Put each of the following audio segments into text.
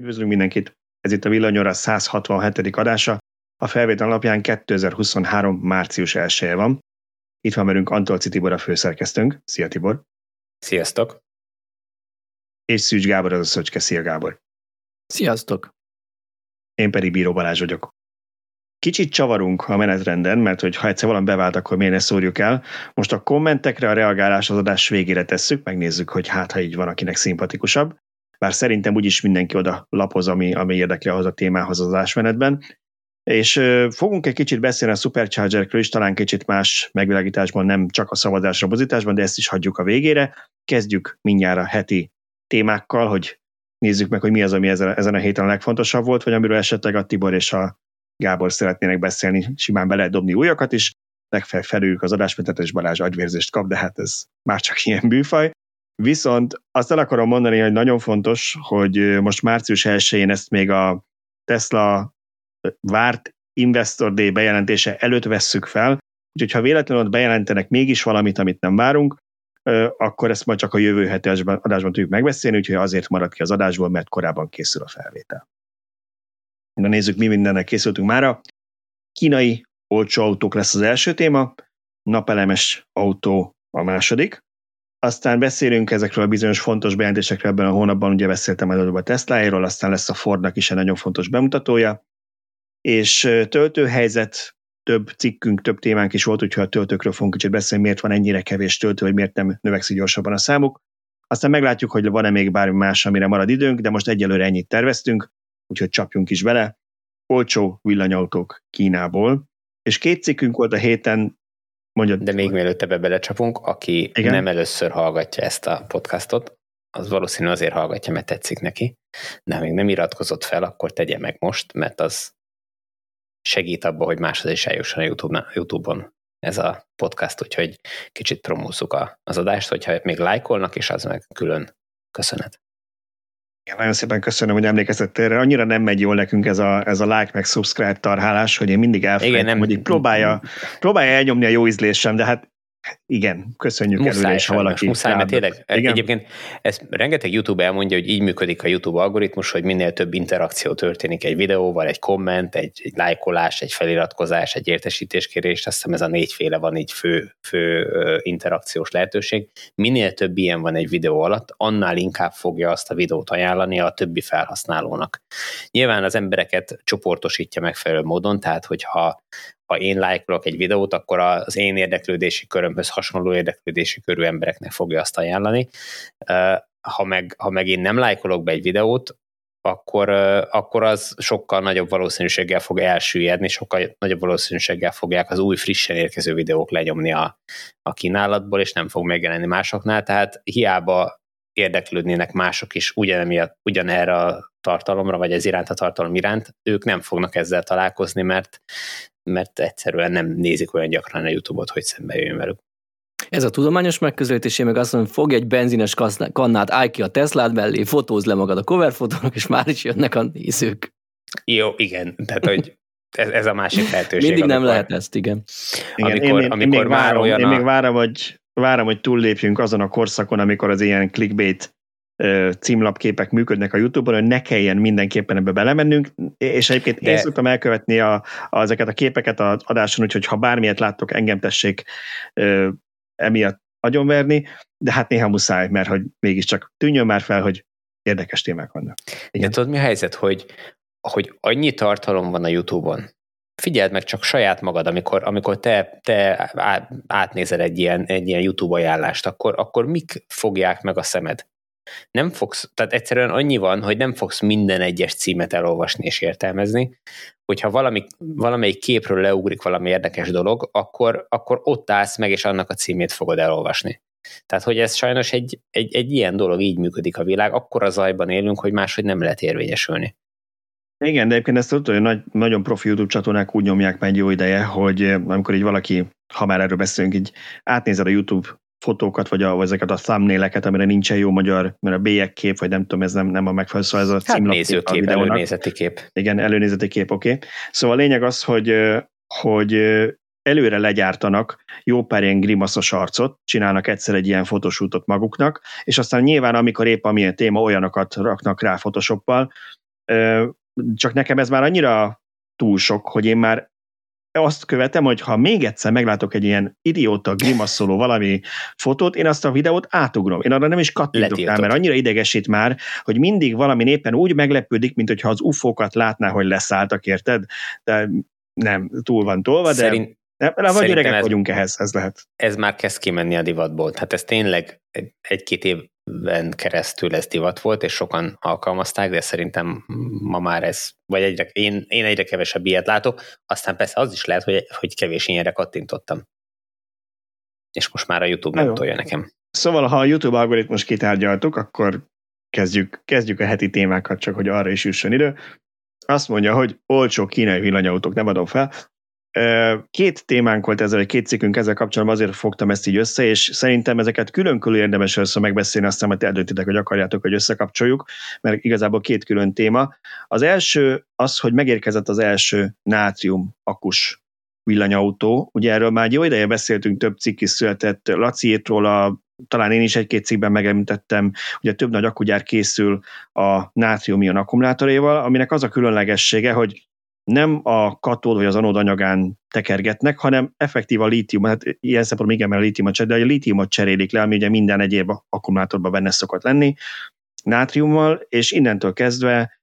Üdvözlünk mindenkit! Ez itt a Villanyóra 167. adása. A felvétel alapján 2023. március 1 -e van. Itt van velünk Antolci Tibor a főszerkesztőnk. Szia Tibor! Sziasztok! És Szűcs Gábor az a Szöcske. Szia Gábor! Sziasztok! Én pedig Bíró Balázs vagyok. Kicsit csavarunk a menetrenden, mert hogy ha egyszer valami bevált, akkor miért ne szórjuk el. Most a kommentekre a reagálás az adás végére tesszük, megnézzük, hogy hát ha így van, akinek szimpatikusabb bár szerintem úgyis mindenki oda lapoz, ami, ami érdekli ahhoz a témához az ásmenetben. És fogunk egy kicsit beszélni a Superchargerekről is, talán kicsit más megvilágításban, nem csak a szavazásra, bozításban, de ezt is hagyjuk a végére. Kezdjük mindjárt a heti témákkal, hogy nézzük meg, hogy mi az, ami ezen, ezen a héten a legfontosabb volt, vagy amiről esetleg a Tibor és a Gábor szeretnének beszélni, simán be lehet dobni újakat is, legfeljebb felüljük az adásmenetet, és Balázs agyvérzést kap, de hát ez már csak ilyen bűfaj. Viszont azt el akarom mondani, hogy nagyon fontos, hogy most március 1-én ezt még a Tesla várt Investor Day bejelentése előtt vesszük fel, úgyhogy ha véletlenül ott bejelentenek mégis valamit, amit nem várunk, akkor ezt majd csak a jövő heti adásban tudjuk megbeszélni, úgyhogy azért marad ki az adásból, mert korábban készül a felvétel. Na nézzük, mi mindennek készültünk mára. Kínai olcsó autók lesz az első téma, napelemes autó a második, aztán beszélünk ezekről a bizonyos fontos bejelentésekről ebben a hónapban, ugye beszéltem előbb a Tesla-ról, aztán lesz a Fordnak is egy nagyon fontos bemutatója, és töltőhelyzet, több cikkünk, több témánk is volt, úgyhogy a töltőkről fogunk kicsit beszélni, miért van ennyire kevés töltő, vagy miért nem növekszik gyorsabban a számuk. Aztán meglátjuk, hogy van-e még bármi más, amire marad időnk, de most egyelőre ennyit terveztünk, úgyhogy csapjunk is bele. Olcsó villanyautók Kínából. És két cikkünk volt a héten, Mondjad. De még mielőtt ebbe belecsapunk, aki Igen? nem először hallgatja ezt a podcastot, az valószínű azért hallgatja, mert tetszik neki, de ha még nem iratkozott fel, akkor tegye meg most, mert az segít abba, hogy máshoz is eljusson a YouTube, YouTube-on ez a podcast, úgyhogy kicsit promózzuk az adást, hogyha még lájkolnak, és az meg külön köszönet. Igen, nagyon szépen köszönöm, hogy emlékeztettél erre. Annyira nem megy jól nekünk ez a, ez a like meg subscribe tarhálás, hogy én mindig elfelejtem, hogy így próbálja, próbálja elnyomni a jó ízlésem, de hát igen, köszönjük muszáj előre is, ha valaki... Muszáj, mert tényleg, igen? egyébként ez rengeteg YouTube elmondja, hogy így működik a YouTube algoritmus, hogy minél több interakció történik egy videóval, egy komment, egy, egy lájkolás, egy feliratkozás, egy értesítéskérés, azt hiszem ez a négyféle van így fő, fő interakciós lehetőség. Minél több ilyen van egy videó alatt, annál inkább fogja azt a videót ajánlani a többi felhasználónak. Nyilván az embereket csoportosítja megfelelő módon, tehát hogyha ha én lájkolok egy videót, akkor az én érdeklődési körömhöz hasonló érdeklődési körű embereknek fogja azt ajánlani. Ha meg, ha meg én nem lájkolok be egy videót, akkor, akkor az sokkal nagyobb valószínűséggel fog elsüllyedni, sokkal nagyobb valószínűséggel fogják az új frissen érkező videók lenyomni a, a kínálatból, és nem fog megjelenni másoknál, tehát hiába érdeklődnének mások is ugyanemiatt, ugyanerre a tartalomra, vagy ez iránt a tartalom iránt, ők nem fognak ezzel találkozni, mert, mert egyszerűen nem nézik olyan gyakran a YouTube-ot, hogy szembe jöjjön velük. Ez a tudományos megközelítés, én meg azt mondom, hogy fogj egy benzines kannát, állj ki a Teslát mellé, fotózd le magad a cover fotónak, és már is jönnek a nézők. Jó, igen, tehát hogy ez, ez a másik lehetőség. Mindig nem lehet ezt, igen. igen amikor, én, én, amikor én még már várom, olyan én a... még várom, hogy, várom, hogy túllépjünk azon a korszakon, amikor az ilyen clickbait címlapképek működnek a YouTube-on, hogy ne kelljen mindenképpen ebbe belemennünk, és egyébként De... én szoktam elkövetni a, a, ezeket a képeket az adáson, úgyhogy ha bármilyet láttok, engem tessék ö, emiatt agyonverni, de hát néha muszáj, mert hogy mégiscsak tűnjön már fel, hogy érdekes témák vannak. Igen. De tudod, mi a helyzet, hogy, hogy annyi tartalom van a YouTube-on, figyeld meg csak saját magad, amikor, amikor te, te átnézel egy ilyen, egy ilyen YouTube ajánlást, akkor, akkor mik fogják meg a szemed? Nem fogsz, tehát egyszerűen annyi van, hogy nem fogsz minden egyes címet elolvasni és értelmezni, hogyha valami, valamelyik képről leugrik valami érdekes dolog, akkor, akkor ott állsz meg, és annak a címét fogod elolvasni. Tehát, hogy ez sajnos egy, egy, egy ilyen dolog, így működik a világ, akkor a zajban élünk, hogy máshogy nem lehet érvényesülni. Igen, de egyébként ezt tudod, hogy nagy, nagyon profi YouTube csatornák úgy nyomják meg egy jó ideje, hogy amikor így valaki, ha már erről beszélünk, így átnézel a YouTube fotókat, vagy, a, vagy ezeket a thumbnaileket, amire nincsen jó magyar, mert a kép, vagy nem tudom, ez nem, nem a megfelelő szó, ez a hát nézőkép, előnézeti kép. Igen, előnézeti kép, oké. Okay. Szóval a lényeg az, hogy, hogy előre legyártanak jó pár ilyen grimaszos arcot, csinálnak egyszer egy ilyen fotosútot maguknak, és aztán nyilván, amikor épp amilyen téma, olyanokat raknak rá Photoshoppal, csak nekem ez már annyira túl sok, hogy én már azt követem, hogy ha még egyszer meglátok egy ilyen idióta grimaszoló valami fotót, én azt a videót átugrom. Én arra nem is kattintok rá, mert annyira idegesít már, hogy mindig valami éppen úgy meglepődik, mint hogyha az ufókat látná, hogy leszálltak, érted? De nem, túl van tolva, de Szerint, nem, vagy öregek ez, vagyunk ehhez, ez lehet. Ez már kezd kimenni a divatból. Hát ez tényleg egy-két évben keresztül ez divat volt, és sokan alkalmazták, de szerintem ma már ez, vagy egyre, én, én egyre kevesebb ilyet látok, aztán persze az is lehet, hogy, hogy kevés ilyenre kattintottam. És most már a YouTube nem tolja nekem. Szóval, ha a YouTube algoritmus kitárgyaltuk, akkor kezdjük, kezdjük a heti témákat, csak hogy arra is jusson idő. Azt mondja, hogy olcsó kínai villanyautók, nem adom fel. Két témánk volt ezzel, egy két cikkünk ezzel kapcsolatban, azért fogtam ezt így össze, és szerintem ezeket külön-külön érdemes össze megbeszélni, aztán majd eldöntitek, hogy akarjátok, hogy összekapcsoljuk, mert igazából két külön téma. Az első az, hogy megérkezett az első nátrium akus villanyautó. Ugye erről már jó ideje beszéltünk, több cikk is született, Laci róla, talán én is egy-két cikkben megemlítettem, ugye több nagy akkugyár készül a nátrium-ion akkumulátoréval, aminek az a különlegessége, hogy nem a katód vagy az anód anyagán tekergetnek, hanem effektív a lítium, hát ilyen szempontból igen, mert a lítiumot cserélik, de a lítiumot cserélik le, ami ugye minden egyéb akkumulátorban benne szokott lenni, nátriummal, és innentől kezdve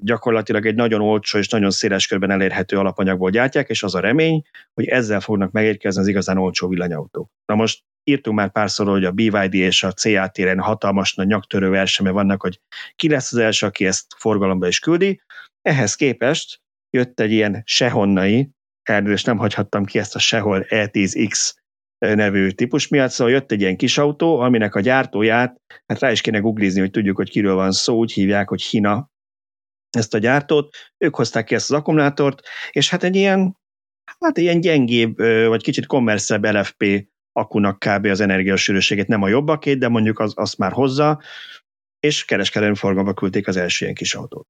gyakorlatilag egy nagyon olcsó és nagyon széles körben elérhető alapanyagból gyártják, és az a remény, hogy ezzel fognak megérkezni az igazán olcsó villanyautók. Na most írtunk már párszor, hogy a BYD és a CAT-en hatalmas nagy nyaktörő versenye vannak, hogy ki lesz az első, aki ezt forgalomba is küldi. Ehhez képest jött egy ilyen sehonnai, elnézést nem hagyhattam ki ezt a sehol E10X nevű típus miatt, szóval jött egy ilyen kis autó, aminek a gyártóját, hát rá is kéne googlizni, hogy tudjuk, hogy kiről van szó, úgy hívják, hogy Hina ezt a gyártót, ők hozták ki ezt az akkumulátort, és hát egy ilyen, hát ilyen gyengébb, vagy kicsit kommerszebb LFP akunak kb. az energiasűrűségét, nem a jobbakét, de mondjuk az, azt már hozza, és kereskedelmi forgalomba küldték az első ilyen kis autót.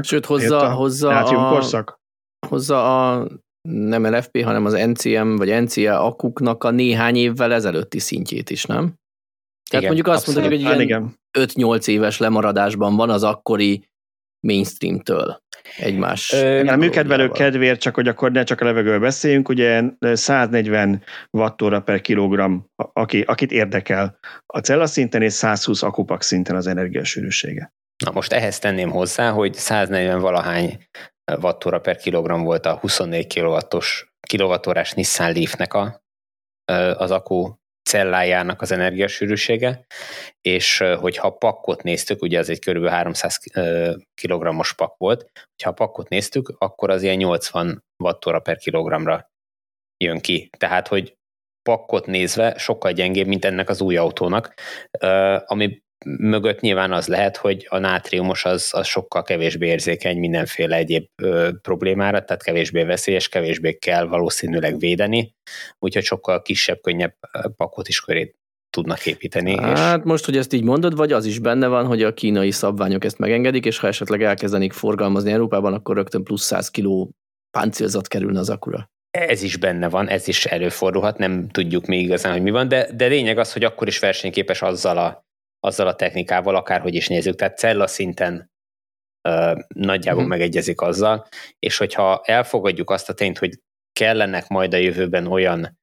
Sőt, hozza, a hozza, a, korszak? hozza a nem LFP, hanem az NCM vagy NCA akuknak a néhány évvel ezelőtti szintjét is, nem? Tehát igen, mondjuk azt mondjuk, hogy egy 5-8 éves lemaradásban van az akkori mainstream-től egymás. A műkedvelő kedvéért, csak hogy akkor ne csak a levegőről beszéljünk, ugye 140 wattóra per kilogramm, aki, akit érdekel a cella szinten, és 120 akupak szinten az energiasűrűsége. Na most ehhez tenném hozzá, hogy 140 valahány wattóra per kilogramm volt a 24 kW-os kilovattórás Nissan Leaf-nek a, az akku cellájának az energiasűrűsége, és hogyha a pakkot néztük, ugye ez egy kb. 300 kg-os pak volt, ha a pakkot néztük, akkor az ilyen 80 wattóra per kilogramra jön ki. Tehát, hogy pakkot nézve sokkal gyengébb, mint ennek az új autónak, ami mögött nyilván az lehet, hogy a nátriumos az, az sokkal kevésbé érzékeny mindenféle egyéb ö, problémára, tehát kevésbé veszélyes, kevésbé kell valószínűleg védeni, úgyhogy sokkal kisebb, könnyebb pakot is köré tudnak építeni. Hát és... most, hogy ezt így mondod, vagy az is benne van, hogy a kínai szabványok ezt megengedik, és ha esetleg elkezdenék forgalmazni Európában, akkor rögtön plusz 100 kiló páncélzat kerülne az akura. Ez is benne van, ez is előfordulhat, nem tudjuk még igazán, hogy mi van, de, de lényeg az, hogy akkor is versenyképes azzal a azzal a technikával, akárhogy is nézzük, tehát cella szinten ö, nagyjából mm. megegyezik azzal, és hogyha elfogadjuk azt a tényt, hogy kellenek majd a jövőben olyan,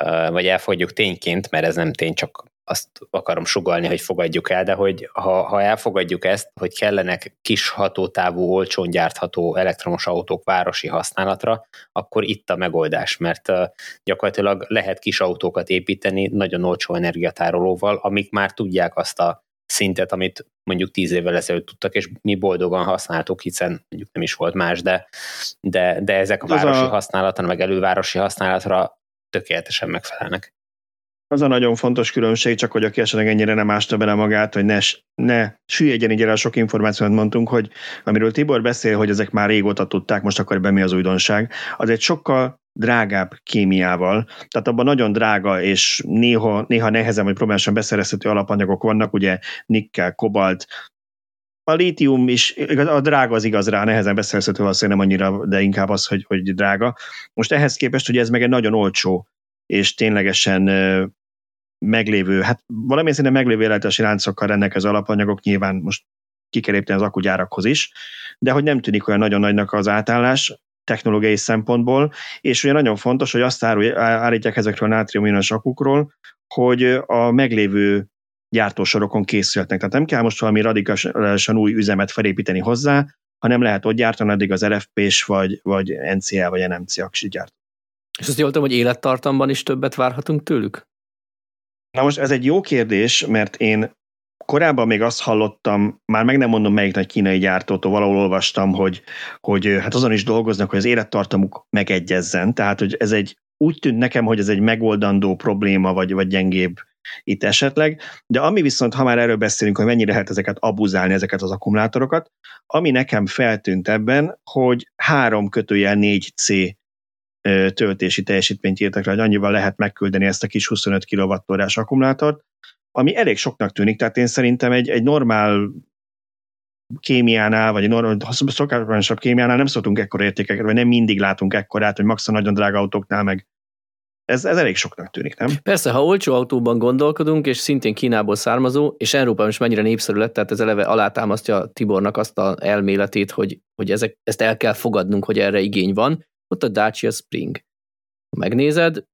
ö, vagy elfogadjuk tényként, mert ez nem tény, csak azt akarom sugalni, hogy fogadjuk el, de hogy ha, ha elfogadjuk ezt, hogy kellenek kis hatótávú, olcsón gyártható elektromos autók városi használatra, akkor itt a megoldás, mert gyakorlatilag lehet kis autókat építeni nagyon olcsó energiatárolóval, amik már tudják azt a szintet, amit mondjuk tíz évvel ezelőtt tudtak, és mi boldogan használtuk, hiszen mondjuk nem is volt más, de, de, de ezek a városi a... használatra, meg elővárosi használatra tökéletesen megfelelnek az a nagyon fontos különbség, csak hogy aki esetleg ennyire nem ásta bele magát, hogy ne, ne süllyedjen így el a sok információt mondtunk, hogy amiről Tibor beszél, hogy ezek már régóta tudták, most akkor ebben mi az újdonság, az egy sokkal drágább kémiával, tehát abban nagyon drága és néha, néha nehezen vagy problémásan beszerezhető alapanyagok vannak, ugye nikkel, kobalt, a lítium is, a drága az igaz rá, nehezen beszerezhető valószínűleg nem annyira, de inkább az, hogy, hogy drága. Most ehhez képest, hogy ez meg egy nagyon olcsó és ténylegesen meglévő, hát valamilyen szinte meglévő életesi láncokkal rendelkező alapanyagok, nyilván most ki kell az akugyárakhoz is, de hogy nem tűnik olyan nagyon nagynak az átállás, technológiai szempontból, és ugye nagyon fontos, hogy azt állítják ezekről a nátriumionos akukról, hogy a meglévő gyártósorokon készülhetnek. Tehát nem kell most valami radikálisan új üzemet felépíteni hozzá, hanem lehet ott gyártani addig az RFP-s, vagy, vagy NCL, vagy NMC aksi gyárt. És azt jól hogy élettartamban is többet várhatunk tőlük? Na most ez egy jó kérdés, mert én korábban még azt hallottam, már meg nem mondom melyik nagy kínai gyártótól, valahol olvastam, hogy, hogy hát azon is dolgoznak, hogy az élettartamuk megegyezzen. Tehát, hogy ez egy, úgy tűnt nekem, hogy ez egy megoldandó probléma, vagy, vagy gyengébb itt esetleg, de ami viszont, ha már erről beszélünk, hogy mennyire lehet ezeket abuzálni, ezeket az akkumulátorokat, ami nekem feltűnt ebben, hogy három kötőjel 4C töltési teljesítményt írtak rá, hogy annyival lehet megküldeni ezt a kis 25 kWh akkumulátort, ami elég soknak tűnik, tehát én szerintem egy, egy normál kémiánál, vagy normál, szokásosabb kémiánál nem szoktunk ekkora értékeket, vagy nem mindig látunk ekkorát, hogy max nagyon drága autóknál meg. Ez, ez elég soknak tűnik, nem? Persze, ha olcsó autóban gondolkodunk, és szintén Kínából származó, és Európában is mennyire népszerű lett, tehát ez eleve alátámasztja Tibornak azt a elméletét, hogy, hogy ezek, ezt el kell fogadnunk, hogy erre igény van, ott a Dacia Spring. Ha megnézed,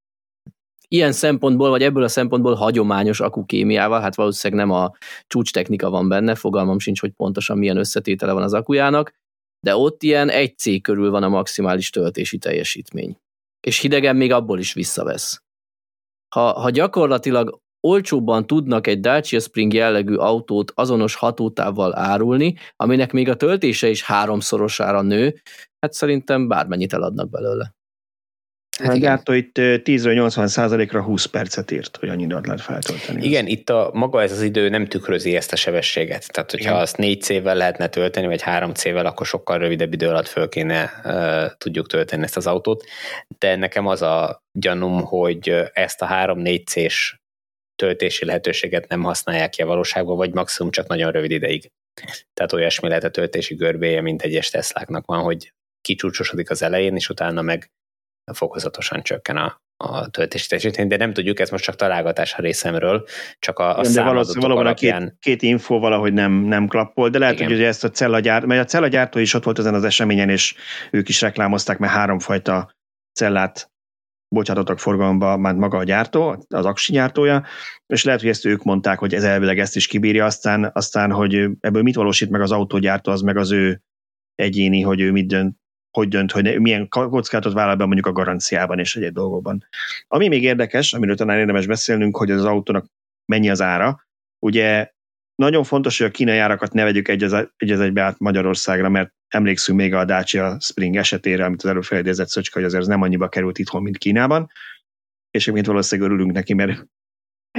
ilyen szempontból, vagy ebből a szempontból hagyományos akukémiával, hát valószínűleg nem a csúcs technika van benne, fogalmam sincs, hogy pontosan milyen összetétele van az akujának, de ott ilyen egy C körül van a maximális töltési teljesítmény. És hidegen még abból is visszavesz. Ha, ha gyakorlatilag olcsóbban tudnak egy Dacia Spring jellegű autót azonos hatótávval árulni, aminek még a töltése is háromszorosára nő, hát szerintem bármennyit eladnak belőle. Hát a gyártó itt 10-80 százalékra 20 percet írt, hogy annyira lehet feltölteni. Igen, itt a maga ez az idő nem tükrözi ezt a sebességet. Tehát, hogyha Igen. azt 4 C-vel lehetne tölteni, vagy 3 C-vel, akkor sokkal rövidebb idő alatt föl kéne uh, tudjuk tölteni ezt az autót. De nekem az a gyanúm, hogy ezt a 3-4 C-s töltési lehetőséget nem használják ki a valóságban, vagy maximum csak nagyon rövid ideig. Tehát olyasmi lehet a töltési görbéje, mint egyes Tesláknak van, hogy kicsúcsosodik az elején, és utána meg fokozatosan csökken a, a töltési teljesítmény, de nem tudjuk, ez most csak találgatás a részemről, csak a, a számadatok valóban alapján... A két, két info valahogy nem, nem klappol, de lehet, Igen. hogy ezt a cellagyárt, mert a cellagyártó is ott volt ezen az eseményen, és ők is reklámozták, mert háromfajta cellát bocsátottak forgalomba már maga a gyártó, az aksi gyártója, és lehet, hogy ezt ők mondták, hogy ez elvileg ezt is kibírja, aztán, aztán hogy ebből mit valósít meg az autógyártó, az meg az ő egyéni, hogy ő mit dönt, hogy dönt, hogy milyen kockázatot vállal be mondjuk a garanciában és egyéb dolgokban. Ami még érdekes, amiről talán érdemes beszélnünk, hogy az autónak mennyi az ára. Ugye nagyon fontos, hogy a kínai árakat ne vegyük egy az, egy az egybe át Magyarországra, mert emlékszünk még a Dacia Spring esetére, amit az előbb felidézett Szöcska, hogy azért nem annyiba került itthon, mint Kínában, és egyébként valószínűleg örülünk neki, mert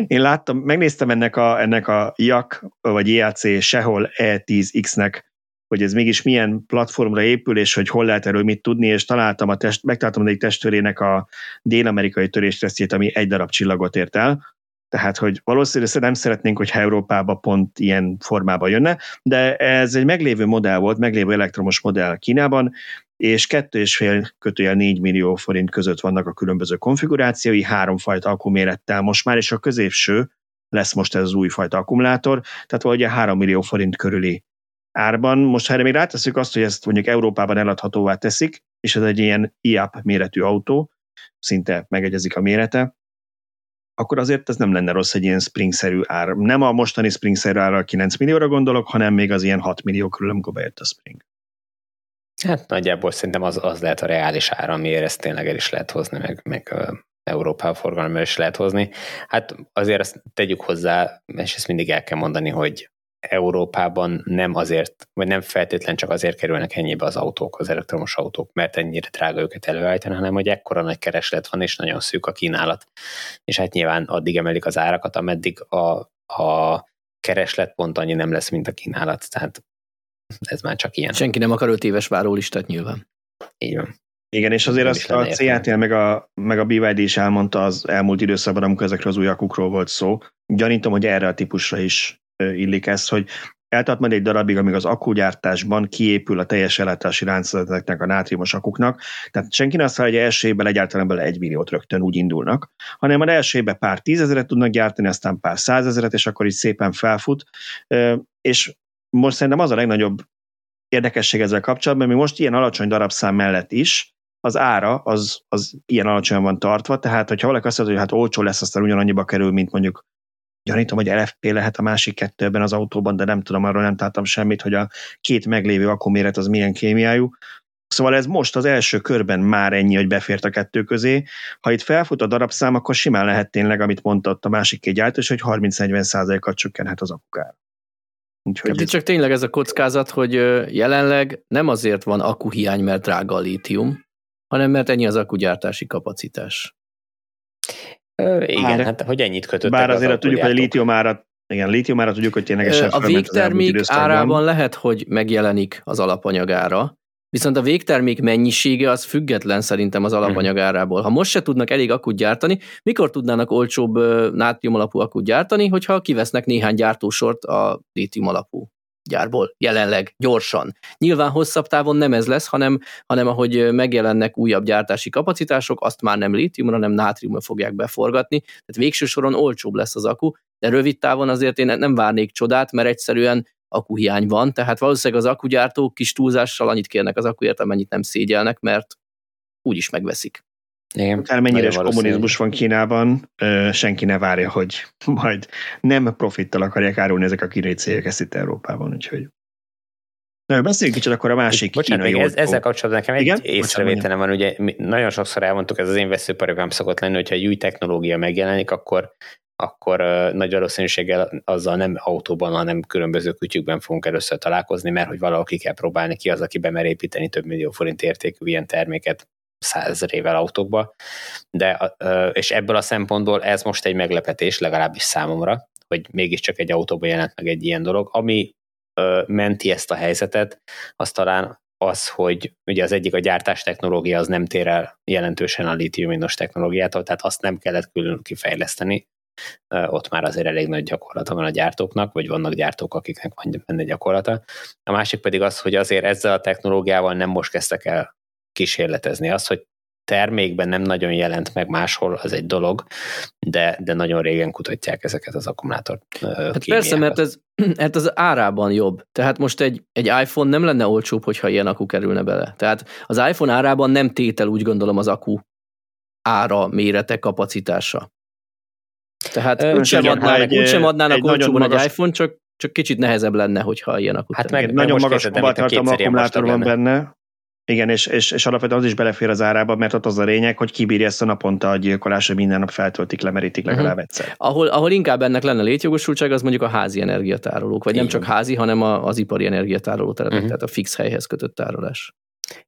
én láttam, megnéztem ennek a, ennek a JAK vagy JAC sehol E10X-nek hogy ez mégis milyen platformra épül, és hogy hol lehet erről mit tudni, és találtam a test, megtaláltam egy testőrének a dél-amerikai töréstesztjét, ami egy darab csillagot ért el, tehát, hogy valószínűleg nem szeretnénk, hogyha Európába pont ilyen formába jönne, de ez egy meglévő modell volt, meglévő elektromos modell Kínában, és 2,5 kötőjel 4 millió forint között vannak a különböző konfigurációi, háromfajta akkumumérettel most már, és a középső lesz most ez az újfajta akkumulátor, tehát valahogy a 3 millió forint körüli árban. Most ha erre még ráteszük azt, hogy ezt mondjuk Európában eladhatóvá teszik, és ez egy ilyen IAP méretű autó, szinte megegyezik a mérete, akkor azért ez nem lenne rossz egy ilyen springszerű ár. Nem a mostani springszerű árra 9 millióra gondolok, hanem még az ilyen 6 millió körül, amikor bejött a spring. Hát nagyjából szerintem az, az lehet a reális ára, amiért ezt tényleg el is lehet hozni, meg, meg Európában forgalomra is lehet hozni. Hát azért ezt tegyük hozzá, és ezt mindig el kell mondani, hogy Európában nem azért, vagy nem feltétlen csak azért kerülnek ennyibe az autók, az elektromos autók, mert ennyire drága őket előállítani, hanem hogy ekkora nagy kereslet van, és nagyon szűk a kínálat. És hát nyilván addig emelik az árakat, ameddig a, a kereslet pont annyi nem lesz, mint a kínálat. Tehát ez már csak ilyen. Senki nem akar öt éves várólistát nyilván. Így van. Igen, és azért azt a CATL meg a, meg a BYD is elmondta az elmúlt időszakban, amikor ezekről az új akukról volt szó. Gyanítom, hogy erre a típusra is illik ez, hogy eltart majd egy darabig, amíg az akkugyártásban kiépül a teljes ellátási láncolateknek a nátriumos akuknak. Tehát senki nem azt hogy első évben egyáltalán bele egy milliót rögtön úgy indulnak, hanem az első évben pár tízezeret tudnak gyártani, aztán pár százezeret, és akkor így szépen felfut. És most szerintem az a legnagyobb érdekesség ezzel kapcsolatban, hogy most ilyen alacsony darabszám mellett is az ára az, az ilyen alacsonyan van tartva, tehát hogyha valaki azt mondja, hogy hát olcsó lesz, aztán ugyanannyiba kerül, mint mondjuk gyanítom, hogy LFP lehet a másik kettő ebben az autóban, de nem tudom, arról nem találtam semmit, hogy a két meglévő akkuméret az milyen kémiájú. Szóval ez most az első körben már ennyi, hogy befért a kettő közé. Ha itt felfut a darabszám, akkor simán lehet tényleg, amit mondta a másik két gyártó, hogy 30-40 százalékat csökkenhet az akkukár. Úgyhogy hát ez... csak tényleg ez a kockázat, hogy jelenleg nem azért van akkuhiány, mert drága a lítium, hanem mert ennyi az akkugyártási kapacitás. Ö, igen, bár, hát hogy ennyit kötöttek Bár azért az tudjuk, hogy a lítium árat igen, lítium árat tudjuk, hogy ténylegesen A végtermék árában lehet, hogy megjelenik az alapanyagára, Viszont a végtermék mennyisége az független szerintem az alapanyagárából. Ha most se tudnak elég akut gyártani, mikor tudnának olcsóbb nátrium alapú akut gyártani, hogyha kivesznek néhány gyártósort a lítium alapú gyárból jelenleg, gyorsan. Nyilván hosszabb távon nem ez lesz, hanem, hanem ahogy megjelennek újabb gyártási kapacitások, azt már nem lítiumra, hanem nátriumra fogják beforgatni, tehát végső soron olcsóbb lesz az akku, de rövid távon azért én nem várnék csodát, mert egyszerűen akuhiány van, tehát valószínűleg az akugyártók kis túlzással annyit kérnek az akuért, amennyit nem szégyelnek, mert úgyis megveszik. Igen, Akármennyire is kommunizmus van Kínában, senki ne várja, hogy majd nem profittal akarják árulni ezek a kínai cégek ezt itt Európában, úgyhogy. Na, beszéljünk kicsit akkor a másik Bocsánat, kínai ez, ezzel kapcsolatban nekem Igen? egy észrevételem van, ugye nagyon sokszor elmondtuk, ez az én veszőparipám szokott lenni, hogyha egy új technológia megjelenik, akkor akkor nagy valószínűséggel azzal nem autóban, hanem különböző kütyükben fogunk először találkozni, mert hogy valahol ki kell próbálni ki az, aki bemer építeni több millió forint értékű ilyen terméket százezrével autókba. De, és ebből a szempontból ez most egy meglepetés, legalábbis számomra, hogy mégiscsak egy autóban jelent meg egy ilyen dolog. Ami menti ezt a helyzetet, az talán az, hogy ugye az egyik a gyártás technológia az nem tér el jelentősen a litiuminos technológiától, tehát azt nem kellett külön kifejleszteni, ott már azért elég nagy gyakorlata van a gyártóknak, vagy vannak gyártók, akiknek van benne gyakorlata. A másik pedig az, hogy azért ezzel a technológiával nem most kezdtek el kísérletezni. Az, hogy termékben nem nagyon jelent meg máshol, az egy dolog, de, de nagyon régen kutatják ezeket az akkumulátor hát Persze, mert ez, hát az árában jobb. Tehát most egy, egy iPhone nem lenne olcsóbb, hogyha ilyen akku kerülne bele. Tehát az iPhone árában nem tétel úgy gondolom az akku ára, mérete, kapacitása. Tehát uh, úgysem adnának, egy, úgysem adnának egy olcsóban magas... egy iPhone, csak, csak kicsit nehezebb lenne, hogyha ilyen akut Hát meg, nagyon magas próbáltartalma akkumulátor van benne. Igen, és, és, és alapvetően az is belefér az árába, mert ott az a lényeg, hogy kibírja ezt a naponta a gyilkolás, hogy minden nap feltöltik, lemerítik legalább uh-huh. egyszer. Ahol, ahol inkább ennek lenne létjogosultság, az mondjuk a házi energiatárolók, vagy Igen. nem csak házi, hanem az ipari energiatároló területek, uh-huh. tehát a fix helyhez kötött tárolás.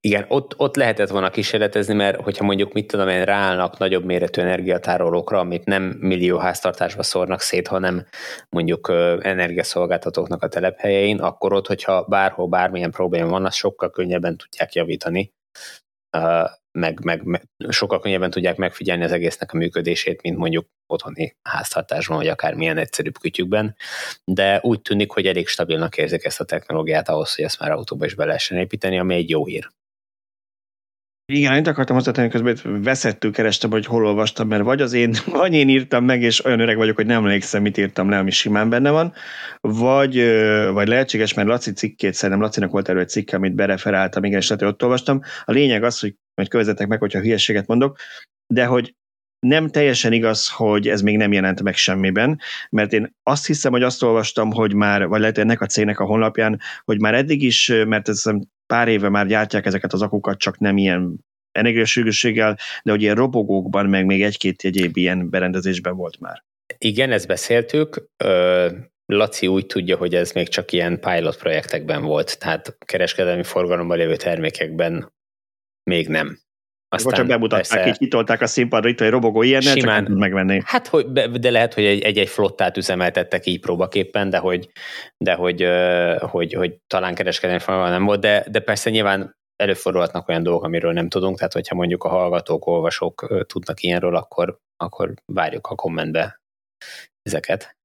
Igen, ott, ott lehetett volna kísérletezni, mert hogyha mondjuk mit tudom én, ráállnak nagyobb méretű energiatárolókra, amit nem millió háztartásba szórnak szét, hanem mondjuk energiaszolgáltatóknak a telephelyein, akkor ott, hogyha bárhol bármilyen probléma van, azt sokkal könnyebben tudják javítani, meg, meg, meg sokkal könnyebben tudják megfigyelni az egésznek a működését, mint mondjuk otthoni háztartásban, vagy akár milyen egyszerűbb kütyükben, de úgy tűnik, hogy elég stabilnak érzik ezt a technológiát ahhoz, hogy ezt már autóba is be lehessen építeni, ami egy jó hír. Igen, én akartam hozzátenni, közben veszettül kerestem, hogy hol olvastam, mert vagy az én, vagy én írtam meg, és olyan öreg vagyok, hogy nem emlékszem, mit írtam le, ami simán benne van, vagy, vagy lehetséges, mert Laci cikkét, szerintem Lacinak volt erről egy cikke, amit bereferáltam, igen, és ott olvastam. A lényeg az, hogy majd kövezetek meg, hogyha hülyeséget mondok, de hogy nem teljesen igaz, hogy ez még nem jelent meg semmiben, mert én azt hiszem, hogy azt olvastam, hogy már, vagy lehet ennek a cégnek a honlapján, hogy már eddig is, mert ez pár éve már gyártják ezeket az akukat, csak nem ilyen energiasűrűséggel, de hogy ilyen robogókban, meg még egy-két egyéb ilyen berendezésben volt már. Igen, ezt beszéltük. Laci úgy tudja, hogy ez még csak ilyen pilot projektekben volt, tehát kereskedelmi forgalomban lévő termékekben még nem. Aztán csak bemutatták, persze, így kitolták a színpadra, itt egy robogó ilyen, simán, csak megvenni. Hát, hogy, de lehet, hogy egy-egy flottát üzemeltettek így próbaképpen, de hogy, de hogy, hogy, hogy talán kereskedelmi formában nem volt, de, de persze nyilván előfordulhatnak olyan dolgok, amiről nem tudunk, tehát hogyha mondjuk a hallgatók, olvasók tudnak ilyenről, akkor, akkor várjuk a kommentbe ezeket.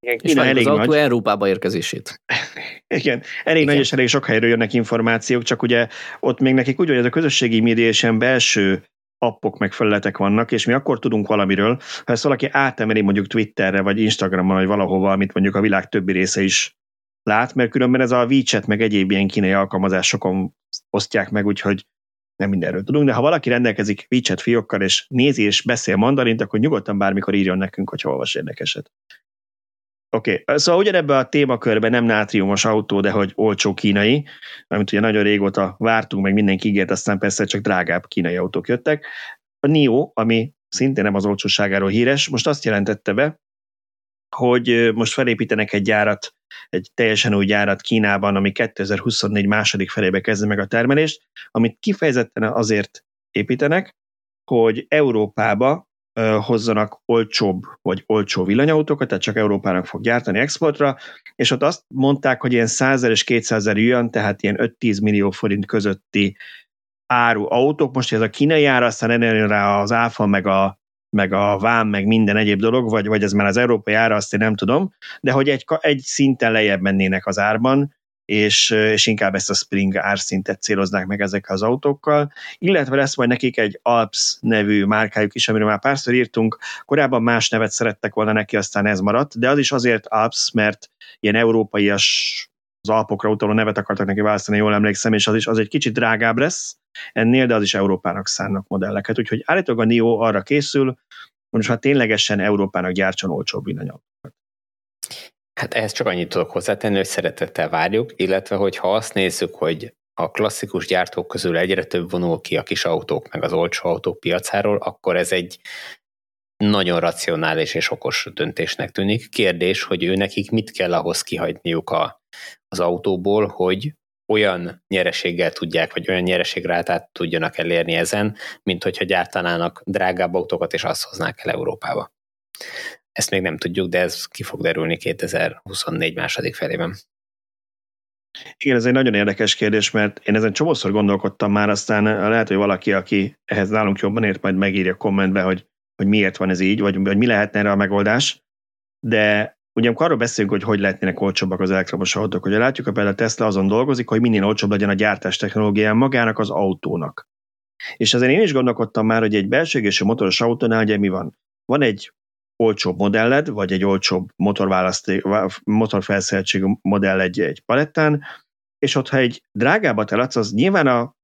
Igen, és elég az autó Európába érkezését. Igen, elég Igen. nagy és elég sok helyről jönnek információk, csak ugye ott még nekik úgy, hogy ez a közösségi média belső appok meg felületek vannak, és mi akkor tudunk valamiről, ha ezt valaki átemeli mondjuk Twitterre, vagy Instagramon, vagy valahova, amit mondjuk a világ többi része is lát, mert különben ez a WeChat meg egyéb ilyen kínai alkalmazásokon osztják meg, úgyhogy nem mindenről tudunk, de ha valaki rendelkezik WeChat fiókkal, és nézi és beszél mandarint, akkor nyugodtan bármikor írjon nekünk, hogy olvas érdekeset. Oké, okay. szóval ugyanebben a témakörben nem nátriumos autó, de hogy olcsó kínai, amit ugye nagyon régóta vártunk, meg mindenki ígért, aztán persze csak drágább kínai autók jöttek. A NIO, ami szintén nem az olcsóságáról híres, most azt jelentette be, hogy most felépítenek egy gyárat, egy teljesen új gyárat Kínában, ami 2024 második felébe kezdi meg a termelést, amit kifejezetten azért építenek, hogy Európába hozzanak olcsóbb vagy olcsó villanyautókat, tehát csak Európának fog gyártani exportra, és ott azt mondták, hogy ilyen 100 és 200 ezer tehát ilyen 5-10 millió forint közötti áru autók, most ez a kínai ára, aztán ennél rá az áfa, meg a, meg a vám, meg minden egyéb dolog, vagy, vagy ez már az európai ára, azt én nem tudom, de hogy egy, egy szinten lejjebb mennének az árban, és, és inkább ezt a Spring árszintet céloznák meg ezekkel az autókkal, illetve lesz majd nekik egy Alps nevű márkájuk is, amiről már párszor írtunk, korábban más nevet szerettek volna neki, aztán ez maradt, de az is azért Alps, mert ilyen európaias az Alpokra utaló nevet akartak neki választani, jól emlékszem, és az is az egy kicsit drágább lesz ennél, de az is Európának szánnak modelleket. Úgyhogy állítólag a NIO arra készül, hogy most már ténylegesen Európának gyártson olcsóbb villanyautókat. Hát ehhez csak annyit tudok hozzátenni, hogy szeretettel várjuk, illetve hogyha azt nézzük, hogy a klasszikus gyártók közül egyre több vonul ki a kis autók meg az olcsó autók piacáról, akkor ez egy nagyon racionális és okos döntésnek tűnik. Kérdés, hogy ő nekik mit kell ahhoz kihagyniuk a, az autóból, hogy olyan nyereséggel tudják, vagy olyan nyereségrátát tudjanak elérni ezen, mint hogyha gyártanának drágább autókat, és azt hoznák el Európába. Ezt még nem tudjuk, de ez ki fog derülni 2024 második felében. Igen, ez egy nagyon érdekes kérdés, mert én ezen csomószor gondolkodtam már, aztán lehet, hogy valaki, aki ehhez nálunk jobban ért, majd megírja kommentbe, hogy, hogy miért van ez így, vagy, vagy mi lehetne erre a megoldás. De ugye amikor arról beszélünk, hogy hogy lehetnének olcsóbbak az elektromos autók, hogy látjuk, hogy például a Tesla azon dolgozik, hogy minél olcsóbb legyen a gyártás technológián magának az autónak. És azért én is gondolkodtam már, hogy egy belső égésű motoros autónál ugye mi van? Van egy olcsóbb modelled, vagy egy olcsóbb motorfelszereltségű modell egy, egy palettán, és ott, ha egy drágábbat eladsz, az nyilván a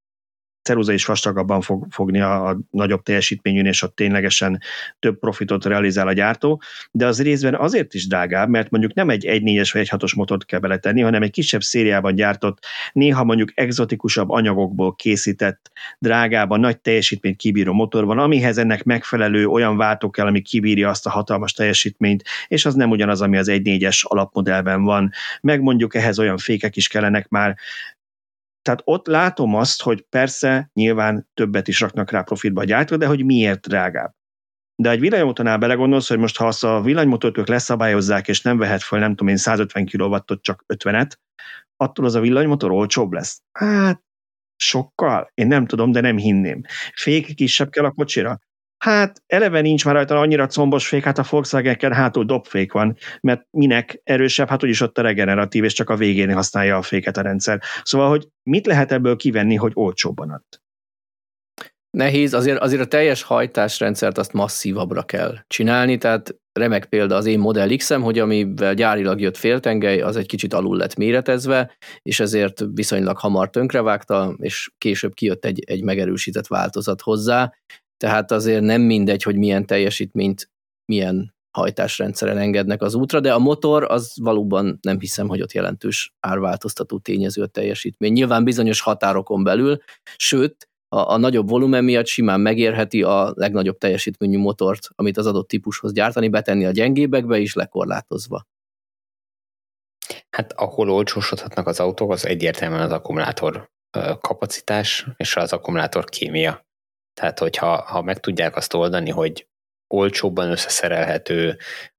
ceruza is vastagabban fog fogni a, a nagyobb teljesítményűn, és ott ténylegesen több profitot realizál a gyártó, de az részben azért is drágább, mert mondjuk nem egy 1.4-es vagy egy 6-os motort kell beletenni, hanem egy kisebb szériában gyártott, néha mondjuk exotikusabb anyagokból készített, drágában, nagy teljesítményt kibíró motor van, amihez ennek megfelelő olyan váltó kell, ami kibírja azt a hatalmas teljesítményt, és az nem ugyanaz, ami az 1.4-es alapmodellben van. Meg mondjuk ehhez olyan fékek is kellenek már, tehát ott látom azt, hogy persze nyilván többet is raknak rá profitba a gyártó, de hogy miért drágább. De egy villanymotornál belegondolsz, hogy most ha azt a villanymotort leszabályozzák, és nem vehet fel, nem tudom én, 150 kW-ot, csak 50-et, attól az a villanymotor olcsóbb lesz. Hát, sokkal? Én nem tudom, de nem hinném. Fék kisebb kell a kocsira? Hát eleve nincs már rajta annyira combos fék, hát a volkswagen hátul dobfék van, mert minek erősebb, hát úgyis ott a regeneratív, és csak a végén használja a féket a rendszer. Szóval, hogy mit lehet ebből kivenni, hogy olcsóbban ad? Nehéz, azért, azért a teljes hajtásrendszert azt masszívabbra kell csinálni, tehát remek példa az én Model x hogy amivel gyárilag jött féltengely, az egy kicsit alul lett méretezve, és ezért viszonylag hamar tönkrevágta, és később kijött egy, egy megerősített változat hozzá, tehát azért nem mindegy, hogy milyen teljesítményt, milyen hajtásrendszeren engednek az útra, de a motor az valóban nem hiszem, hogy ott jelentős árváltoztató tényező a teljesítmény. Nyilván bizonyos határokon belül, sőt, a, a nagyobb volumen miatt simán megérheti a legnagyobb teljesítményű motort, amit az adott típushoz gyártani, betenni a gyengébekbe is lekorlátozva. Hát ahol olcsósodhatnak az autók, az egyértelműen az akkumulátor kapacitás és az akkumulátor kémia. Tehát, hogyha ha meg tudják azt oldani, hogy olcsóbban összeszerelhető,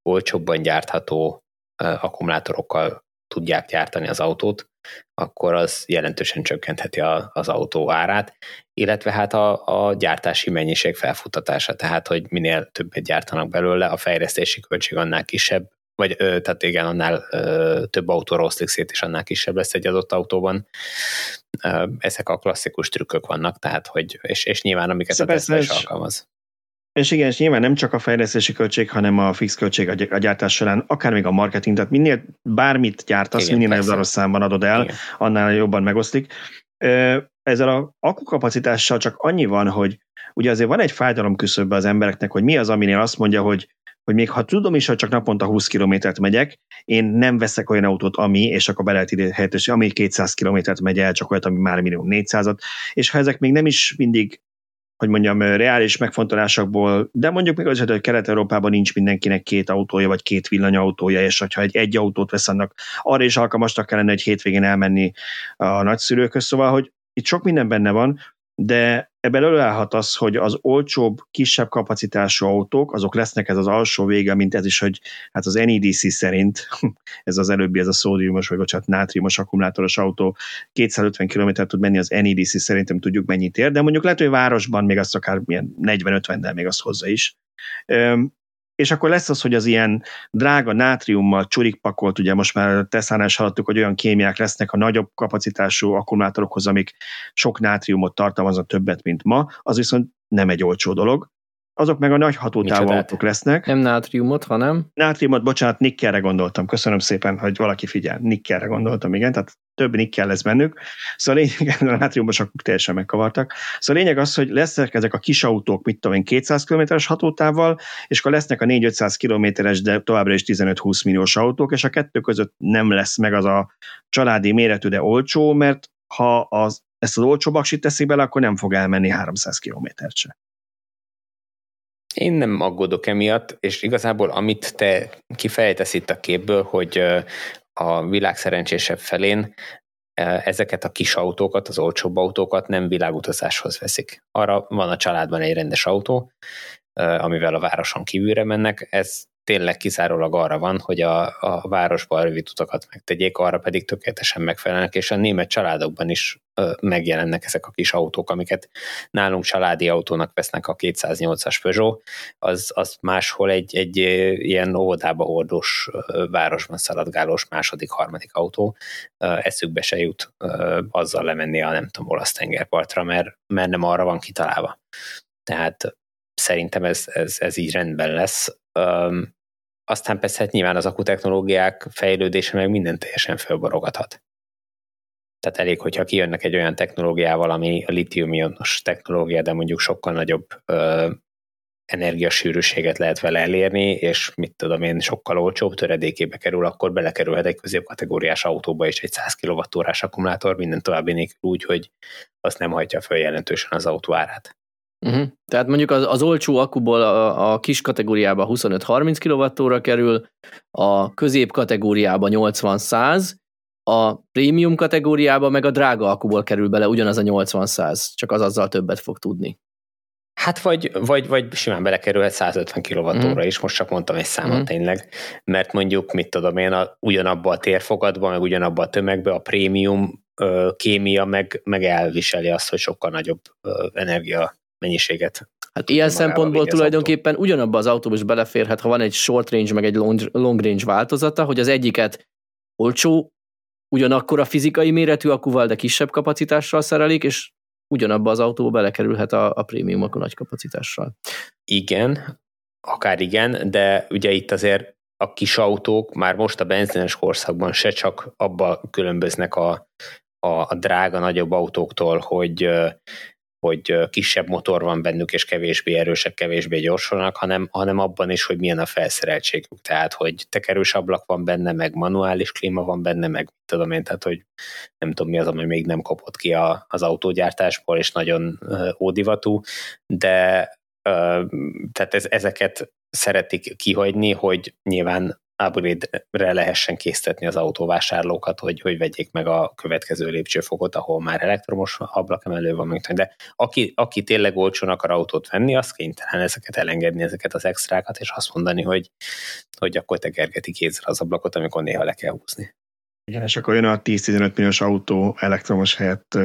olcsóbban gyártható akkumulátorokkal tudják gyártani az autót, akkor az jelentősen csökkentheti a, az autó árát, illetve hát a, a gyártási mennyiség felfutatása, tehát hogy minél többet gyártanak belőle, a fejlesztési költség annál kisebb, vagy ö, tehát igen, annál ö, több autó rossz szét, és annál kisebb lesz egy adott autóban. Ö, ezek a klasszikus trükkök vannak, tehát hogy, és, és nyilván amiket szóval a Tesla is alkalmaz. És igen, és nyilván nem csak a fejlesztési költség, hanem a fix költség a gyártás során, akár még a marketing, tehát minél bármit gyártasz, igen, minél nagyobb számban adod el, igen. annál jobban megosztik. Ezzel a akkukapacitással csak annyi van, hogy ugye azért van egy fájdalom küszöbbe az embereknek, hogy mi az, aminél azt mondja, hogy hogy még ha tudom is, hogy csak naponta 20 kilométert megyek, én nem veszek olyan autót, ami, és akkor be lehet helyettesíteni, ami 200 kilométert megy el, csak olyat, ami már minimum 400-at, és ha ezek még nem is mindig hogy mondjam, reális megfontolásokból, de mondjuk még az, hogy Kelet-Európában nincs mindenkinek két autója, vagy két villanyautója, és ha egy, egy autót vesz annak, arra is alkalmasnak kellene egy hétvégén elmenni a nagyszülőköz, szóval, hogy itt sok minden benne van, de ebből előállhat az, hogy az olcsóbb, kisebb kapacitású autók, azok lesznek ez az alsó vége, mint ez is, hogy hát az NEDC szerint, ez az előbbi, ez a szódiumos, vagy bocsánat, nátriumos akkumulátoros autó 250 km tud menni, az NEDC szerintem tudjuk mennyit ér, de mondjuk lehet, hogy városban még azt akár 40-50-del még azt hozza is és akkor lesz az, hogy az ilyen drága nátriummal csurikpakolt, ugye most már Teslánál is hallottuk, hogy olyan kémiák lesznek a nagyobb kapacitású akkumulátorokhoz, amik sok nátriumot tartalmaznak többet, mint ma, az viszont nem egy olcsó dolog azok meg a nagy hatótávú autók lesznek. Nem nátriumot, hanem? Nátriumot, bocsánat, nikkelre gondoltam. Köszönöm szépen, hogy valaki figyel. Nikkelre gondoltam, igen, tehát több nikkel lesz bennük. Szóval lényeg, a nátriumos akkor teljesen megkavartak. Szóval lényeg az, hogy lesznek ezek a kis autók, mit tudom én, 200 km-es hatótávval, és akkor lesznek a 4-500 km-es, de továbbra is 15-20 milliós autók, és a kettő között nem lesz meg az a családi méretű, de olcsó, mert ha az, ezt az olcsó baksit teszik bele, akkor nem fog elmenni 300 kilométert se. Én nem aggódok emiatt, és igazából amit te kifejtesz itt a képből, hogy a világ szerencsésebb felén ezeket a kis autókat, az olcsóbb autókat nem világutazáshoz veszik. Arra van a családban egy rendes autó, amivel a városon kívülre mennek, ez tényleg kizárólag arra van, hogy a, a városban rövid utakat megtegyék, arra pedig tökéletesen megfelelnek, és a német családokban is ö, megjelennek ezek a kis autók, amiket nálunk családi autónak vesznek a 208-as Peugeot, az, az máshol egy, egy ilyen óvodába hordós, városban szaladgálós második, harmadik autó, eszükbe se jut azzal lemenni a nem tudom, olasz tengerpartra, mert, mert nem arra van kitalálva. Tehát szerintem ez, ez, ez így rendben lesz. Aztán persze hát nyilván az akutechnológiák fejlődése meg minden teljesen fölborogathat. Tehát elég, hogyha kijönnek egy olyan technológiával, ami a litium-ionos technológia, de mondjuk sokkal nagyobb ö, energiasűrűséget lehet vele elérni, és mit tudom én, sokkal olcsóbb töredékébe kerül, akkor belekerülhet egy középkategóriás autóba is egy 100 kWh akkumulátor, minden további nélkül úgy, hogy azt nem hajtja föl jelentősen az autó árát. Uh-huh. Tehát mondjuk az, az olcsó akkuból a, a kis kategóriába 25-30 kWh kerül, a közép kategóriába 80-100, a prémium kategóriába meg a drága akkuból kerül bele ugyanaz a 80-100, csak az azzal többet fog tudni. Hát vagy, vagy, vagy simán belekerülhet 150 kWh mm. is, most csak mondtam egy számot mm. tényleg, mert mondjuk, mit tudom én, a, ugyanabba a térfogatba, meg ugyanabba a tömegbe a prémium ö, kémia meg, meg elviseli azt, hogy sokkal nagyobb ö, energia mennyiséget. Hát ilyen szempontból tulajdonképpen autó. ugyanabban az autóba is beleférhet, ha van egy short range meg egy long range változata, hogy az egyiket olcsó, ugyanakkor a fizikai méretű akuval, de kisebb kapacitással szerelik, és ugyanabba az autóba belekerülhet a, a prémium a nagy kapacitással. Igen, akár igen, de ugye itt azért a kis autók már most a benzines korszakban se csak abba különböznek a, a, a drága nagyobb autóktól, hogy hogy kisebb motor van bennük, és kevésbé erősek, kevésbé gyorsolnak, hanem, hanem abban is, hogy milyen a felszereltségük. Tehát, hogy tekerős ablak van benne, meg manuális klíma van benne, meg tudom én, tehát, hogy nem tudom mi az, ami még nem kopott ki a, az autógyártásból, és nagyon ódivatú, de tehát ez, ezeket szeretik kihagyni, hogy nyilván upgrade-re lehessen késztetni az autóvásárlókat, hogy, hogy vegyék meg a következő lépcsőfokot, ahol már elektromos ablakemelő van, de aki, aki tényleg olcsón akar autót venni, az kénytelen ezeket elengedni, ezeket az extrákat, és azt mondani, hogy, hogy akkor tekergeti kézzel az ablakot, amikor néha le kell húzni. Igen, és akkor jön a 10-15 milliós autó elektromos helyett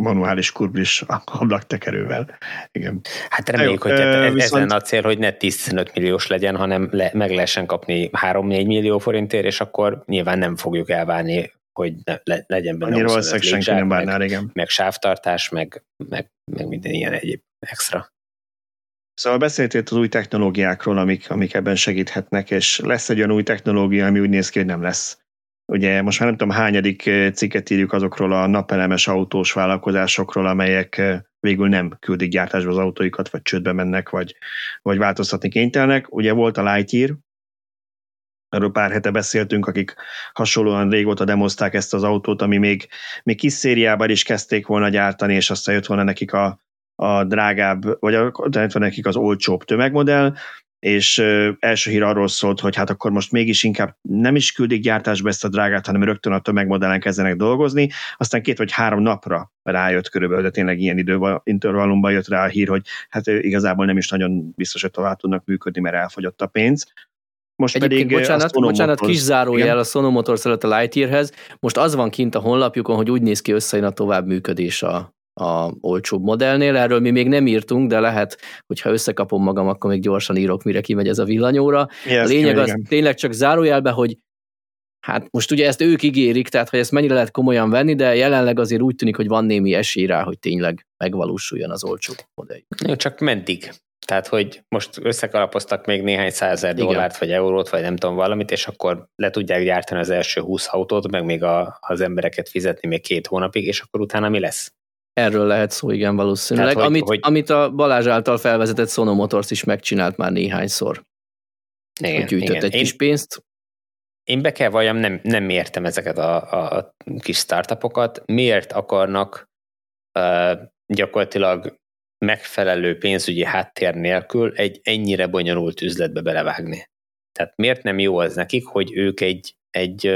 manuális kurblis ablaktekerővel. Igen. Hát reméljük, hogy ez, viszont... ezen a cél, hogy ne 10-15 milliós legyen, hanem le, meg lehessen kapni 3-4 millió forintért, és akkor nyilván nem fogjuk elválni, hogy ne, le, legyen benne Annyira valószínűleg senki nem bárnál, igen. Meg sávtartás, meg, meg, meg minden ilyen egyéb extra. Szóval beszéltél az új technológiákról, amik, amik ebben segíthetnek, és lesz egy olyan új technológia, ami úgy néz ki, hogy nem lesz. Ugye most már nem tudom, hányadik cikket írjuk azokról a napelemes autós vállalkozásokról, amelyek végül nem küldik gyártásba az autóikat, vagy csődbe mennek, vagy, vagy változtatni kénytelenek. Ugye volt a Lightyear, erről pár hete beszéltünk, akik hasonlóan régóta demozták ezt az autót, ami még, még kis szériában is kezdték volna gyártani, és aztán jött volna nekik a, a drágább, vagy a, jött volna nekik az olcsóbb tömegmodell, és első hír arról szólt, hogy hát akkor most mégis inkább nem is küldik gyártásba ezt a drágát, hanem rögtön a tömegmodellen kezdenek dolgozni, aztán két vagy három napra rájött körülbelül, de tényleg ilyen időintervallumban jött rá a hír, hogy hát igazából nem is nagyon biztos, hogy tovább tudnak működni, mert elfogyott a pénz. Most Egyébként pedig bocsánat, a bocsánat kis zárójel a Sono Motors előtt a Lightyearhez. Most az van kint a honlapjukon, hogy úgy néz ki összejön a tovább működés a, a olcsóbb modellnél. Erről mi még nem írtunk, de lehet, hogyha összekapom magam, akkor még gyorsan írok, mire kimegy ez a villanyóra. Yes, a lényeg az igen. tényleg csak zárójelbe, hogy hát most ugye ezt ők ígérik, tehát hogy ezt mennyire lehet komolyan venni, de jelenleg azért úgy tűnik, hogy van némi esély rá, hogy tényleg megvalósuljon az olcsó modell. Csak meddig? Tehát, hogy most összekalapoztak még néhány százer dollárt, vagy eurót, vagy nem tudom valamit, és akkor le tudják gyártani az első 20 autót, meg még a, az embereket fizetni még két hónapig, és akkor utána mi lesz? Erről lehet szó, igen, valószínűleg. Tehát, hogy, amit, hogy... amit a Balázs által felvezetett Sono Motors is megcsinált már néhányszor. Igen, hogy gyűjtött igen. egy én, kis pénzt. Én be kell valljam, nem, nem értem ezeket a, a kis startupokat. Miért akarnak uh, gyakorlatilag megfelelő pénzügyi háttér nélkül egy ennyire bonyolult üzletbe belevágni. Tehát miért nem jó az nekik, hogy ők egy, egy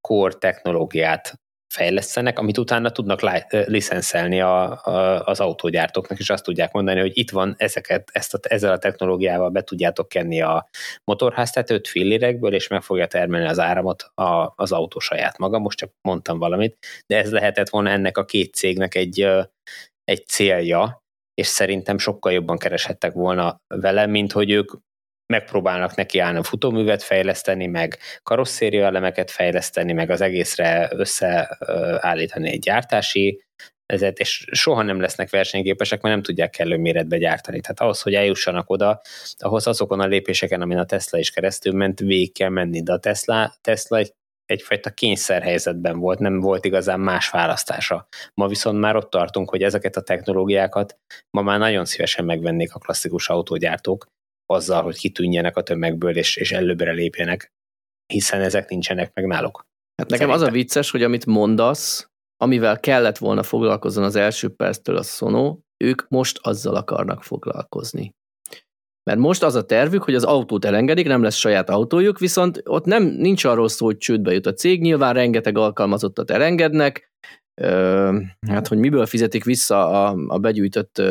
core technológiát fejlesztenek, amit utána tudnak licenszelni a, a, az autógyártóknak, és azt tudják mondani, hogy itt van ezeket, ezt a, ezzel a technológiával be tudjátok kenni a motorháztetőt fillérekből, és meg fogja termelni az áramot a, az autó saját maga. Most csak mondtam valamit, de ez lehetett volna ennek a két cégnek egy, egy célja, és szerintem sokkal jobban kereshettek volna vele, mint hogy ők megpróbálnak neki állni futóművet fejleszteni, meg karosszéria elemeket fejleszteni, meg az egészre összeállítani egy gyártási ezért, és soha nem lesznek versenyképesek, mert nem tudják kellő méretbe gyártani. Tehát ahhoz, hogy eljussanak oda, ahhoz azokon a lépéseken, amin a Tesla is keresztül ment, végig kell menni, de a Tesla, Tesla egy egyfajta kényszerhelyzetben volt, nem volt igazán más választása. Ma viszont már ott tartunk, hogy ezeket a technológiákat ma már nagyon szívesen megvennék a klasszikus autógyártók, azzal, hogy kitűnjenek a tömegből és, és előbbre lépjenek, hiszen ezek nincsenek meg náluk. Hát nekem Szerintem. az a vicces, hogy amit mondasz, amivel kellett volna foglalkozni az első perctől a Sono, ők most azzal akarnak foglalkozni. Mert most az a tervük, hogy az autót elengedik, nem lesz saját autójuk, viszont ott nem nincs arról szó, hogy csődbe jut a cég, nyilván rengeteg alkalmazottat elengednek, hát hogy miből fizetik vissza a, a begyűjtött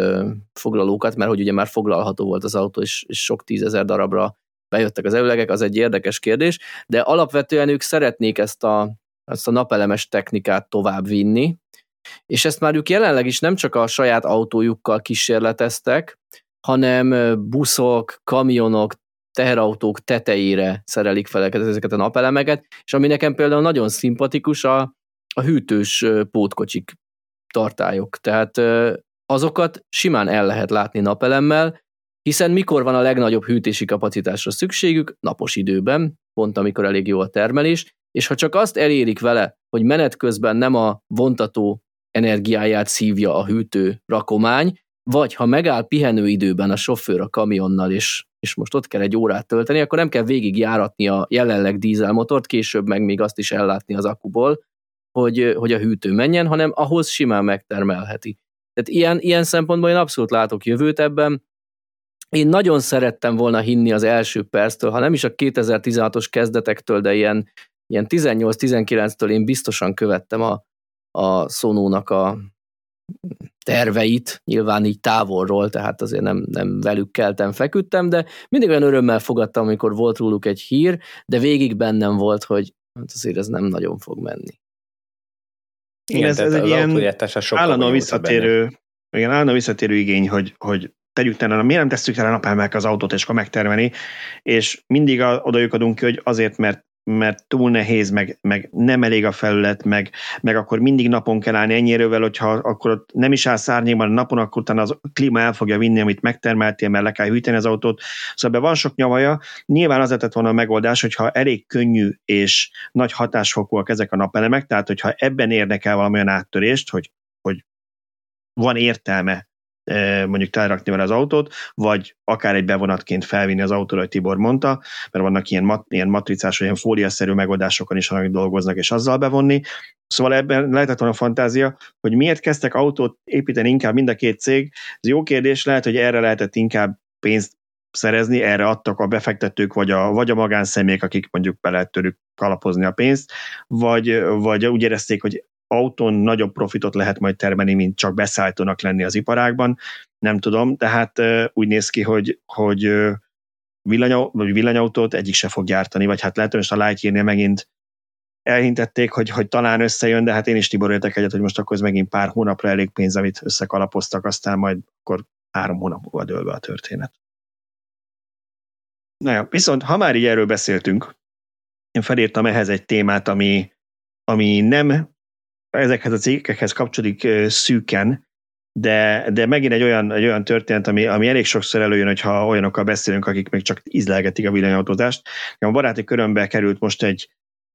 foglalókat, mert hogy ugye már foglalható volt az autó, és, és sok tízezer darabra bejöttek az előlegek, az egy érdekes kérdés, de alapvetően ők szeretnék ezt a, ezt a napelemes technikát tovább vinni, és ezt már ők jelenleg is nem csak a saját autójukkal kísérleteztek, hanem buszok, kamionok, teherautók tetejére szerelik fel ezeket a napelemeket, és ami nekem például nagyon szimpatikus, a, a hűtős pótkocsik tartályok. Tehát azokat simán el lehet látni napelemmel, hiszen mikor van a legnagyobb hűtési kapacitásra szükségük? Napos időben, pont amikor elég jó a termelés, és ha csak azt elérik vele, hogy menet közben nem a vontató energiáját szívja a hűtő rakomány, vagy ha megáll pihenőidőben a sofőr a kamionnal, és, és most ott kell egy órát tölteni, akkor nem kell végig járatni a jelenleg dízelmotort, később meg még azt is ellátni az akuból, hogy, hogy a hűtő menjen, hanem ahhoz simán megtermelheti. Tehát ilyen, ilyen szempontból én abszolút látok jövőt ebben. Én nagyon szerettem volna hinni az első perctől, ha nem is a 2016-os kezdetektől, de ilyen, ilyen 18-19-től én biztosan követtem a, a Sonónak a, terveit, nyilván így távolról, tehát azért nem, nem velük keltem, feküdtem, de mindig olyan örömmel fogadtam, amikor volt róluk egy hír, de végig bennem volt, hogy hát azért ez nem nagyon fog menni. Igen, ez, ez egy ilyen állandóan visszatérő, igen, állandóan visszatérő igény, hogy, hogy tegyük tenne, miért nem tesszük el a napelmek az autót, és akkor megtermeni, és mindig oda adunk ki, hogy azért, mert mert túl nehéz, meg, meg nem elég a felület, meg, meg akkor mindig napon kell állni ennyire, hogyha akkor ott nem is áll szárnyékban a napon, akkor utána az klíma el fogja vinni, amit megtermeltél, mert le kell hűteni az autót. Szóval van sok nyavaja. Nyilván az lett volna a megoldás, hogyha elég könnyű és nagy hatásfokúak ezek a napelemek, tehát hogyha ebben érnek el valamilyen áttörést, hogy, hogy van értelme mondjuk telerakni vele az autót, vagy akár egy bevonatként felvinni az autóra, hogy Tibor mondta, mert vannak ilyen, mat, ilyen matricás, ilyen fóliaszerű megoldásokon is, amik dolgoznak, és azzal bevonni. Szóval ebben lehetett volna fantázia, hogy miért kezdtek autót építeni inkább mind a két cég. Ez jó kérdés, lehet, hogy erre lehetett inkább pénzt szerezni, erre adtak a befektetők, vagy a, vagy a magánszemélyek, akik mondjuk be lehet tőlük kalapozni a pénzt, vagy, vagy úgy érezték, hogy autón nagyobb profitot lehet majd termelni, mint csak beszállítónak lenni az iparágban. Nem tudom, tehát úgy néz ki, hogy, hogy villanyau, vagy villanyautót egyik se fog gyártani, vagy hát lehet, hogy most a Lightyear-nél megint elhintették, hogy, hogy talán összejön, de hát én is Tibor értek egyet, hogy most akkor ez megint pár hónapra elég pénz, amit összekalapoztak, aztán majd akkor három hónap múlva dől be a történet. Na jó, viszont ha már így erről beszéltünk, én felírtam ehhez egy témát, ami, ami nem ezekhez a cégekhez kapcsolódik szűken, de, de megint egy olyan, egy olyan történet, ami, ami elég sokszor előjön, hogyha olyanokkal beszélünk, akik még csak ízlelgetik a villanyautózást. A baráti körömbe került most egy,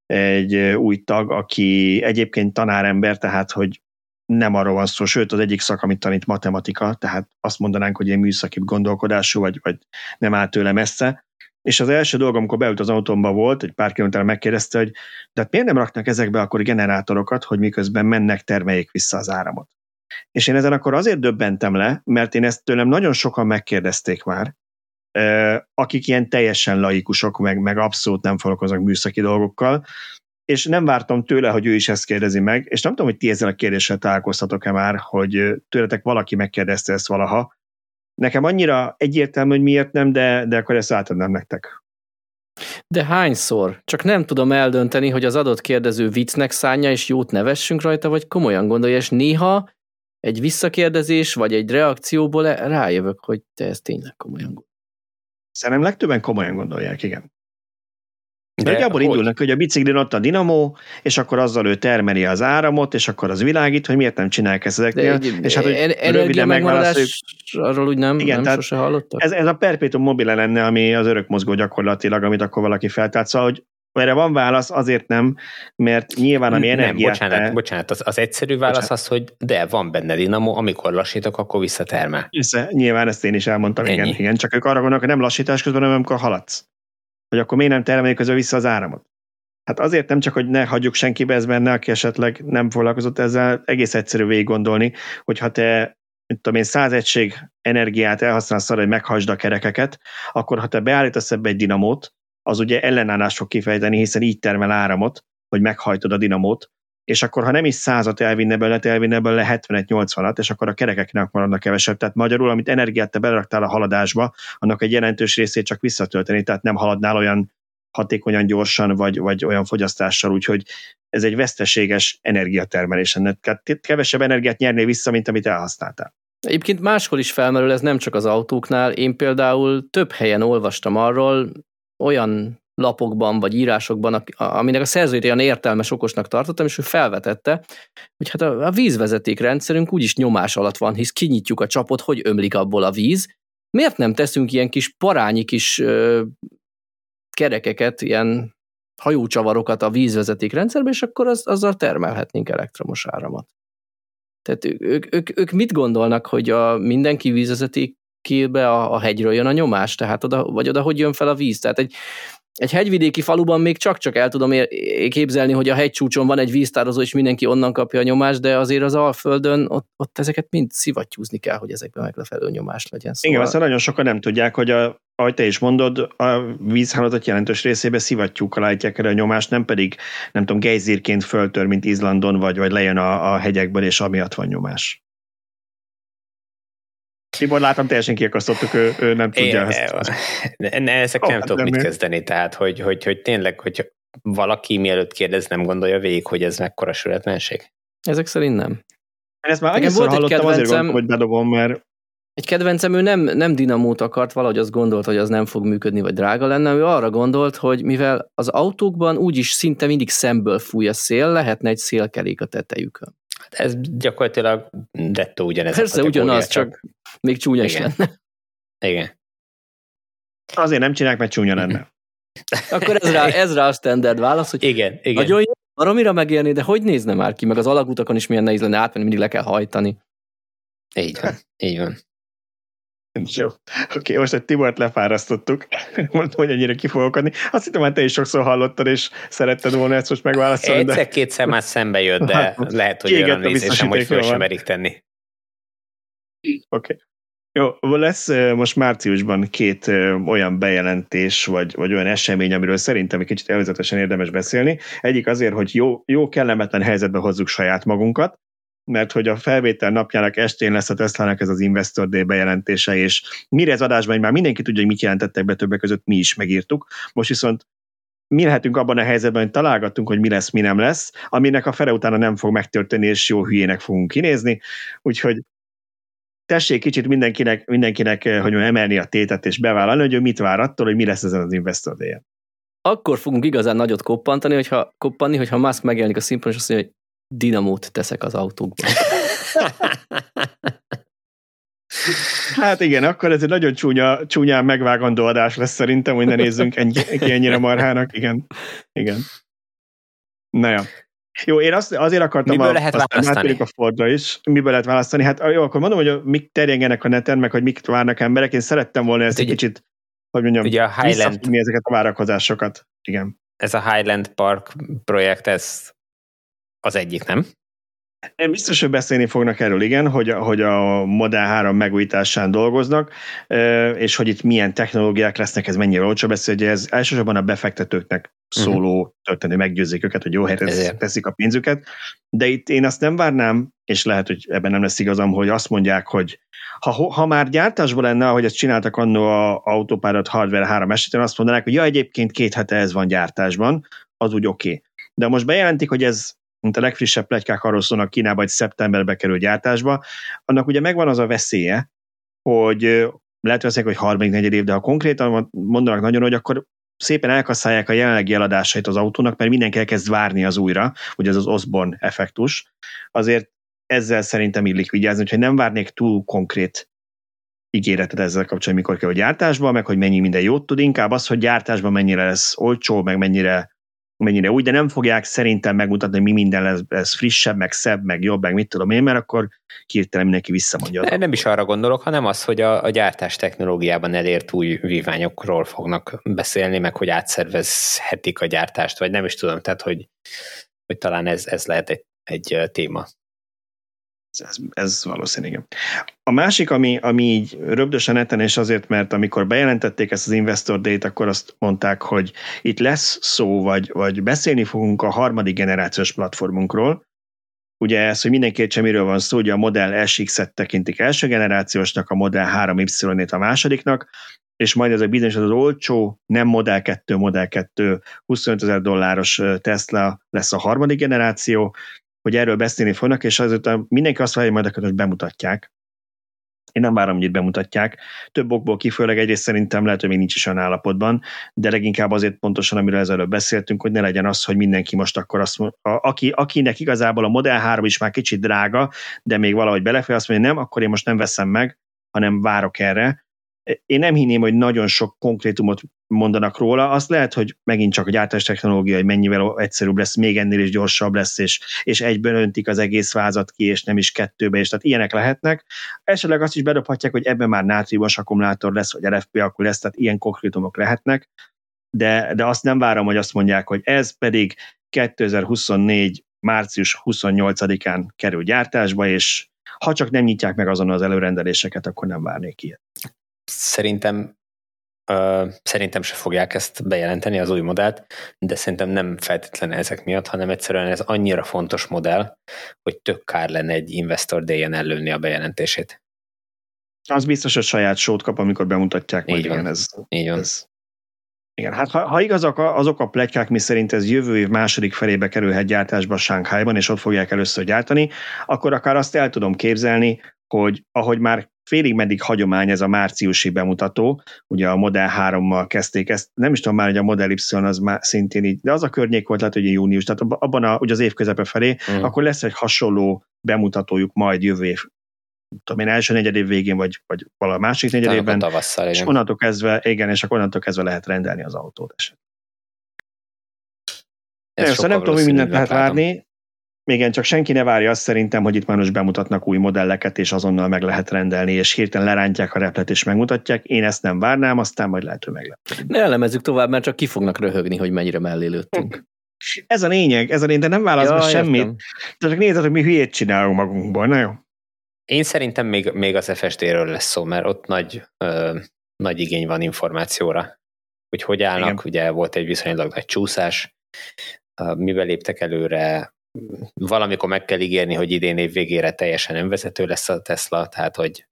egy új tag, aki egyébként tanárember, tehát hogy nem arról van szó, sőt az egyik szak, amit tanít matematika, tehát azt mondanánk, hogy ilyen műszaki gondolkodású, vagy, vagy nem áll tőle messze, és az első dolgom, amikor beült az autómba volt, egy pár kilométerre megkérdezte, hogy de hát miért nem raknak ezekbe akkor generátorokat, hogy miközben mennek, termeljék vissza az áramot. És én ezen akkor azért döbbentem le, mert én ezt tőlem nagyon sokan megkérdezték már, akik ilyen teljesen laikusok, meg, meg abszolút nem foglalkoznak műszaki dolgokkal, és nem vártam tőle, hogy ő is ezt kérdezi meg, és nem tudom, hogy ti ezzel a kérdéssel találkoztatok-e már, hogy tőletek valaki megkérdezte ezt valaha, Nekem annyira egyértelmű, hogy miért nem, de, de akkor ezt átadnám nektek. De hányszor? Csak nem tudom eldönteni, hogy az adott kérdező viccnek szánja, és jót nevessünk rajta, vagy komolyan gondolja, és néha egy visszakérdezés, vagy egy reakcióból rájövök, hogy te ezt tényleg komolyan gondolod. Szerintem legtöbben komolyan gondolják, igen. De Nagyjából hogy? indulnak, hogy a biciklin ott a dinamó, és akkor azzal ő termeli az áramot, és akkor az világít, hogy miért nem csinálják ezt ezeknél. De, és hát, hogy röviden megválaszoljuk. Arról úgy nem, igen, nem sose hallottak? Ez, ez a perpetuum mobile lenne, ami az örök mozgó gyakorlatilag, amit akkor valaki feltárt. Szóval, hogy erre van válasz, azért nem, mert nyilván ami energiát... Nem, bocsánat, te... bocsánat az, az egyszerű válasz bocsánat. az, hogy de, van benne dinamo, amikor lassítok, akkor visszatermel. Persze, nyilván ezt én is elmondtam, Ennyi. igen, igen, csak ők arra gondolnak, hogy nem lassítás közben, hanem amikor haladsz hogy akkor miért nem termeljük közben vissza az áramot. Hát azért nem csak, hogy ne hagyjuk senkibe ez benne, aki esetleg nem foglalkozott ezzel, egész egyszerű végig gondolni, hogy ha te mint tudom én, száz egység energiát elhasználsz arra, hogy meghasd a kerekeket, akkor ha te beállítasz ebbe egy dinamót, az ugye ellenállást fog kifejteni, hiszen így termel áramot, hogy meghajtod a dinamót, és akkor ha nem is százat elvinne belőle, elvinne belőle 70-80-at, és akkor a kerekeknek maradnak kevesebb. Tehát magyarul, amit energiát te beleraktál a haladásba, annak egy jelentős részét csak visszatölteni, tehát nem haladnál olyan hatékonyan, gyorsan, vagy, vagy olyan fogyasztással, úgyhogy ez egy veszteséges energiatermelés. Tehát kevesebb energiát nyernél vissza, mint amit elhasználtál. Egyébként máshol is felmerül, ez nem csak az autóknál. Én például több helyen olvastam arról, olyan lapokban vagy írásokban, aminek a szerzőjét olyan értelmes, okosnak tartottam, és ő felvetette, hogy hát a, vízvezeték rendszerünk úgyis nyomás alatt van, hisz kinyitjuk a csapot, hogy ömlik abból a víz. Miért nem teszünk ilyen kis parányi kis ö, kerekeket, ilyen hajócsavarokat a vízvezeték rendszerbe, és akkor az, azzal termelhetnénk elektromos áramot. Tehát ők, ők, ők mit gondolnak, hogy a mindenki vízvezetékébe a, a hegyről jön a nyomás, tehát oda, vagy oda hogy jön fel a víz? Tehát egy, egy hegyvidéki faluban még csak-csak el tudom képzelni, hogy a hegycsúcson van egy víztározó, és mindenki onnan kapja a nyomást, de azért az Alföldön ott, ott ezeket mind szivattyúzni kell, hogy ezekben meglefelő nyomás legyen. Szóval... Igen, azt nagyon sokan nem tudják, hogy a, ahogy te is mondod, a vízhálózat jelentős részébe szivattyúkkal állítják el a nyomást, nem pedig, nem tudom, gejzírként föltör, mint Izlandon, vagy, vagy lejön a, a hegyekből, és amiatt van nyomás. Tibor látom, teljesen kiakasztottuk, ő, ő nem tudja Én, ezt. Ne, ne, ezek oh, nem hát tudok mit kezdeni, tehát hogy, hogy, hogy tényleg, hogy valaki mielőtt kérdez, nem gondolja végig, hogy ez mekkora sületlenség? Ezek szerint nem. Én ezt már annyiszor hallottam, kedvencem... azért gondolom, hogy bedobom, mert Egy kedvencem, ő nem, nem dinamót akart, valahogy azt gondolt, hogy az nem fog működni, vagy drága lenne, ő arra gondolt, hogy mivel az autókban úgyis szinte mindig szemből fúj a szél, lehetne egy szélkerék a tetejükön. Hát ez gyakorlatilag dettó ugyanez. Persze ugyanaz, csak, csak még csúnya is lenne. Igen. Azért nem csinálják, mert csúnya lenne. Akkor ez rá, ez rá a standard válasz, hogy igen, igen. nagyon jó, baromira megélni, de hogy nézne már ki, meg az alagutakon is milyen nehéz lenne átmenni, mindig le kell hajtani. Így van, így van. Jó. Oké, okay, most egy Tibort lefárasztottuk. Mondtam, hogy ennyire ki fogok adni. Azt hittem, hogy te is sokszor hallottad, és szeretted volna ezt most megválaszolni. Egyszer-kétszer de... már szembe jött, de hát, lehet, hogy olyan nézésem, hogy föl sem merik tenni. Oké. Okay. Jó, lesz most márciusban két olyan bejelentés, vagy, vagy olyan esemény, amiről szerintem egy kicsit előzetesen érdemes beszélni. Egyik azért, hogy jó, jó kellemetlen helyzetbe hozzuk saját magunkat, mert hogy a felvétel napjának estén lesz a Tesla-nak ez az Investor Day bejelentése, és mire az adásban már mindenki tudja, hogy mit jelentettek be többek között, mi is megírtuk. Most viszont mi lehetünk abban a helyzetben, hogy találgatunk, hogy mi lesz, mi nem lesz, aminek a fele utána nem fog megtörténni, és jó hülyének fogunk kinézni. Úgyhogy tessék kicsit mindenkinek, mindenkinek hogy mondjam, emelni a tétet és bevállalni, hogy mit vár attól, hogy mi lesz ezen az Investor day -en. Akkor fogunk igazán nagyot koppantani, hogyha, koppanni, hogyha Musk megjelenik a színpadon, és azt mondja, hogy dinamót teszek az autókba. Hát igen, akkor ez egy nagyon csúnya, csúnyán megvágandó adás lesz szerintem, hogy ne nézzünk ennyi, ennyire marhának. Igen. Igen. Na ja. Jó, én azt, azért akartam Miből a, lehet választani? a Fordra is. Miből lehet választani? Hát jó, akkor mondom, hogy mik terjengenek a neten, meg hogy mik várnak emberek. Én szerettem volna ezt hát, egy kicsit, hogy mondjam, ugye a Highland, ezeket a várakozásokat. Igen. Ez a Highland Park projekt, ez az egyik, nem? Biztos, hogy beszélni fognak erről, igen, hogy, hogy a Model 3 megújításán dolgoznak, és hogy itt milyen technológiák lesznek, ez mennyire olcsó beszél, hogy ez elsősorban a befektetőknek szóló uh-huh. történő, meggyőzik őket, hogy jó helyre teszik a pénzüket, de itt én azt nem várnám, és lehet, hogy ebben nem lesz igazam, hogy azt mondják, hogy ha, ha már gyártásban lenne, ahogy ezt csináltak annó a Autopilot Hardware 3 esetén, azt mondanák, hogy ja, egyébként két hete ez van gyártásban, az úgy oké. Okay. De most bejelentik, hogy ez mint a legfrissebb plegykák arról szólnak Kínába, hogy szeptemberbe kerül gyártásba, annak ugye megvan az a veszélye, hogy lehet veszek, hogy harmadik, negyed év, de ha konkrétan mondanak nagyon, hogy akkor szépen elkasszálják a jelenlegi eladásait az autónak, mert mindenki elkezd várni az újra, hogy ez az Osborne effektus. Azért ezzel szerintem illik vigyázni, hogy nem várnék túl konkrét ígéretet ezzel kapcsolatban, mikor kell a gyártásba, meg hogy mennyi minden jót tud, inkább az, hogy gyártásban mennyire lesz olcsó, meg mennyire mennyire úgy, de nem fogják szerintem megmutatni, hogy mi minden lesz, lesz frissebb, meg szebb, meg jobb, meg mit tudom én, mert akkor hirtelen mindenki visszamondja. Ne, nem is arra gondolok, hanem az, hogy a, a gyártás technológiában elért új víványokról fognak beszélni, meg hogy átszervezhetik a gyártást, vagy nem is tudom, tehát hogy, hogy talán ez, ez lehet egy, egy téma. Ez, ez valószínű. A másik, ami, ami így rögdösen neten, és azért, mert amikor bejelentették ezt az Investor Date, akkor azt mondták, hogy itt lesz szó, vagy, vagy beszélni fogunk a harmadik generációs platformunkról. Ugye ez, hogy mindenki értse, miről van szó, ugye a Model SX-et tekintik első generációsnak, a Model 3Y-ét a másodiknak, és majd ez a bizonyos az olcsó, nem Model 2, Model 2, 25 ezer dolláros Tesla lesz a harmadik generáció, hogy erről beszélni fognak, és azután mindenki azt várja, majd hogy bemutatják. Én nem várom, hogy itt bemutatják. Több okból kifőleg egyrészt szerintem lehet, hogy még nincs is olyan állapotban, de leginkább azért pontosan, amiről ezelőtt beszéltünk, hogy ne legyen az, hogy mindenki most akkor azt mondja, aki, akinek igazából a Model 3 is már kicsit drága, de még valahogy belefér, azt mondja, nem, akkor én most nem veszem meg, hanem várok erre, én nem hinném, hogy nagyon sok konkrétumot mondanak róla, azt lehet, hogy megint csak a gyártás technológia, hogy mennyivel egyszerűbb lesz, még ennél is gyorsabb lesz, és, és egyben öntik az egész vázat ki, és nem is kettőbe, és tehát ilyenek lehetnek. Esetleg azt is bedobhatják, hogy ebben már nátriumos akkumulátor lesz, vagy RFP akkor lesz, tehát ilyen konkrétumok lehetnek, de, de azt nem várom, hogy azt mondják, hogy ez pedig 2024 március 28-án kerül gyártásba, és ha csak nem nyitják meg azon az előrendeléseket, akkor nem várnék ilyet. Szerintem ö, szerintem se fogják ezt bejelenteni, az új modellt, de szerintem nem feltétlenül ezek miatt, hanem egyszerűen ez annyira fontos modell, hogy tök kár lenne egy Investor Day-en ellőni a bejelentését. Az biztos, hogy saját sót kap, amikor bemutatják. Így van. Igen, ez, Így van. Ez, igen, hát ha, ha igazak azok a plegykák, mi szerint ez jövő év második felébe kerülhet gyártásba Shanghai-ban, és ott fogják először gyártani, akkor akár azt el tudom képzelni, hogy ahogy már félig meddig hagyomány ez a márciusi bemutató, ugye a Model 3-mal kezdték ezt, nem is tudom már, hogy a Model Y az már szintén így, de az a környék volt, lehet, hogy június, tehát abban a, ugye az év közepe felé, mm. akkor lesz egy hasonló bemutatójuk majd jövő év tudom én, első negyedév végén, vagy, vagy valami másik negyedévben, tavasszal, és onnantól kezdve, igen, és akkor onnantól kezdve lehet rendelni az autót esetleg. Persze, nem tudom, hogy mindent lehet várni, igen, csak senki ne várja azt szerintem, hogy itt már most bemutatnak új modelleket, és azonnal meg lehet rendelni, és hirtelen lerántják a replet, és megmutatják. Én ezt nem várnám, aztán majd lehet, hogy meglep. Ne elemezzük tovább, mert csak ki fognak röhögni, hogy mennyire mellé lőttünk. Ez a lényeg, ez a lényeg, de nem válasz ja, semmit. De csak nézed, hogy mi hülyét csinálunk magunkból. Na jó. Én szerintem még, még az FSD-ről lesz szó, mert ott nagy, ö, nagy igény van információra. Hogy hogy állnak, Igen. ugye volt egy viszonylag nagy csúszás, mivel léptek előre, valamikor meg kell ígérni, hogy idén év végére teljesen önvezető lesz a Tesla, tehát hogy...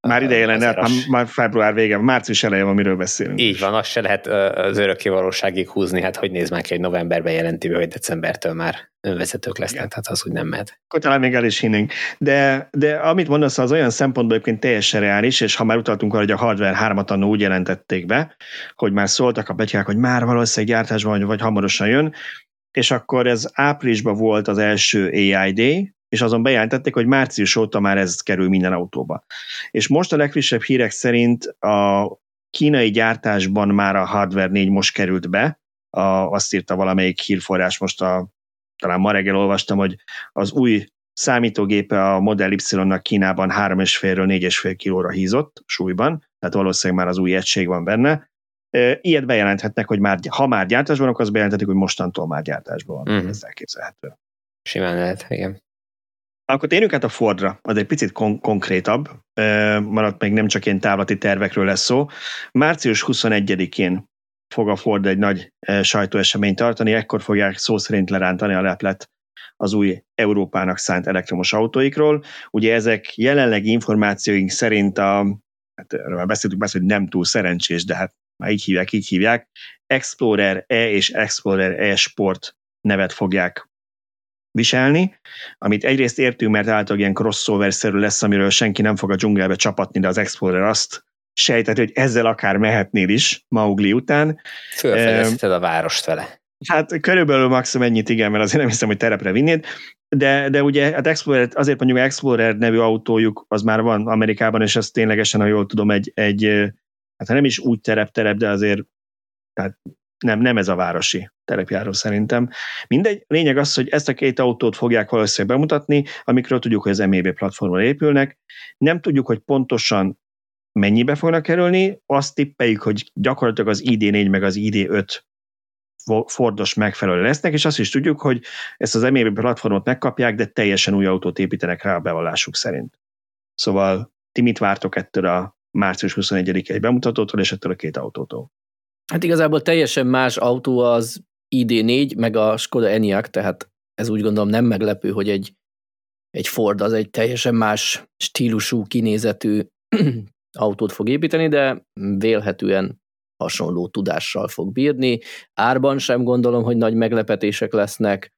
Már ideje lenne, az... már február vége, március eleje van, miről beszélünk. Így van, azt se lehet az örökké valóságig húzni, hát hogy néz már ki, hogy novemberben jelenti hogy decembertől már önvezetők lesznek, Igen. tehát az úgy nem mehet. Akkor talán még el is hinnénk. De, de amit mondasz, az olyan szempontból egyébként teljesen reális, és ha már utaltunk arra, hogy a Hardware 3-at annó úgy jelentették be, hogy már szóltak a betyák, hogy már valószínűleg gyártásban vagy, vagy hamarosan jön, és akkor ez áprilisban volt az első AI Day, és azon bejelentették, hogy március óta már ez kerül minden autóba. És most a legfrissebb hírek szerint a kínai gyártásban már a Hardware 4 most került be, a, azt írta valamelyik hírforrás, most a, talán ma reggel olvastam, hogy az új számítógépe a Model Y-nak Kínában 3,5-ről 4,5 kilóra hízott súlyban, tehát valószínűleg már az új egység van benne, Ilyet bejelenthetnek, hogy már, ha már gyártásban, akkor azt bejelenthetik, hogy mostantól már gyártásban van. Mm. Ez elképzelhető. Simán lehet, igen. Akkor térjünk át a Fordra, az egy picit kon- konkrétabb, maradt még nem csak ilyen távlati tervekről lesz szó. Március 21-én fog a Ford egy nagy sajtóeseményt tartani, ekkor fogják szó szerint lerántani a leplet az új Európának szánt elektromos autóikról. Ugye ezek jelenlegi információink szerint a, hát erről beszéltük már, hogy nem túl szerencsés, de hát már így hívják, így hívják, Explorer E és Explorer E Sport nevet fogják viselni, amit egyrészt értünk, mert általában ilyen crossover-szerű lesz, amiről senki nem fog a dzsungelbe csapatni, de az Explorer azt sejtett, hogy ezzel akár mehetnél is Maugli után. Fölfedezheted a várost vele. Hát körülbelül maximum ennyit, igen, mert azért nem hiszem, hogy terepre vinnéd. De, de ugye hát Explorer, azért mondjuk Explorer nevű autójuk, az már van Amerikában, és ez ténylegesen, ha jól tudom, egy, egy hát nem is úgy terep-terep, de azért tehát nem, nem ez a városi terepjáró szerintem. Mindegy, lényeg az, hogy ezt a két autót fogják valószínűleg bemutatni, amikről tudjuk, hogy az MEB platformon épülnek. Nem tudjuk, hogy pontosan mennyibe fognak kerülni, azt tippeljük, hogy gyakorlatilag az ID4 meg az ID5 Fordos megfelelő lesznek, és azt is tudjuk, hogy ezt az MEB platformot megkapják, de teljesen új autót építenek rá a bevallásuk szerint. Szóval ti mit vártok ettől a március 21-i bemutatótól, és ettől a két autótól. Hát igazából teljesen más autó az ID4, meg a Skoda Enyaq, tehát ez úgy gondolom nem meglepő, hogy egy, egy Ford az egy teljesen más stílusú, kinézetű autót fog építeni, de vélhetően hasonló tudással fog bírni. Árban sem gondolom, hogy nagy meglepetések lesznek.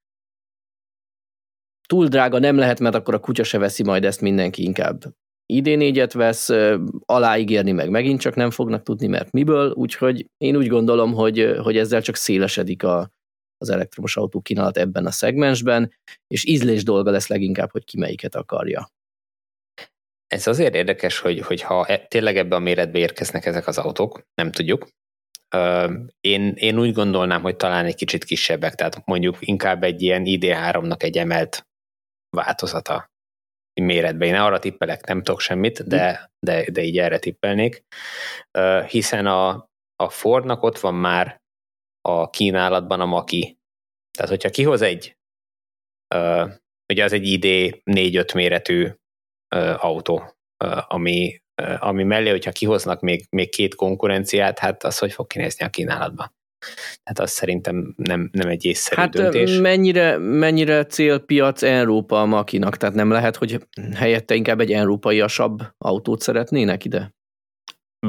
Túl drága nem lehet, mert akkor a kutya se veszi majd ezt mindenki inkább idén négyet vesz, aláígérni meg megint csak nem fognak tudni, mert miből, úgyhogy én úgy gondolom, hogy, hogy ezzel csak szélesedik a, az elektromos autó kínálat ebben a szegmensben, és ízlés dolga lesz leginkább, hogy ki melyiket akarja. Ez azért érdekes, hogy, hogy ha e, tényleg ebbe a méretbe érkeznek ezek az autók, nem tudjuk. Én, én úgy gondolnám, hogy talán egy kicsit kisebbek, tehát mondjuk inkább egy ilyen ID3-nak egy emelt változata méretben. Én arra tippelek, nem tudok semmit, de, de, de így erre tippelnék, hiszen a, a Fordnak ott van már a kínálatban a Maki. Tehát, hogyha kihoz egy, ugye az egy ID 4-5 méretű autó, ami, ami mellé, hogyha kihoznak még, még két konkurenciát, hát az hogy fog kinézni a kínálatban? Hát az szerintem nem, nem egy észszerű hát döntés. Mennyire, mennyire célpiac Európa a makinak? Tehát nem lehet, hogy helyette inkább egy európaiasabb autót szeretnének ide?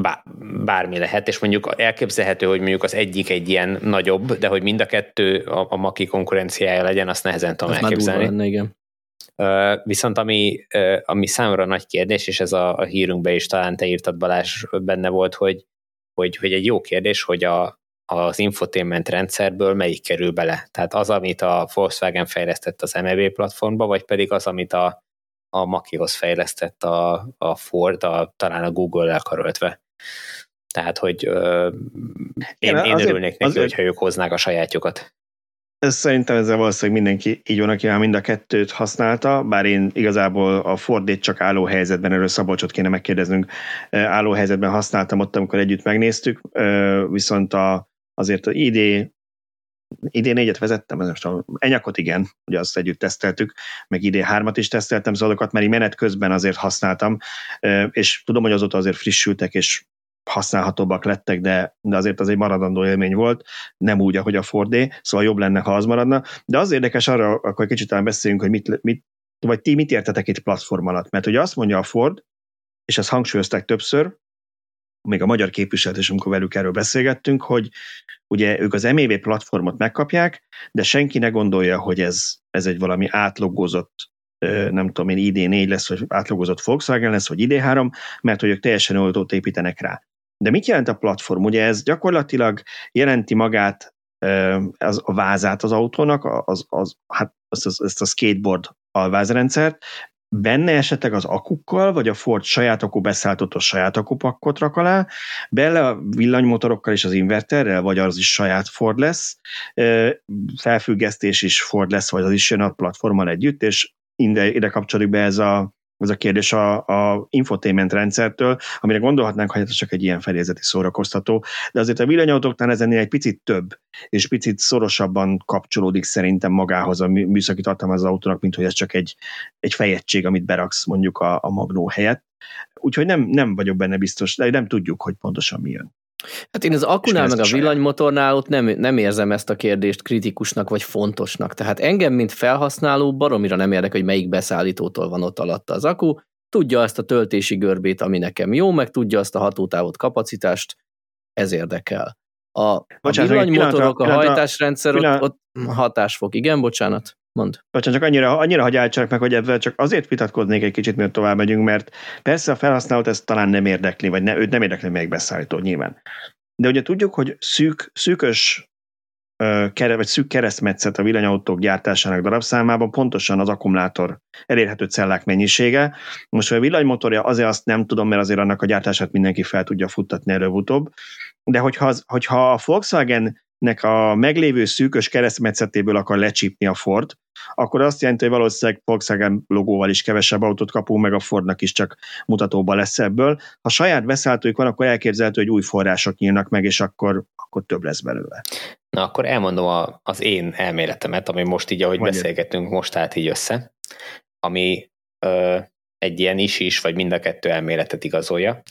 Bár, bármi lehet, és mondjuk elképzelhető, hogy mondjuk az egyik egy ilyen nagyobb, de hogy mind a kettő a, a maki konkurenciája legyen, azt nehezen tudom az elképzelni. Lenne, igen. Viszont ami, ami számomra nagy kérdés, és ez a, a hírünkbe is talán te írtad Balázs benne volt, hogy, hogy, hogy egy jó kérdés, hogy a, az infotainment rendszerből melyik kerül bele. Tehát az, amit a Volkswagen fejlesztett az MEB platformba, vagy pedig az, amit a, a Makihoz fejlesztett a, a Ford, a, talán a Google-el karöltve. Tehát, hogy ö, én, én azért, örülnék neki, azért, hogyha ők hoznák a sajátjukat. Ez szerintem ezzel valószínűleg mindenki így van, aki már mind a kettőt használta, bár én igazából a Fordét csak álló helyzetben, erről Szabolcsot kéne megkérdeznünk, álló helyzetben használtam ott, amikor együtt megnéztük, viszont a, azért az ID, ID 4-et vezettem, most a Enyakot igen, ugye azt együtt teszteltük, meg ID 3-at is teszteltem, szóval azokat mert menet közben azért használtam, és tudom, hogy azóta azért frissültek, és használhatóbbak lettek, de, de azért az egy maradandó élmény volt, nem úgy, ahogy a Fordé, szóval jobb lenne, ha az maradna. De az érdekes arra, akkor kicsit talán beszéljünk, hogy mit, mit, vagy ti mit értetek itt platform alatt. Mert ugye azt mondja a Ford, és ezt hangsúlyozták többször, még a magyar képviselet is, amikor velük erről beszélgettünk, hogy ugye ők az MEV platformot megkapják, de senki ne gondolja, hogy ez, ez egy valami átlogozott nem tudom én, ID4 lesz, vagy átlogozott Volkswagen lesz, vagy ID3, mert hogy ők teljesen oltót építenek rá. De mit jelent a platform? Ugye ez gyakorlatilag jelenti magát az, a vázát az autónak, az, az, hát az, az, ezt a skateboard alvázrendszert, benne esetleg az akukkal, vagy a Ford saját akku beszálltott saját akupakkot rak alá, bele a villanymotorokkal és az inverterrel, vagy az is saját Ford lesz, felfüggesztés is Ford lesz, vagy az is jön a platformmal együtt, és ide, ide kapcsolódik be ez a, ez a kérdés a, a infotainment rendszertől, amire gondolhatnánk, hogy ez csak egy ilyen felézeti szórakoztató, de azért a villanyautóknál ez ennél egy picit több, és picit szorosabban kapcsolódik szerintem magához a műszaki tartalma az autónak, mint hogy ez csak egy, egy fejegység, amit beraksz mondjuk a, a magnó helyett. Úgyhogy nem, nem vagyok benne biztos, de nem tudjuk, hogy pontosan mi jön. Hát én az akkunál meg a villanymotornál ott nem, nem érzem ezt a kérdést kritikusnak vagy fontosnak. Tehát engem, mint felhasználó, baromira nem érdekel, hogy melyik beszállítótól van ott alatta az akku. Tudja azt a töltési görbét, ami nekem jó, meg tudja azt a hatótávot, kapacitást, ez érdekel. A, bocsánat, a villanymotorok, a hajtásrendszer, ott, ott hatásfok. Igen, bocsánat. Mond. Bocsánat, csak annyira, annyira hagyjáltsanak meg, hogy ebben csak azért vitatkoznék egy kicsit, miért tovább megyünk, mert persze a felhasználót ezt talán nem érdekli, vagy ne, őt nem érdekli még beszállító nyilván. De ugye tudjuk, hogy szűk, szűkös vagy szűk keresztmetszet a villanyautók gyártásának darabszámában pontosan az akkumulátor elérhető cellák mennyisége. Most a villanymotorja azért azt nem tudom, mert azért annak a gyártását mindenki fel tudja futtatni előbb-utóbb, de hogyha, az, hogyha a Volkswagen nek a meglévő szűkös keresztmetszetéből akar lecsípni a Ford, akkor azt jelenti, hogy valószínűleg Volkswagen logóval is kevesebb autót kapunk, meg a Fordnak is csak mutatóba lesz ebből. Ha saját beszállítóik van, akkor elképzelhető, hogy új források nyílnak meg, és akkor, akkor több lesz belőle. Na, akkor elmondom a, az én elméletemet, ami most így, ahogy Mondja. beszélgetünk, most állt így össze, ami ö, egy ilyen is is, vagy mind a kettő elméletet igazolja.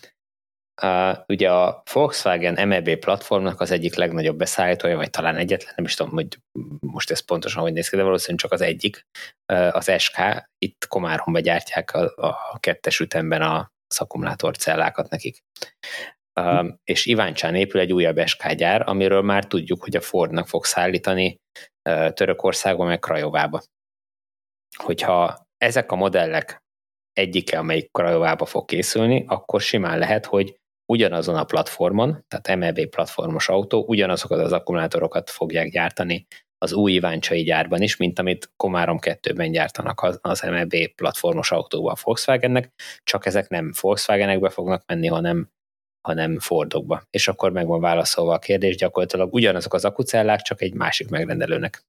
Uh, ugye a Volkswagen MEB platformnak az egyik legnagyobb beszállítója, vagy talán egyetlen, nem is tudom, hogy most ez pontosan hogy néz ki, de valószínűleg csak az egyik, az SK, itt Komáromba gyártják a, a kettes ütemben a akkumulátorcellákat nekik. Uh, és Iváncsán épül egy újabb SK gyár, amiről már tudjuk, hogy a Fordnak fog szállítani uh, Törökországba, meg Krajovába. Hogyha ezek a modellek egyike, amelyik Krajovába fog készülni, akkor simán lehet, hogy ugyanazon a platformon, tehát MLB platformos autó, ugyanazokat az akkumulátorokat fogják gyártani az új Iváncsai gyárban is, mint amit Komárom 2-ben gyártanak az, MLB platformos autóban a Volkswagennek, csak ezek nem Volkswagenekbe fognak menni, hanem, hanem Fordokba. És akkor meg van válaszolva a kérdés, gyakorlatilag ugyanazok az akucellák, csak egy másik megrendelőnek.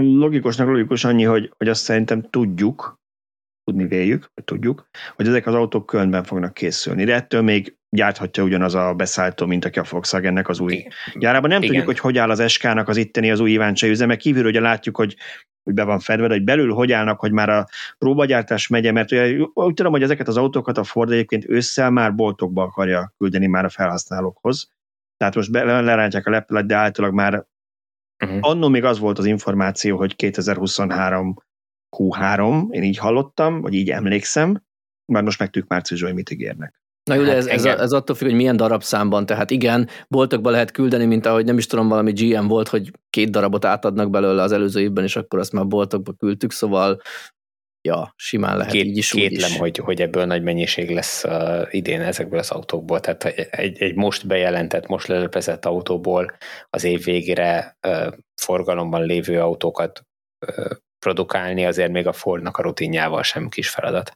Logikusnak logikus annyi, hogy, hogy azt szerintem tudjuk, tudni véljük, vagy tudjuk, hogy ezek az autók Kölnben fognak készülni. De ettől még gyárthatja ugyanaz a beszállító, mint aki a Volkswagennek az új gyárában. Nem Igen. tudjuk, hogy hogy áll az SK-nak az itteni az új Iváncsai üzeme. Kívül ugye látjuk, hogy hogy be van fedve, de hogy belül hogy állnak, hogy már a próbagyártás megye, mert ugye, úgy tudom, hogy ezeket az autókat a Ford egyébként ősszel már boltokba akarja küldeni már a felhasználókhoz. Tehát most be, lerántják a leplet, de általában már uh-huh. annó még az volt az információ, hogy 2023 Q3, én így hallottam, vagy így emlékszem, már most megtűk márciusban, hogy mit ígérnek. Na jó, de hát ez, engem... ez, ez attól függ, hogy milyen darabszámban, tehát igen, boltokba lehet küldeni, mint ahogy nem is tudom, valami GM volt, hogy két darabot átadnak belőle az előző évben, és akkor azt már boltokba küldtük, szóval ja, simán lehet Két, így is. Kétlem, is. Hogy, hogy ebből nagy mennyiség lesz uh, idén ezekből az autókból. Tehát egy, egy most bejelentett, most lelepezett autóból az év végére uh, forgalomban lévő autókat uh, produkálni azért még a Fordnak a rutinjával sem kis feladat.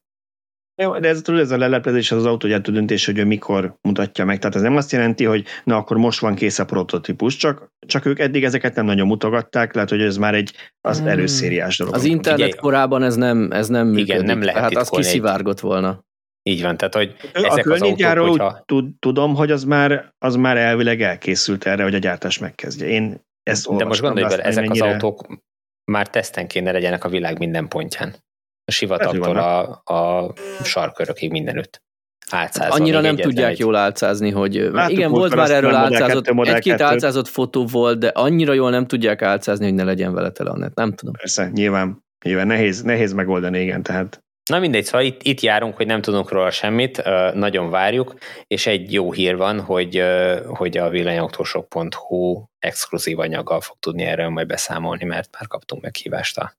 Jó, de ez, ez a leleplezés az autógyártó döntés, hogy ő mikor mutatja meg. Tehát ez nem azt jelenti, hogy na akkor most van kész a prototípus, csak, csak ők eddig ezeket nem nagyon mutogatták, lehet, hogy ez már egy az hmm. előszériás dolog. Az internet igen, korában ez nem, ez nem működik. Igen, nem lehet tehát az kiszivárgott volna. Így van, tehát hogy ezek a az autók, hogyha... tudom, hogy az már, az már elvileg elkészült erre, hogy a gyártás megkezdje. Én ezt De most gondolj bele, ezek mennyire... az autók már teszten kéne legyenek a világ minden pontján. A sivatagtól a, a sarkörökig mindenütt. Álcázva, Annyira nem tudják egy... jól álcázni, hogy Láttuk igen, volt már erről álcázott, egy-két álcázott fotó volt, de annyira jól nem tudják álcázni, hogy ne legyen vele tele a net. Nem tudom. Persze, nyilván, nyilván nehéz, nehéz megoldani, igen, tehát Na mindegy, szóval itt, itt járunk, hogy nem tudunk róla semmit, nagyon várjuk, és egy jó hír van, hogy, hogy a villanyautósok.hu exkluzív anyaggal fog tudni erről majd beszámolni, mert már kaptunk meghívást a,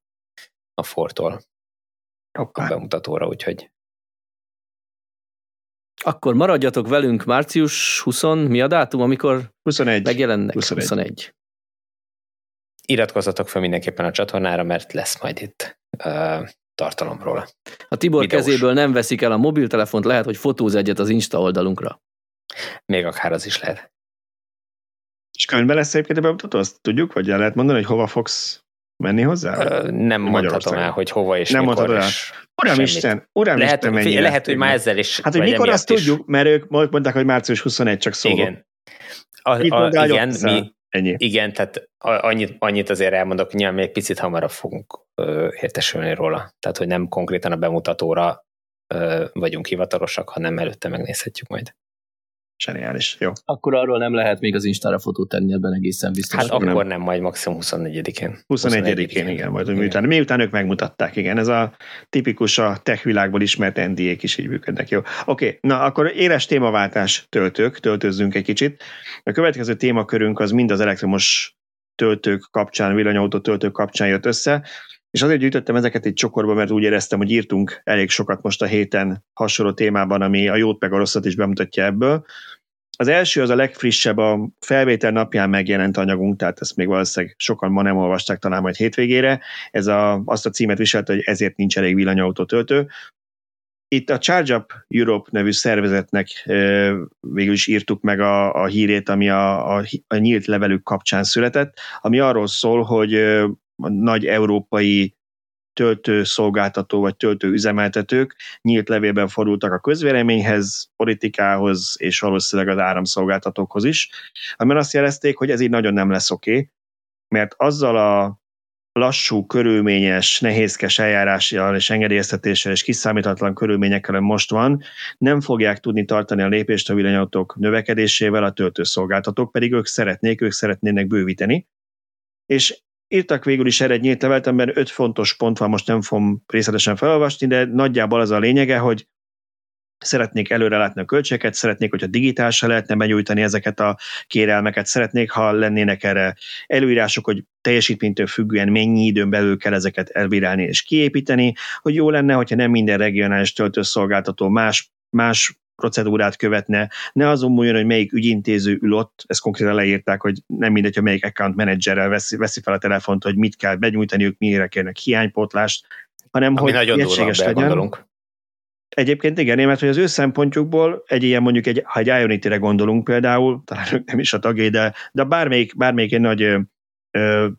a Fortól a bemutatóra, úgyhogy akkor maradjatok velünk március 20, mi a dátum, amikor 21. megjelennek? 21. 21. Iratkozzatok fel mindenképpen a csatornára, mert lesz majd itt uh, tartalomról. A Tibor Videós. kezéből nem veszik el a mobiltelefont, lehet, hogy fotóz egyet az Insta oldalunkra. Még akár az is lehet. És könyvben lesz egyébként a bemutató? Azt tudjuk, vagy el lehet mondani, hogy hova fogsz menni hozzá? Ö, nem mondhatom el, hogy hova és nem mikor. El. Uram Isten, Uram lehet, Isten, lehet, lehet, hogy már ezzel is. Hát, hogy mikor azt is. tudjuk, mert ők mondták, hogy március 21 csak szólok. Igen. A, a, igen, mi, Ennyi. Igen, tehát annyit, annyit azért elmondok, hogy nyilván még picit hamarabb fogunk ö, értesülni róla. Tehát, hogy nem konkrétan a bemutatóra ö, vagyunk hivatalosak, hanem előtte megnézhetjük majd. Zseniális, jó. Akkor arról nem lehet még az Instára fotót tenni, ebben egészen biztos. Hát akkor nem, nem majd maximum 24-én. 24-én, igen, majd igen. Miután, miután ők megmutatták, igen, ez a tipikus a tech világból ismert NDA-k is így működnek, jó. Oké, okay, na akkor éles témaváltás töltők, töltőzzünk egy kicsit. A következő témakörünk az mind az elektromos töltők kapcsán, villanyautó töltők kapcsán jött össze, és azért gyűjtöttem ezeket egy csokorba, mert úgy éreztem, hogy írtunk elég sokat most a héten hasonló témában, ami a jót meg a rosszat is bemutatja ebből. Az első az a legfrissebb, a felvétel napján megjelent anyagunk, tehát ezt még valószínűleg sokan ma nem olvasták talán majd hétvégére. Ez a, azt a címet viselte, hogy ezért nincs elég villanyautó töltő. Itt a Charge Up Europe nevű szervezetnek végül is írtuk meg a, a hírét, ami a, a, a nyílt levelük kapcsán született, ami arról szól, hogy nagy európai töltőszolgáltató vagy töltőüzemeltetők nyílt levélben fordultak a közvéleményhez, politikához és valószínűleg az áramszolgáltatókhoz is, amiben azt jelezték, hogy ez így nagyon nem lesz oké, okay, mert azzal a lassú, körülményes, nehézkes eljárással és engedélyeztetéssel és kiszámíthatatlan körülményekkel most van, nem fogják tudni tartani a lépést a villanyautók növekedésével, a töltőszolgáltatók pedig ők szeretnék, ők szeretnének bővíteni, és Írtak végül is erre egy nyílt levelet, amiben öt fontos pont van, most nem fogom részletesen felolvasni, de nagyjából az a lényege, hogy szeretnék előre látni a költségeket, szeretnék, hogyha digitálisan lehetne benyújtani ezeket a kérelmeket, szeretnék, ha lennének erre előírások, hogy teljesítménytől függően mennyi időn belül kell ezeket elbírálni és kiépíteni, hogy jó lenne, hogyha nem minden regionális töltőszolgáltató más más procedúrát követne, ne azon múljon, hogy melyik ügyintéző ül ott, ezt konkrétan leírták, hogy nem mindegy, hogy melyik account managerrel veszi, veszi fel a telefont, hogy mit kell begyújtaniuk, mire kérnek hiánypótlást, hanem Ami hogy nagyon egységes legyen. Gondolunk. Egyébként igen, mert hogy az ő szempontjukból egy ilyen mondjuk, egy, ha egy Ionity-re gondolunk például, talán ők nem is a tagjai, de, de bármelyik, bármelyik egy nagy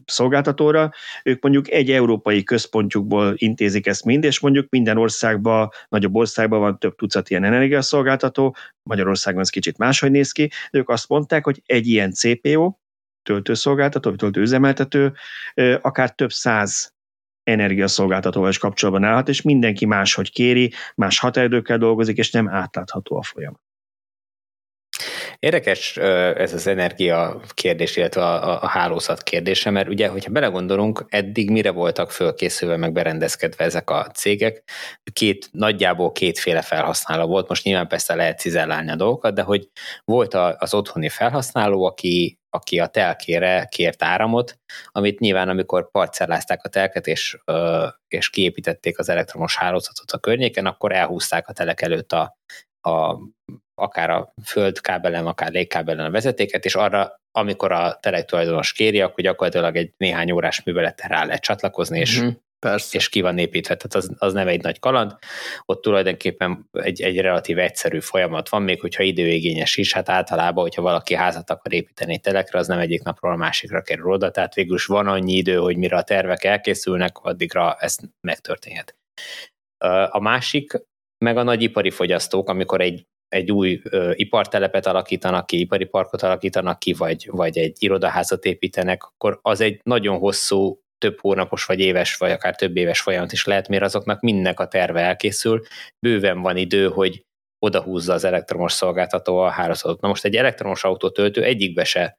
szolgáltatóra, ők mondjuk egy európai központjukból intézik ezt mind, és mondjuk minden országban, nagyobb országban van több tucat ilyen energiaszolgáltató, Magyarországon ez kicsit máshogy néz ki, de ők azt mondták, hogy egy ilyen CPO, töltőszolgáltató, vagy töltőüzemeltető, akár több száz energiaszolgáltatóval is kapcsolatban állhat, és mindenki máshogy kéri, más határidőkkel dolgozik, és nem átlátható a folyamat. Érdekes ez az energia kérdés, illetve a, a hálózat kérdése, mert ugye, hogyha belegondolunk, eddig mire voltak fölkészülve, meg berendezkedve ezek a cégek, két, nagyjából kétféle felhasználó volt, most nyilván persze lehet cizellálni a dolgokat, de hogy volt az otthoni felhasználó, aki, aki a telkére kért áramot, amit nyilván amikor parcellázták a telket és, és kiépítették az elektromos hálózatot a környéken, akkor elhúzták a telek előtt a, a akár a földkábelen, akár légkábelen a vezetéket, és arra, amikor a telek tulajdonos kéri, akkor gyakorlatilag egy néhány órás műveleten rá lehet csatlakozni, és, mm-hmm. Persze. és ki van építve. Tehát az, az nem egy nagy kaland. Ott tulajdonképpen egy, egy relatív egyszerű folyamat van, még hogyha időigényes is, hát általában, hogyha valaki házat akar építeni telekre, az nem egyik napról a másikra kerül oda, tehát végül is van annyi idő, hogy mire a tervek elkészülnek, addigra ezt megtörténhet. A másik, meg a nagy ipari fogyasztók, amikor egy egy új ö, ipartelepet alakítanak ki, ipari parkot alakítanak ki, vagy, vagy egy irodaházat építenek, akkor az egy nagyon hosszú, több hónapos, vagy éves, vagy akár több éves folyamat is lehet, mert azoknak mindnek a terve elkészül, bőven van idő, hogy odahúzza az elektromos szolgáltató a hálózatot. Na most egy elektromos autótöltő egyikbe se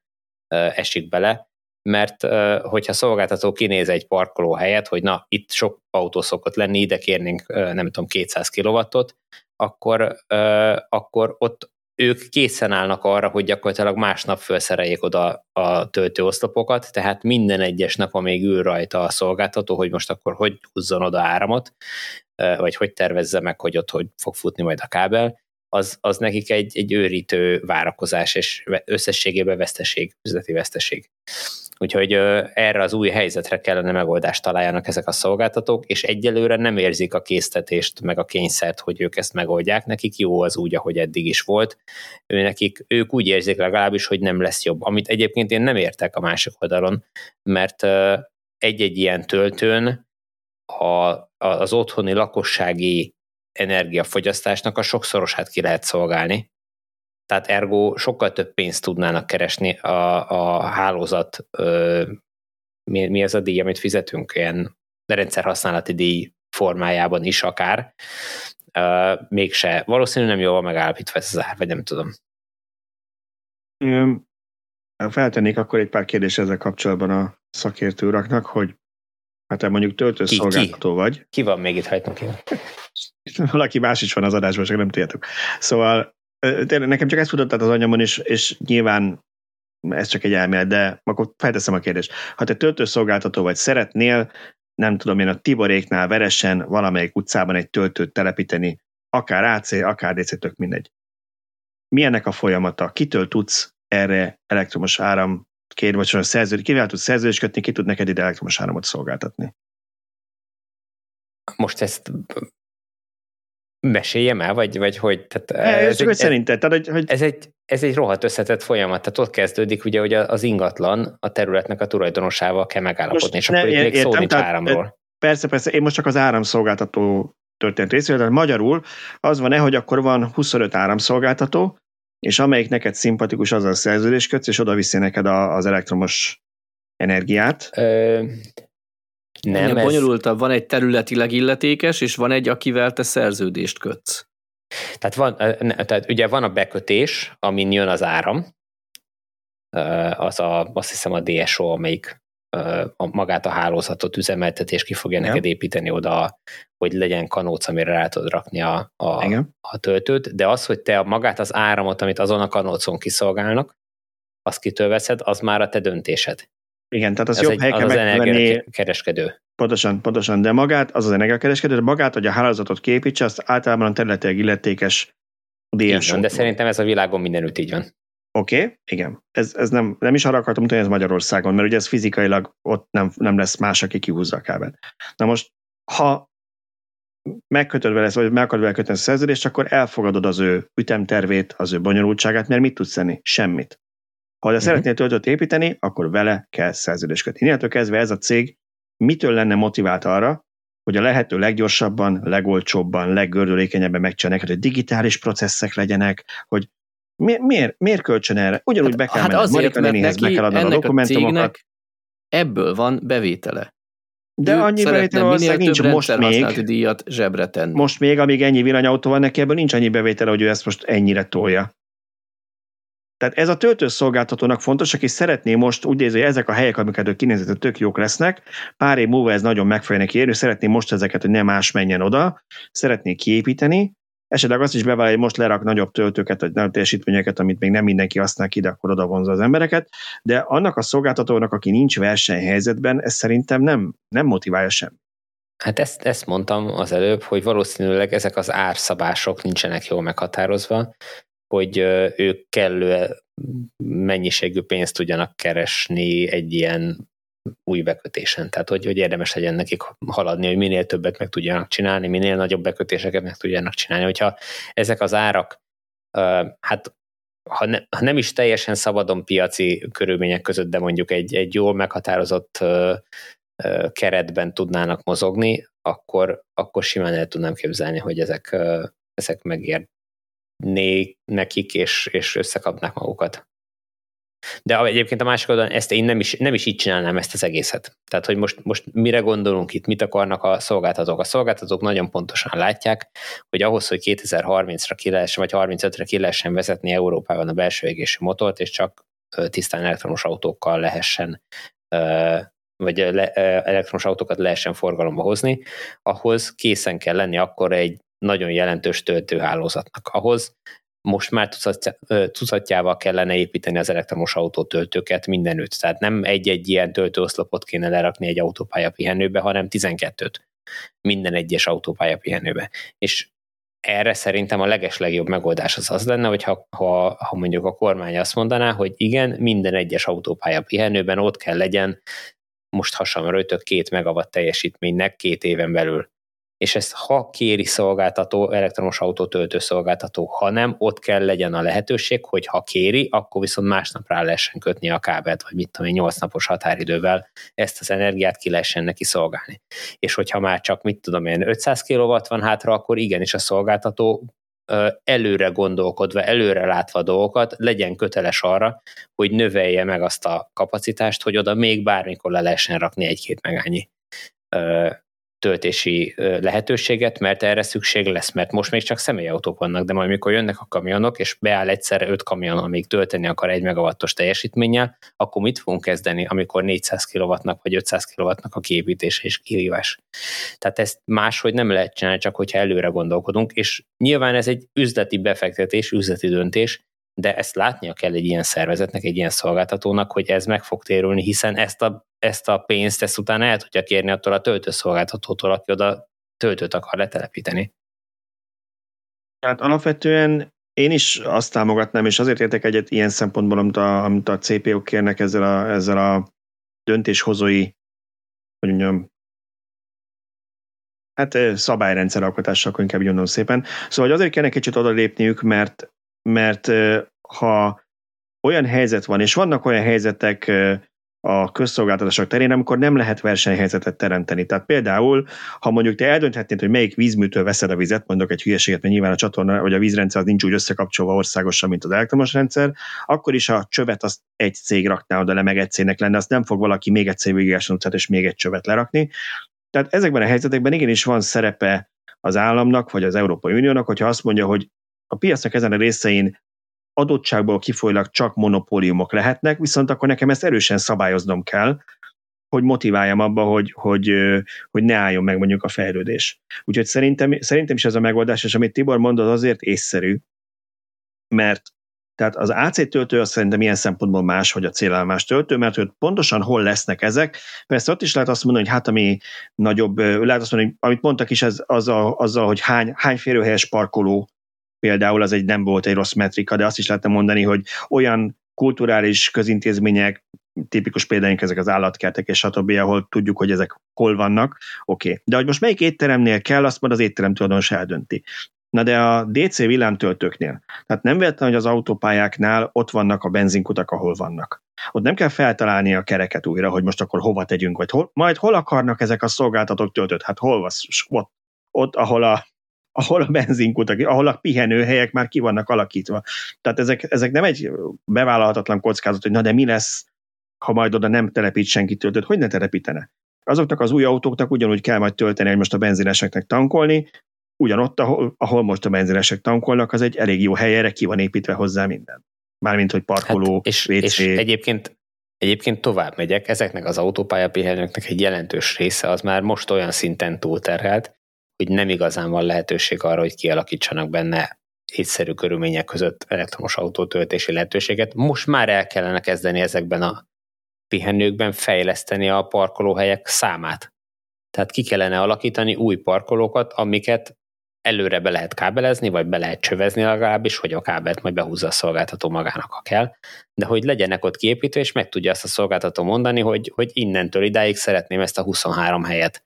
esik bele, mert hogyha szolgáltató kinéz egy parkoló helyet, hogy na, itt sok autó szokott lenni, ide kérnénk, nem tudom, 200 kW-ot, akkor, akkor ott ők készen állnak arra, hogy gyakorlatilag másnap felszereljék oda a töltőoszlopokat, tehát minden egyes nap, amíg ül rajta a szolgáltató, hogy most akkor hogy húzzon oda áramot, vagy hogy tervezze meg, hogy ott hogy fog futni majd a kábel, az, az nekik egy, egy őrítő várakozás, és összességében veszteség, üzleti veszteség. Úgyhogy erre az új helyzetre kellene megoldást találjanak ezek a szolgáltatók, és egyelőre nem érzik a késztetést, meg a kényszert, hogy ők ezt megoldják. Nekik jó az úgy, ahogy eddig is volt. Ő nekik, ők úgy érzik legalábbis, hogy nem lesz jobb. Amit egyébként én nem értek a másik oldalon, mert egy-egy ilyen töltőn a, az otthoni lakossági energiafogyasztásnak a sokszorosát ki lehet szolgálni, tehát ergo sokkal több pénzt tudnának keresni a, a hálózat, ö, mi, mi az a díj, amit fizetünk, ilyen rendszerhasználati díj formájában is akár, ö, mégse. Valószínűleg nem jól megállapítva ez az ár, vagy nem tudom. Feltennék akkor egy pár kérdést ezzel kapcsolatban a szakértő uraknak, hogy hát te mondjuk töltőszolgáltató ki, vagy. Ki van még itt hajtnak Valaki más is van az adásban, csak nem tudjátok. Szóval tényleg nekem csak ezt futott az anyamon, és, és nyilván ez csak egy elmélet, de akkor felteszem a kérdést. Ha te töltőszolgáltató vagy, szeretnél, nem tudom én, a Tiboréknál veresen valamelyik utcában egy töltőt telepíteni, akár AC, akár DC, tök mindegy. Mi ennek a folyamata? Kitől tudsz erre elektromos áram kérni, vagy szerződ, kivel tudsz szerződést kötni, ki tud neked ide elektromos áramot szolgáltatni? Most ezt meséljem el, vagy, vagy hogy? Tehát ez, ez, egy, szerinted, tehát, hogy... ez, egy, ez egy rohadt összetett folyamat, tehát ott kezdődik ugye, hogy az ingatlan a területnek a tulajdonosával kell megállapodni, most és ne, akkor itt még szó nincs áramról. Persze, persze, én most csak az áramszolgáltató történt részéről, tehát magyarul az van-e, hogy akkor van 25 áramszolgáltató, és amelyik neked szimpatikus, az a szerződés kötsz, és oda viszi neked a, az elektromos energiát. Ö, nem, ez... bonyolultabb. Van egy területileg illetékes, és van egy, akivel te szerződést kötsz. Tehát, van, tehát ugye van a bekötés, amin jön az áram, az a, azt hiszem a DSO, amelyik a, magát a hálózatot üzemeltet, és ki fogja Igen. neked építeni oda, hogy legyen kanóc, amire rá tudod rakni a, a, a töltőt, de az, hogy te magát az áramot, amit azon a kanócon kiszolgálnak, azt kitől veszed, az már a te döntésed. Igen, tehát az Ez jobb egy, helyeken az megvenni. kereskedő. Pontosan, pontosan, de magát, az az energiakereskedő, de magát, hogy a hálózatot képítse, azt általában a területileg illetékes DS. Van, de szerintem ez a világon mindenütt így van. Oké, okay, igen. Ez, ez nem, nem is arra akartam mutatni, ez Magyarországon, mert ugye ez fizikailag ott nem, nem lesz más, aki kihúzza a kábelt. Na most, ha megkötöd vele, vagy meg akarod vele kötni a szerződést, akkor elfogadod az ő ütemtervét, az ő bonyolultságát, mert mit tudsz tenni? Semmit. Ha de uh-huh. szeretnél töltőt építeni, akkor vele kell szerződést kötni. Innentől kezdve ez a cég mitől lenne motivált arra, hogy a lehető leggyorsabban, legolcsóbban, leggördülékenyebben megcsinálják, hogy digitális processzek legyenek, hogy mi, miért, miért kölcsön erre? Ugyanúgy hát, be kell hát menni, azért, mert neki be kell adni a dokumentumokat. ebből van bevétele. De ő annyi bevétel valószínűleg nincs most még. díjat zsebre tenni. Most még, amíg ennyi villanyautó van neki, ebből nincs annyi bevétele, hogy ő ezt most ennyire tolja. Tehát ez a töltőszolgáltatónak fontos, aki szeretné most úgy érzi, hogy ezek a helyek, amiket ő kinézett, tök jók lesznek, pár év múlva ez nagyon meg fogja neki érni, szeretné most ezeket, hogy nem más menjen oda, szeretné kiépíteni, esetleg azt is bevállalja, hogy most lerak nagyobb töltőket, vagy nagyobb teljesítményeket, amit még nem mindenki használ ki, de akkor oda vonza az embereket, de annak a szolgáltatónak, aki nincs versenyhelyzetben, ez szerintem nem, nem motiválja sem. Hát ezt, ezt mondtam az előbb, hogy valószínűleg ezek az árszabások nincsenek jól meghatározva, hogy ők kellő mennyiségű pénzt tudjanak keresni egy ilyen új bekötésen. Tehát, hogy, hogy érdemes legyen nekik haladni, hogy minél többet meg tudjanak csinálni, minél nagyobb bekötéseket meg tudjanak csinálni. Hogyha ezek az árak, hát ha, ne, ha nem is teljesen szabadon piaci körülmények között, de mondjuk egy, egy jól meghatározott keretben tudnának mozogni, akkor, akkor simán el tudnám képzelni, hogy ezek, ezek megérnék nekik, és, és összekapnák magukat. De egyébként a másik oldalon ezt én nem is, nem is így csinálnám ezt az egészet. Tehát, hogy most, most mire gondolunk itt, mit akarnak a szolgáltatók? A szolgáltatók nagyon pontosan látják, hogy ahhoz, hogy 2030-ra ki lehessen, vagy 35-re ki lehessen vezetni Európában a belső égési motort, és csak tisztán elektromos autókkal lehessen vagy elektromos autókat lehessen forgalomba hozni, ahhoz készen kell lenni akkor egy nagyon jelentős töltőhálózatnak. Ahhoz most már tucatjával kellene építeni az elektromos autótöltőket mindenütt. Tehát nem egy-egy ilyen töltőoszlopot kéne lerakni egy autópálya pihenőbe, hanem 12-t minden egyes autópálya pihenőbe. És erre szerintem a legeslegjobb megoldás az az lenne, hogy ha, ha, ha mondjuk a kormány azt mondaná, hogy igen, minden egyes autópálya pihenőben ott kell legyen most hasonló röjtök két megawatt teljesítménynek két éven belül és ezt ha kéri szolgáltató, elektromos autótöltő szolgáltató, ha nem, ott kell legyen a lehetőség, hogy ha kéri, akkor viszont másnap rá lehessen kötni a kábelt, vagy mit tudom én, 8 napos határidővel ezt az energiát ki lehessen neki szolgálni. És hogyha már csak, mit tudom én, 500 kW van hátra, akkor igenis a szolgáltató előre gondolkodva, előre látva dolgokat, legyen köteles arra, hogy növelje meg azt a kapacitást, hogy oda még bármikor le lehessen rakni egy-két megányi töltési lehetőséget, mert erre szükség lesz, mert most még csak személyautók vannak, de majd mikor jönnek a kamionok, és beáll egyszerre öt kamion, amíg tölteni akar egy megawattos teljesítménnyel, akkor mit fogunk kezdeni, amikor 400 kw vagy 500 kw a kiépítése és kihívás. Tehát ezt máshogy nem lehet csinálni, csak hogyha előre gondolkodunk, és nyilván ez egy üzleti befektetés, üzleti döntés, de ezt látnia kell egy ilyen szervezetnek, egy ilyen szolgáltatónak, hogy ez meg fog térülni, hiszen ezt a, ezt a pénzt ezt utána el tudja kérni attól a töltőszolgáltatótól, aki oda töltőt akar letelepíteni. Tehát alapvetően én is azt támogatnám, és azért értek egyet ilyen szempontból, amit a, amit a CPO kérnek ezzel a, ezzel a döntéshozói, hogy mondjam, hát szabályrendszer alkotással, akkor inkább mondom szépen. Szóval hogy azért kellene kicsit oda lépniük, mert mert ha olyan helyzet van, és vannak olyan helyzetek a közszolgáltatások terén, amikor nem lehet versenyhelyzetet teremteni. Tehát például, ha mondjuk te eldönthetnéd, hogy melyik vízműtől veszed a vizet, mondok egy hülyeséget, mert nyilván a csatorna vagy a vízrendszer az nincs úgy összekapcsolva országosan, mint az elektromos rendszer, akkor is a csövet azt egy cég rakná oda le, meg egy cégnek lenne, azt nem fog valaki még egyszer végigesen utcát és még egy csövet lerakni. Tehát ezekben a helyzetekben igenis van szerepe az államnak, vagy az Európai Uniónak, hogyha azt mondja, hogy a piacnak ezen a részein adottságból kifolyólag csak monopóliumok lehetnek, viszont akkor nekem ezt erősen szabályoznom kell, hogy motiváljam abba, hogy, hogy, hogy ne álljon meg mondjuk a fejlődés. Úgyhogy szerintem, szerintem is ez a megoldás, és amit Tibor mondott, azért észszerű, mert tehát az AC töltő az szerintem ilyen szempontból más, hogy a célállomás töltő, mert hogy pontosan hol lesznek ezek. Persze ott is lehet azt mondani, hogy hát ami nagyobb, lehet azt mondani, hogy amit mondtak is, ez azzal, azzal hogy hány, hány férőhelyes parkoló például az egy nem volt egy rossz metrika, de azt is lehetne mondani, hogy olyan kulturális közintézmények, tipikus példáink ezek az állatkertek és stb., ahol tudjuk, hogy ezek hol vannak, oké. Okay. De hogy most melyik étteremnél kell, azt majd az étterem tulajdonos eldönti. Na de a DC villámtöltőknél, tehát nem véletlen, hogy az autópályáknál ott vannak a benzinkutak, ahol vannak. Ott nem kell feltalálni a kereket újra, hogy most akkor hova tegyünk, vagy hol, majd hol akarnak ezek a szolgáltatók töltőt? Hát hol van? Ott, ahol a ahol a benzinkutak, ahol a pihenőhelyek már ki vannak alakítva. Tehát ezek, ezek nem egy bevállalhatatlan kockázat, hogy na de mi lesz, ha majd oda nem telepít senki töltőt, hogy ne telepítene? Azoknak az új autóknak ugyanúgy kell majd tölteni, hogy most a benzineseknek tankolni, ugyanott, ahol, ahol most a benzinesek tankolnak, az egy elég jó hely, erre ki van építve hozzá minden. Mármint, hogy parkoló, hát és, WC. És egyébként, egyébként tovább megyek, ezeknek az autópályapihenőknek egy jelentős része az már most olyan szinten túlterhelt, hogy nem igazán van lehetőség arra, hogy kialakítsanak benne észszerű körülmények között elektromos autótöltési lehetőséget. Most már el kellene kezdeni ezekben a pihenőkben fejleszteni a parkolóhelyek számát. Tehát ki kellene alakítani új parkolókat, amiket előre be lehet kábelezni, vagy be lehet csövezni legalábbis, hogy a kábelt majd behúzza a szolgáltató magának, ha kell, de hogy legyenek ott kiépítve, és meg tudja azt a szolgáltató mondani, hogy, hogy innentől idáig szeretném ezt a 23 helyet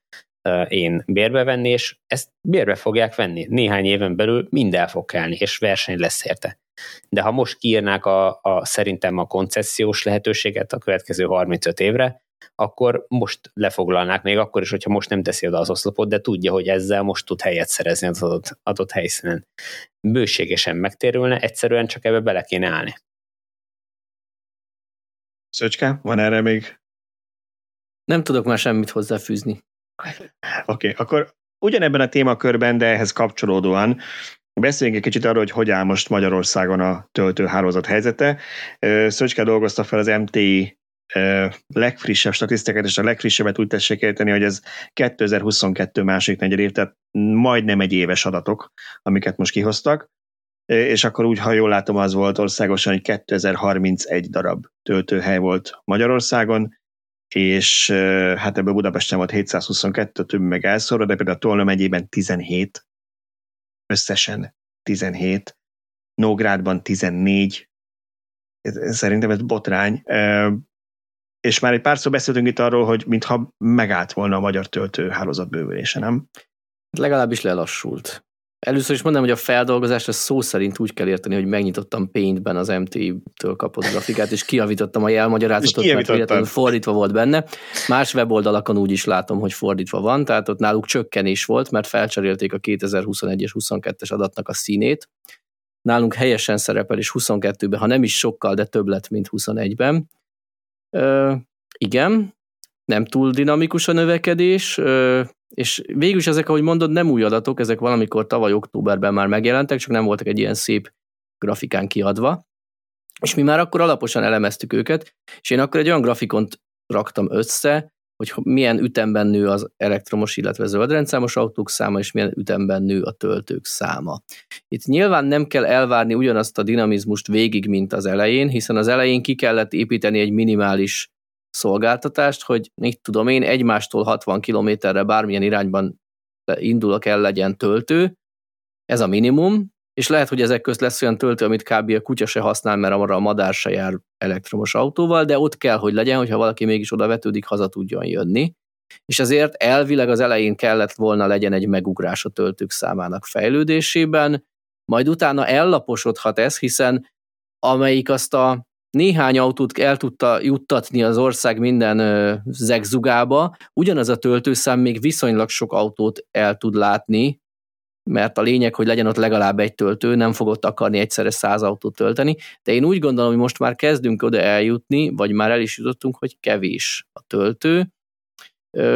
én bérbe venni, és ezt bérbe fogják venni. Néhány éven belül mind el fog kelni, és verseny lesz érte. De ha most kiírnák a, a szerintem a koncesziós lehetőséget a következő 35 évre, akkor most lefoglalnák, még akkor is, hogyha most nem teszi oda az oszlopot, de tudja, hogy ezzel most tud helyet szerezni az adott, adott helyszínen. Bőségesen megtérülne, egyszerűen csak ebbe bele kéne állni. Szöcske, van erre még? Nem tudok már semmit hozzáfűzni. Oké, okay, akkor ugyanebben a témakörben, de ehhez kapcsolódóan Beszéljünk egy kicsit arról, hogy hogy áll most Magyarországon a töltőhálózat helyzete. Szöcske dolgozta fel az MTI legfrissebb statisztikát, és a legfrissebbet úgy tessék érteni, hogy ez 2022 második negyed év, tehát majdnem egy éves adatok, amiket most kihoztak, és akkor úgy, ha jól látom, az volt országosan, hogy 2031 darab töltőhely volt Magyarországon, és hát ebből Budapesten volt 722, több meg elszorva, de például a Tolna megyében 17, összesen 17, Nógrádban 14, szerintem ez botrány, és már egy párszor beszéltünk itt arról, hogy mintha megállt volna a magyar töltőhálózat bővülése, nem? Legalábbis lelassult. Először is mondom, hogy a feldolgozás a szó szerint úgy kell érteni, hogy megnyitottam Paintben az MT-től kapott grafikát, és kiavítottam a jelmagyarázatot, mert véletlenül fordítva volt benne. Más weboldalakon úgy is látom, hogy fordítva van, tehát ott náluk csökkenés volt, mert felcserélték a 2021-es 22-es adatnak a színét. Nálunk helyesen szerepel, és 22-ben, ha nem is sokkal, de több lett, mint 21-ben. Ö, igen, nem túl dinamikus a növekedés, ö, és végül is ezek, ahogy mondod, nem új adatok, ezek valamikor tavaly októberben már megjelentek, csak nem voltak egy ilyen szép grafikán kiadva. És mi már akkor alaposan elemeztük őket, és én akkor egy olyan grafikont raktam össze, hogy milyen ütemben nő az elektromos, illetve zöldrendszámos autók száma, és milyen ütemben nő a töltők száma. Itt nyilván nem kell elvárni ugyanazt a dinamizmust végig, mint az elején, hiszen az elején ki kellett építeni egy minimális szolgáltatást, hogy mit tudom én, egymástól 60 kilométerre bármilyen irányban indulok el legyen töltő, ez a minimum, és lehet, hogy ezek közt lesz olyan töltő, amit kb. a kutya se használ, mert arra a madár se jár elektromos autóval, de ott kell, hogy legyen, hogyha valaki mégis oda vetődik, haza tudjon jönni. És ezért elvileg az elején kellett volna legyen egy megugrás a töltők számának fejlődésében, majd utána ellaposodhat ez, hiszen amelyik azt a néhány autót el tudta juttatni az ország minden ö, zegzugába, ugyanaz a töltőszám még viszonylag sok autót el tud látni, mert a lényeg, hogy legyen ott legalább egy töltő, nem fogott akarni egyszerre száz autót tölteni, de én úgy gondolom, hogy most már kezdünk oda eljutni, vagy már el is jutottunk, hogy kevés a töltő.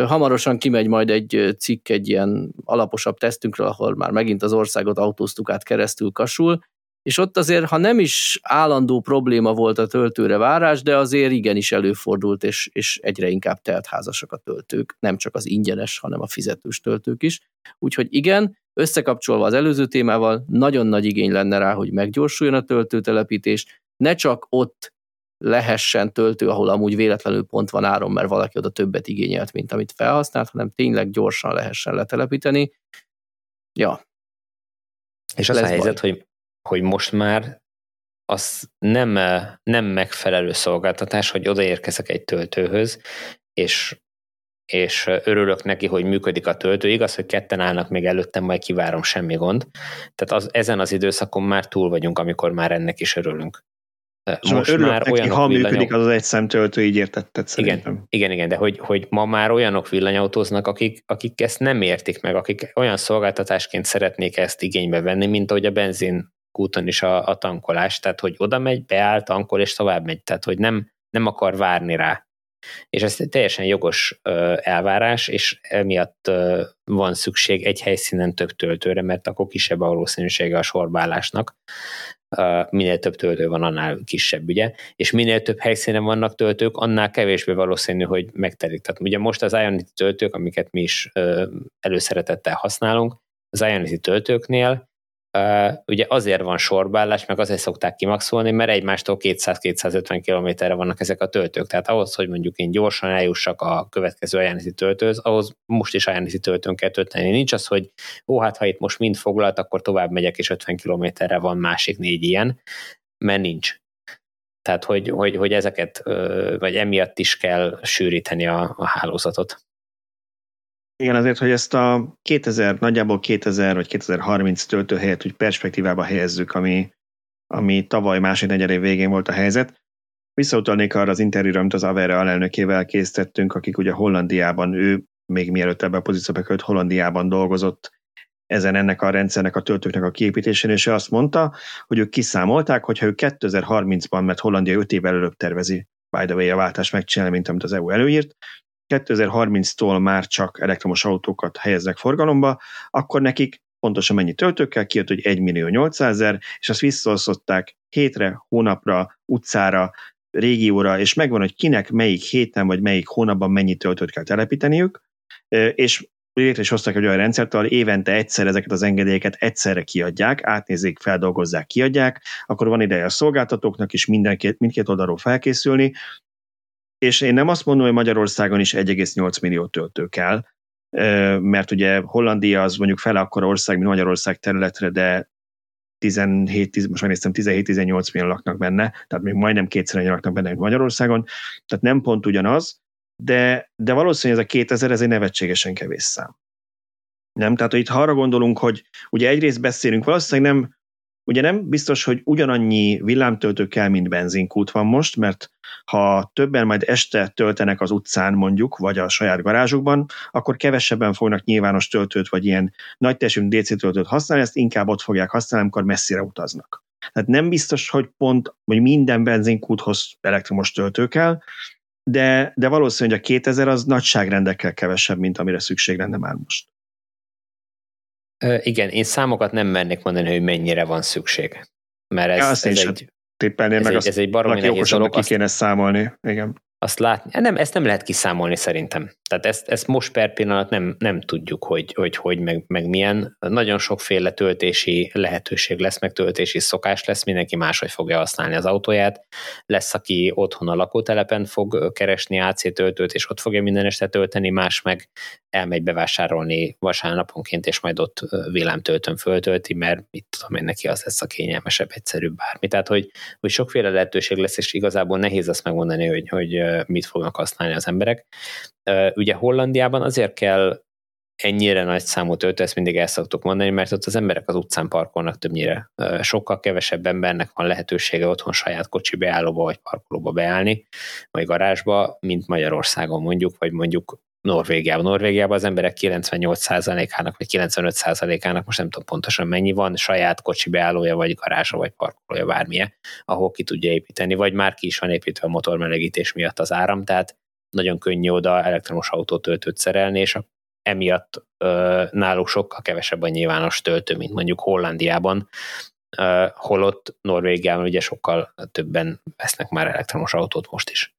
Hamarosan kimegy majd egy cikk egy ilyen alaposabb tesztünkről, ahol már megint az országot autóztuk át keresztül kasul, és ott azért, ha nem is állandó probléma volt a töltőre várás, de azért igenis előfordult, és, és egyre inkább teltházasak a töltők, nem csak az ingyenes, hanem a fizetős töltők is. Úgyhogy igen, összekapcsolva az előző témával, nagyon nagy igény lenne rá, hogy meggyorsuljon a töltőtelepítés, ne csak ott lehessen töltő, ahol amúgy véletlenül pont van áron, mert valaki oda többet igényelt, mint amit felhasznált, hanem tényleg gyorsan lehessen letelepíteni. Ja. És az a helyzet, baj. hogy hogy most már az nem, nem megfelelő szolgáltatás, hogy odaérkezek egy töltőhöz, és, és örülök neki, hogy működik a töltő. Igaz, hogy ketten állnak még előttem, majd kivárom, semmi gond. Tehát az, ezen az időszakon már túl vagyunk, amikor már ennek is örülünk. Most már neki, olyanok ha működik az az egy szemtöltő, így értetted szerintem. Igen, igen, igen de hogy, hogy ma már olyanok villanyautóznak, akik, akik ezt nem értik meg, akik olyan szolgáltatásként szeretnék ezt igénybe venni, mint ahogy a benzin kúton is a, a tankolás, tehát hogy oda megy, beáll, tankol és tovább megy, tehát hogy nem, nem akar várni rá. És ez teljesen jogos elvárás, és emiatt van szükség egy helyszínen több töltőre, mert akkor kisebb a valószínűsége a sorbálásnak. Minél több töltő van, annál kisebb, ugye? És minél több helyszínen vannak töltők, annál kevésbé valószínű, hogy megtelik. Tehát ugye most az Ionity töltők, amiket mi is előszeretettel használunk, az Ionity töltőknél Uh, ugye azért van sorbállás, meg azért szokták kimaxolni, mert egymástól 200-250 kilométerre vannak ezek a töltők. Tehát ahhoz, hogy mondjuk én gyorsan eljussak a következő ajánlati töltőhöz, ahhoz most is ajánlati töltőn kell tölteni. Nincs az, hogy ó, hát ha itt most mind foglalt, akkor tovább megyek, és 50 kilométerre van másik négy ilyen, mert nincs. Tehát, hogy, hogy, hogy ezeket, vagy emiatt is kell sűríteni a, a hálózatot. Igen, azért, hogy ezt a 2000, nagyjából 2000 vagy 2030 töltőhelyet úgy perspektívába helyezzük, ami, ami tavaly másik negyed végén volt a helyzet. Visszautalnék arra az interjúra, amit az Avera alelnökével készítettünk, akik ugye Hollandiában, ő még mielőtt ebbe a pozícióba költ, Hollandiában dolgozott ezen ennek a rendszernek, a töltőknek a kiépítésén, és ő azt mondta, hogy ők kiszámolták, hogyha ők 2030-ban, mert Hollandia 5 évvel előbb tervezi, by the way, a váltást megcsinálni, mint amit az EU előírt, 2030-tól már csak elektromos autókat helyeznek forgalomba, akkor nekik pontosan mennyi töltőkkel, kijött, hogy 1 millió 800 ezer, és azt visszaosztották hétre, hónapra, utcára, régióra, és megvan, hogy kinek melyik héten vagy melyik hónapban mennyi töltőt kell telepíteniük, és létre is hoztak egy olyan rendszert, ahol évente egyszer ezeket az engedélyeket egyszerre kiadják, átnézik, feldolgozzák, kiadják, akkor van ideje a szolgáltatóknak is mindenkét, mindkét oldalról felkészülni, és én nem azt mondom, hogy Magyarországon is 1,8 millió töltő kell, mert ugye Hollandia az mondjuk fele akkora ország, mint Magyarország területre, de 17, most megnéztem, 17-18 millió laknak benne, tehát még majdnem kétszer annyi laknak benne, mint Magyarországon, tehát nem pont ugyanaz, de, de valószínűleg ez a 2000 ez egy nevetségesen kevés szám. Nem? Tehát, hogy itt arra gondolunk, hogy ugye egyrészt beszélünk, valószínűleg nem Ugye nem biztos, hogy ugyanannyi villámtöltő kell, mint benzinkút van most, mert ha többen majd este töltenek az utcán mondjuk, vagy a saját garázsukban, akkor kevesebben fognak nyilvános töltőt, vagy ilyen nagy testű DC töltőt használni, ezt inkább ott fogják használni, amikor messzire utaznak. Tehát nem biztos, hogy pont, vagy minden benzinkúthoz elektromos töltő kell, de, de valószínűleg a 2000 az nagyságrendekkel kevesebb, mint amire szükség lenne már most. Igen, én számokat nem mernék mondani, hogy mennyire van szükség. Mert ez, ja, ez egy, tippelném ez meg, egy, ez egy baromi nehéz dolog. Ki kéne számolni. Igen azt látni. Nem, ezt nem lehet kiszámolni szerintem. Tehát ezt, ezt most per pillanat nem, nem tudjuk, hogy hogy, hogy meg, meg milyen. Nagyon sokféle töltési lehetőség lesz, meg töltési szokás lesz, mindenki máshogy fogja használni az autóját. Lesz, aki otthon a lakótelepen fog keresni AC töltőt, és ott fogja minden este tölteni, más meg elmegy bevásárolni vasárnaponként, és majd ott villámtöltön föltölti, mert mit tudom én, neki az lesz a kényelmesebb, egyszerűbb bármi. Tehát, hogy, hogy sokféle lehetőség lesz, és igazából nehéz azt megmondani, hogy, hogy mit fognak használni az emberek. Ugye Hollandiában azért kell ennyire nagy számú töltő, ezt mindig el szoktuk mondani, mert ott az emberek az utcán parkolnak többnyire. Sokkal kevesebb embernek van lehetősége otthon saját kocsi beállóba vagy parkolóba beállni, vagy garázsba, mint Magyarországon mondjuk, vagy mondjuk Norvégiában. Norvégiában az emberek 98%-ának, vagy 95%-ának, most nem tudom pontosan mennyi van, saját kocsi beállója, vagy garázsa, vagy parkolója, bármilyen, ahol ki tudja építeni, vagy már ki is van építve a motormelegítés miatt az áram, tehát nagyon könnyű oda elektromos autótöltőt szerelni, és emiatt ö, náluk sokkal kevesebb a nyilvános töltő, mint mondjuk Hollandiában, ö, holott Norvégiában ugye sokkal többen vesznek már elektromos autót most is.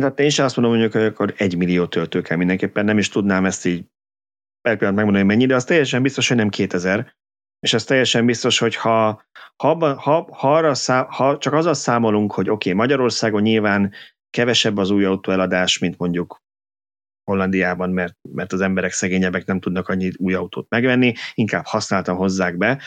Hát én sem azt mondom, hogy akkor egy millió töltő kell mindenképpen, nem is tudnám ezt így per pillanat megmondani, hogy mennyi, de az teljesen biztos, hogy nem 2000, és ez teljesen biztos, hogy ha, ha, ha, ha, arra szám, ha csak azzal számolunk, hogy oké, okay, Magyarországon nyilván kevesebb az új autóeladás, mint mondjuk Hollandiában, mert, mert az emberek szegényebbek nem tudnak annyi új autót megvenni, inkább használtan hozzák be,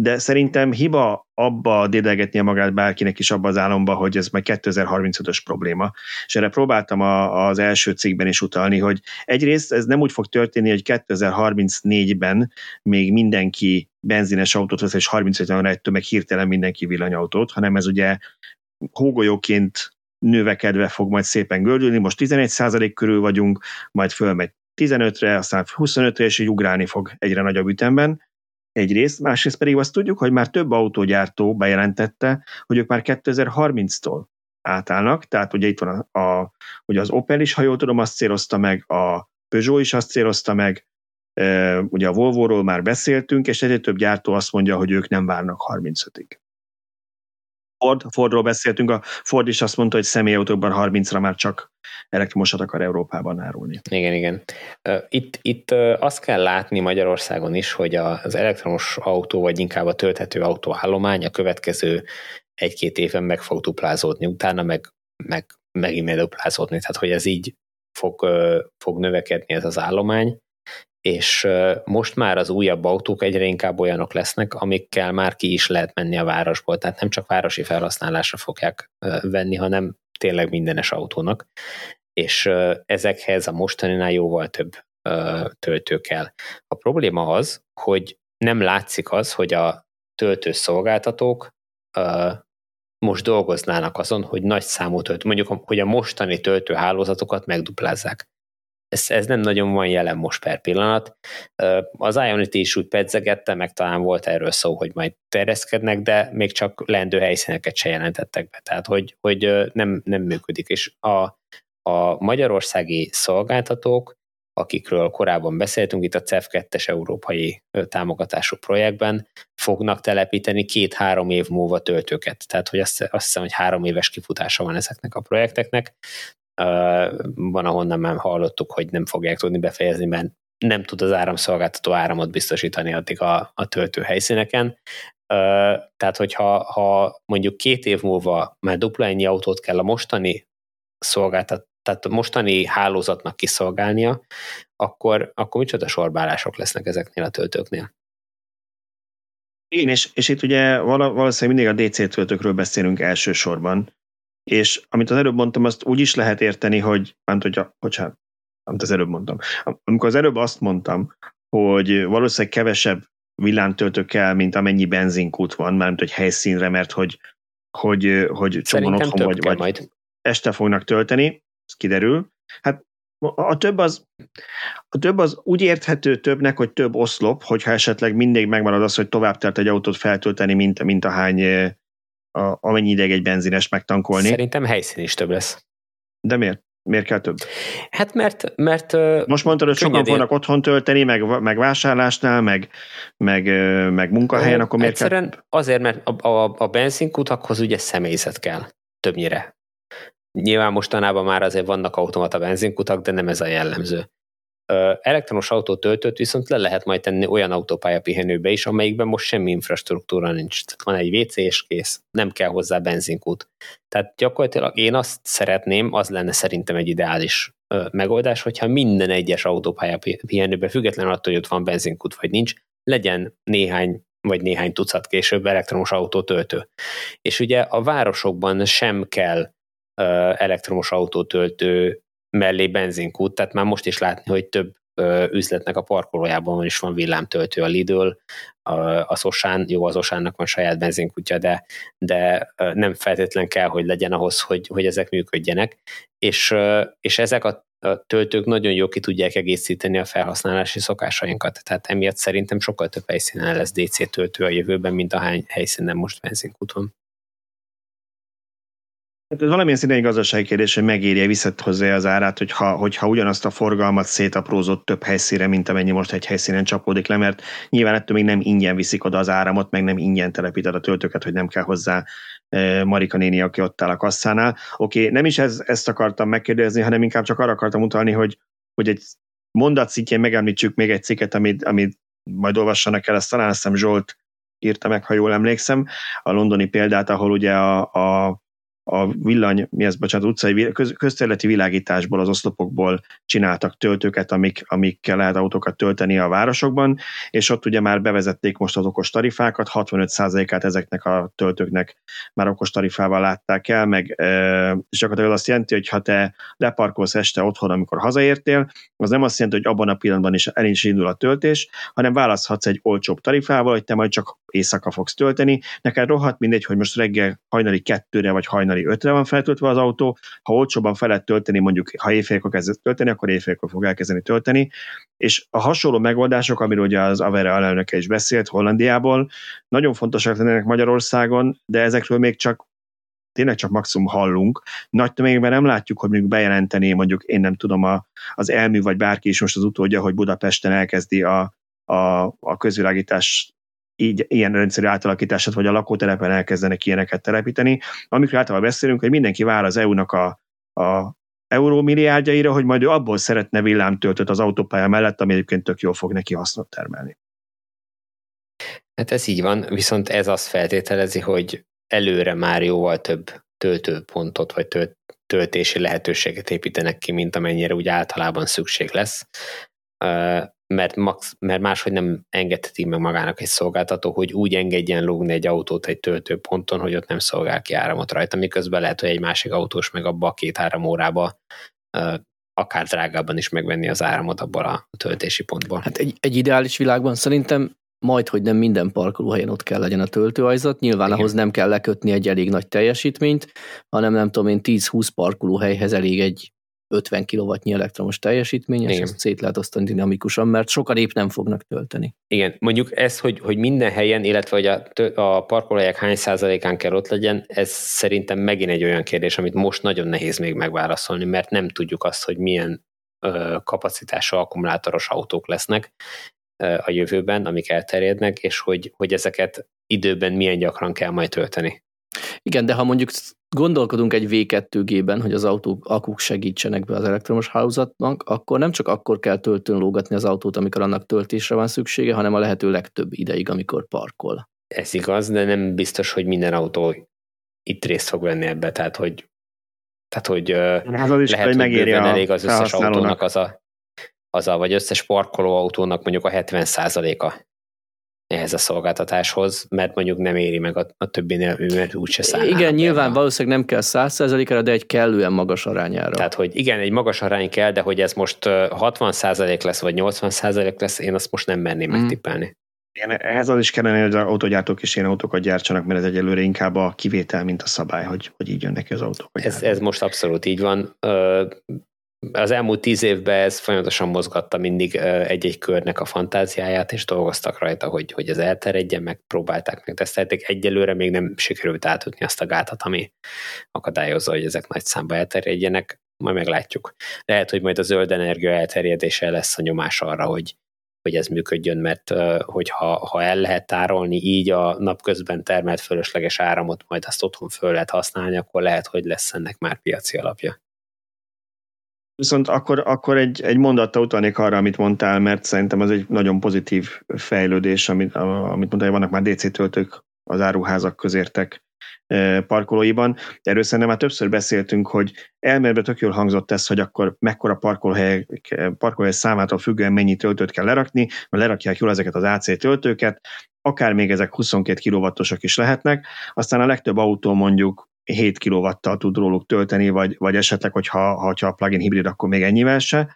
de szerintem hiba abba dédelgetnie magát bárkinek is abba az álomba, hogy ez majd 2035-ös probléma. És erre próbáltam a, az első cikkben is utalni, hogy egyrészt ez nem úgy fog történni, hogy 2034-ben még mindenki benzines autót vesz, és 35 ettől meg hirtelen mindenki villanyautót, hanem ez ugye hógolyóként növekedve fog majd szépen gördülni, most 11% körül vagyunk, majd fölmegy 15-re, aztán 25-re, és így ugrálni fog egyre nagyobb ütemben egyrészt, másrészt pedig azt tudjuk, hogy már több autógyártó bejelentette, hogy ők már 2030-tól átállnak, tehát ugye itt van a, a ugye az Opel is, ha jól tudom, azt célozta meg, a Peugeot is azt célozta meg, e, ugye a Volvo-ról már beszéltünk, és egyre több gyártó azt mondja, hogy ők nem várnak 35-ig. Ford, Fordról beszéltünk, a Ford is azt mondta, hogy személyautókban 30-ra már csak elektromosat akar Európában árulni. Igen, igen. Itt, itt azt kell látni Magyarországon is, hogy az elektromos autó, vagy inkább a tölthető autó állomány a következő egy-két éven meg fog duplázódni, utána meg, meg megint duplázódni, tehát hogy ez így fog, fog növekedni ez az állomány, és most már az újabb autók egyre inkább olyanok lesznek, amikkel már ki is lehet menni a városból, tehát nem csak városi felhasználásra fogják venni, hanem tényleg mindenes autónak, és ezekhez a mostaninál jóval több töltő kell. A probléma az, hogy nem látszik az, hogy a töltőszolgáltatók most dolgoznának azon, hogy nagy számú töltő, mondjuk, hogy a mostani töltőhálózatokat megduplázzák. Ez, ez nem nagyon van jelen most per pillanat. Az Ionity is úgy pedzegette, meg talán volt erről szó, hogy majd terjeszkednek, de még csak lendő helyszíneket se jelentettek be, tehát hogy, hogy nem, nem működik. És a, a magyarországi szolgáltatók, akikről korábban beszéltünk, itt a CEF 2-es európai támogatású projektben fognak telepíteni két-három év múlva töltőket. Tehát, hogy azt, azt hiszem, hogy három éves kifutása van ezeknek a projekteknek, van, ahonnan már hallottuk, hogy nem fogják tudni befejezni, mert nem tud az áramszolgáltató áramot biztosítani addig a, a töltő helyszíneken. Tehát, hogyha ha mondjuk két év múlva már dupla ennyi autót kell a mostani szolgáltat, tehát a mostani hálózatnak kiszolgálnia, akkor, akkor micsoda sorbálások lesznek ezeknél a töltőknél. Igen, és, és itt ugye valószínűleg mindig a DC töltőkről beszélünk elsősorban, és amit az előbb mondtam, azt úgy is lehet érteni, hogy, nem tudja, bocsánat, amit az előbb mondtam. Amikor az előbb azt mondtam, hogy valószínűleg kevesebb villámtöltő kell, mint amennyi benzinkút van, mármint hogy helyszínre, mert hogy, hogy, hogy csomóan otthon vagy, vagy majd. este fognak tölteni, ez kiderül. Hát a több az, a több az úgy érthető többnek, hogy több oszlop, hogyha esetleg mindig megmarad az, hogy tovább tart egy autót feltölteni, mint, mint a hány a, amennyi ideig egy benzines megtankolni. Szerintem helyszín is több lesz. De miért? Miért kell több? Hát mert... mert Most mondtad, hogy sokan fognak otthon tölteni, meg, meg vásárlásnál, meg, meg, meg munkahelyen, akkor miért Egyszerűen kell? azért, mert a, a, a benzinkutakhoz ugye személyzet kell, többnyire. Nyilván mostanában már azért vannak automata benzinkutak, de nem ez a jellemző. Elektromos autótöltőt viszont le lehet majd tenni olyan autópálya pihenőbe is, amelyikben most semmi infrastruktúra nincs. Tehát van egy WC és kész, nem kell hozzá benzinkút. Tehát gyakorlatilag én azt szeretném, az lenne szerintem egy ideális megoldás, hogyha minden egyes autópálya pihenőbe, függetlenül attól, hogy ott van benzinkút vagy nincs, legyen néhány vagy néhány tucat később elektromos autótöltő. És ugye a városokban sem kell elektromos autótöltő mellé benzinkút, tehát már most is látni, hogy több üzletnek a parkolójában is van villámtöltő a Lidl, a Osán, jó, az Osánnak van saját benzinkutya, de, de nem feltétlen kell, hogy legyen ahhoz, hogy, hogy ezek működjenek, és, és ezek a töltők nagyon jó ki tudják egészíteni a felhasználási szokásainkat. Tehát emiatt szerintem sokkal több helyszínen lesz DC töltő a jövőben, mint ahány helyszínen most benzinkúton. Hát ez valamilyen színen egy gazdasági kérdés, hogy megérje visszat hozzá az árát, hogyha, hogyha ugyanazt a forgalmat szétaprózott több helyszínre, mint amennyi most egy helyszínen csapódik le, mert nyilván ettől még nem ingyen viszik oda az áramot, meg nem ingyen telepíted a töltőket, hogy nem kell hozzá Marika néni, aki ott áll a kasszánál. Oké, nem is ez, ezt akartam megkérdezni, hanem inkább csak arra akartam utalni, hogy, hogy egy mondat szintjén megemlítsük még egy cikket, amit, amit majd olvassanak el, ezt talán azt hiszem Zsolt írta meg, ha jól emlékszem, a londoni példát, ahol ugye a, a a villany, mi ez, bocsánat, utcai köz, közterületi világításból, az oszlopokból csináltak töltőket, amik, amikkel lehet autókat tölteni a városokban, és ott ugye már bevezették most az okos tarifákat, 65%-át ezeknek a töltőknek már okos tarifával látták el, meg és gyakorlatilag azt jelenti, hogy ha te leparkolsz este otthon, amikor hazaértél, az nem azt jelenti, hogy abban a pillanatban is el is indul a töltés, hanem választhatsz egy olcsóbb tarifával, hogy te majd csak éjszaka fogsz tölteni. Neked rohadt mindegy, hogy most reggel hajnali kettőre vagy hajnali ötre van feltöltve az autó, ha olcsóban fel lehet tölteni, mondjuk ha éjfélkor kezd tölteni, akkor éjfélkor fog elkezdeni tölteni. És a hasonló megoldások, amiről ugye az Avera alelnöke is beszélt Hollandiából, nagyon fontosak lennének Magyarországon, de ezekről még csak tényleg csak maximum hallunk. Nagy tömegben nem látjuk, hogy mondjuk bejelenteni mondjuk, én nem tudom, a, az elmű vagy bárki is most az utódja, hogy Budapesten elkezdi a, a, a közvilágítás így, ilyen rendszerű átalakítását, vagy a lakótelepen elkezdenek ilyeneket telepíteni, amikor általában beszélünk, hogy mindenki vár az EU-nak a, a eurómilliárdjaira, hogy majd ő abból szeretne villámtöltött az autópálya mellett, ami egyébként tök jól fog neki hasznot termelni. Hát ez így van, viszont ez azt feltételezi, hogy előre már jóval több töltőpontot vagy tölt, töltési lehetőséget építenek ki, mint amennyire úgy általában szükség lesz mert, max, mert máshogy nem engedheti meg magának egy szolgáltató, hogy úgy engedjen lógni egy autót egy töltőponton, hogy ott nem szolgál ki áramot rajta, miközben lehet, hogy egy másik autós meg abba a két-három órába akár drágábban is megvenni az áramot abból a töltési pontból. Hát egy, egy ideális világban szerintem majd, hogy nem minden parkolóhelyen ott kell legyen a töltőajzat, nyilván Igen. ahhoz nem kell lekötni egy elég nagy teljesítményt, hanem nem tudom én 10-20 parkolóhelyhez elég egy 50 kW-nyi elektromos teljesítmény, és ezt szét lehet osztani dinamikusan, mert sokan épp nem fognak tölteni. Igen, mondjuk ez, hogy, hogy minden helyen, illetve hogy a, a parkolóhelyek hány százalékán kell ott legyen, ez szerintem megint egy olyan kérdés, amit most nagyon nehéz még megválaszolni, mert nem tudjuk azt, hogy milyen ö, kapacitású akkumulátoros autók lesznek ö, a jövőben, amik elterjednek, és hogy, hogy ezeket időben milyen gyakran kell majd tölteni. Igen, de ha mondjuk gondolkodunk egy V2G-ben, hogy az autók akuk segítsenek be az elektromos hálózatnak, akkor nem csak akkor kell töltőn lógatni az autót, amikor annak töltésre van szüksége, hanem a lehető legtöbb ideig, amikor parkol. Ez igaz, de nem biztos, hogy minden autó itt részt fog venni ebbe, tehát hogy tehát, hogy hát az is lehet, hogy bőven elég az összes autónak az a, az a, vagy összes parkoló autónak mondjuk a 70 a ehhez a szolgáltatáshoz, mert mondjuk nem éri meg a, a többinél, mert úgyse száll. Igen, nyilván valószínűleg nem kell 100%-ra, de egy kellően magas arányára. Tehát, hogy igen, egy magas arány kell, de hogy ez most 60% lesz, vagy 80% lesz, én azt most nem merném mm. megtippelni. Igen, ehhez az is kellene, hogy az autógyártók is ilyen autókat gyártsanak, mert ez egyelőre inkább a kivétel, mint a szabály, hogy, hogy így jönnek az autók. Ez, ez most abszolút így van az elmúlt tíz évben ez folyamatosan mozgatta mindig egy-egy körnek a fantáziáját, és dolgoztak rajta, hogy, hogy ez elterjedjen, meg próbálták, meg tesztelték. Egyelőre még nem sikerült átütni azt a gátat, ami akadályozza, hogy ezek nagy számba elterjedjenek, majd meglátjuk. Lehet, hogy majd a zöld energia elterjedése lesz a nyomás arra, hogy, hogy ez működjön, mert hogyha ha el lehet tárolni így a napközben termelt fölösleges áramot, majd azt otthon föl lehet használni, akkor lehet, hogy lesz ennek már piaci alapja. Viszont akkor, akkor egy, egy mondattal utalnék arra, amit mondtál, mert szerintem az egy nagyon pozitív fejlődés, amit, amit mondtál, vannak már DC töltők az áruházak közértek e, parkolóiban. Erről szerintem már többször beszéltünk, hogy elméletben tök jól hangzott ez, hogy akkor mekkora parkolóhely, parkolóhely számától függően mennyi töltőt kell lerakni, mert lerakják jól ezeket az AC töltőket, akár még ezek 22 kw is lehetnek, aztán a legtöbb autó mondjuk 7 kW-tal tud róluk tölteni, vagy, vagy esetleg, hogyha, hogyha a plugin hibrid, akkor még ennyivel se.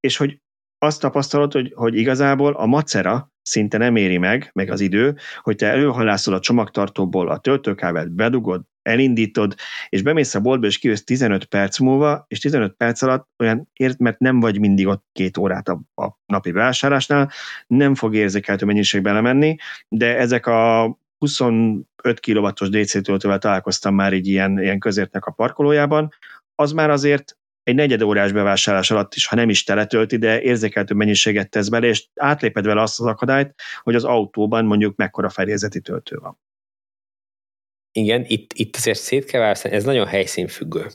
És hogy azt tapasztalod, hogy, hogy igazából a macera szinte nem éri meg, meg az idő, hogy te előhalászol a csomagtartóból a töltőkábelt, bedugod, elindítod, és bemész a boltba, és kijössz 15 perc múlva, és 15 perc alatt olyan ért, mert nem vagy mindig ott két órát a, a napi vásárlásnál, nem fog érzékeltő mennyiségbe lemenni, de ezek a 25 kW-os DC töltővel találkoztam már így ilyen, ilyen közértnek a parkolójában, az már azért egy negyed órás bevásárlás alatt is, ha nem is teletölti, de érzékeltő mennyiséget tesz bele, és átléped vele azt az akadályt, hogy az autóban mondjuk mekkora fedélzeti töltő van. Igen, itt, itt azért szét kell választani, ez nagyon helyszínfüggő.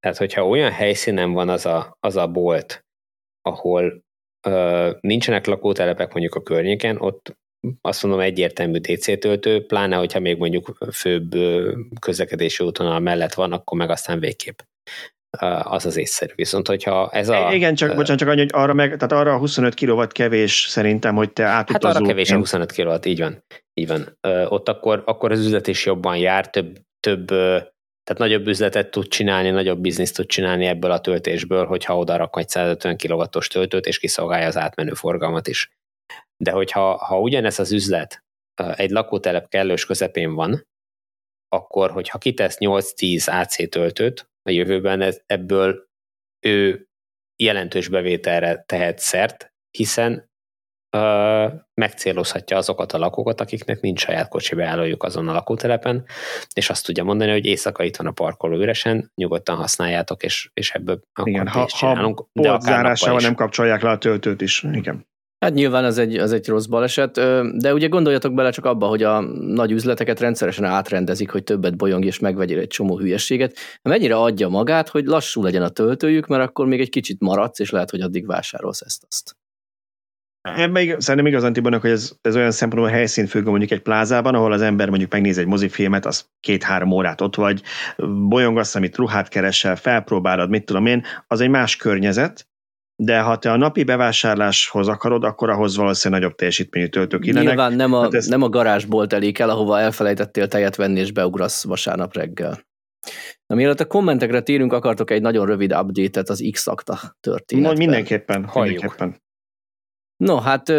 Tehát, hogyha olyan helyszínen van az a, az a bolt, ahol ö, nincsenek lakótelepek mondjuk a környéken, ott azt mondom egyértelmű DC töltő, pláne, hogyha még mondjuk főbb közlekedési útvonal mellett van, akkor meg aztán végképp az az észszerű. Viszont, hogyha ez a... Igen, csak, uh, bocsánat, csak annyi, hogy arra, meg, tehát arra a 25 kW kevés szerintem, hogy te átutazó. Hát arra kevés a 25 kW, így van. Így van. Uh, ott akkor, akkor az üzlet is jobban jár, több, több uh, tehát nagyobb üzletet tud csinálni, nagyobb bizniszt tud csinálni ebből a töltésből, hogyha oda rak egy 150 kW-os töltőt, és kiszolgálja az átmenő forgalmat is. De hogyha ha ugyanez az üzlet egy lakótelep kellős közepén van, akkor, hogyha kitesz 8-10 AC töltőt a jövőben, ez, ebből ő jelentős bevételre tehet szert, hiszen uh, megcélozhatja azokat a lakókat, akiknek nincs saját kocsi beállójuk azon a lakótelepen, és azt tudja mondani, hogy éjszaka itt van a parkoló üresen, nyugodtan használjátok, és, és ebből akkor Igen, ha, csinálunk. Ha zárásával nem kapcsolják le a töltőt is. Igen. Hát nyilván ez egy, az egy rossz baleset, de ugye gondoljatok bele csak abba, hogy a nagy üzleteket rendszeresen átrendezik, hogy többet bolyong és megvegyél egy csomó hülyességet. Mennyire adja magát, hogy lassú legyen a töltőjük, mert akkor még egy kicsit maradsz, és lehet, hogy addig vásárolsz ezt-azt. Ebben szerintem igazán Tibornak, hogy ez, ez olyan szempontból helyszín függ, mondjuk egy plázában, ahol az ember mondjuk megnéz egy mozifilmet, az két-három órát ott vagy, bolyongasz, amit ruhát keresel, felpróbálod, mit tudom én, az egy más környezet, de ha te a napi bevásárláshoz akarod, akkor ahhoz valószínűleg nagyobb teljesítményű töltők illenek. Nyilván nem a, hát ez... nem a garázsból telik el, ahova elfelejtettél tejet venni, és beugrasz vasárnap reggel. Na, mielőtt a kommentekre térünk, akartok egy nagyon rövid update-et az X-akta történetben. No, mindenképpen, mindenképpen. No, hát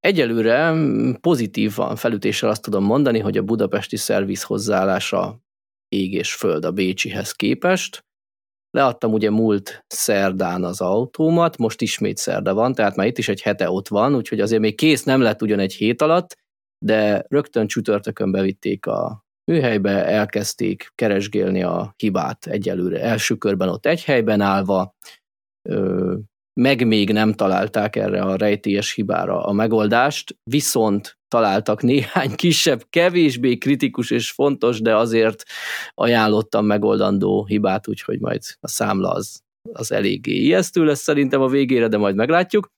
egyelőre pozitívan felütéssel azt tudom mondani, hogy a budapesti szerviz hozzáállása ég és föld a Bécsihez képest. Leadtam ugye múlt szerdán az autómat, most ismét szerda van, tehát már itt is egy hete ott van, úgyhogy azért még kész nem lett ugyan egy hét alatt, de rögtön csütörtökön bevitték a műhelybe, elkezdték keresgélni a hibát egyelőre. Első körben ott egy helyben állva, meg még nem találták erre a rejtélyes hibára a megoldást, viszont találtak néhány kisebb, kevésbé kritikus és fontos, de azért ajánlottam megoldandó hibát, úgyhogy majd a számla az, az eléggé ijesztő lesz szerintem a végére, de majd meglátjuk.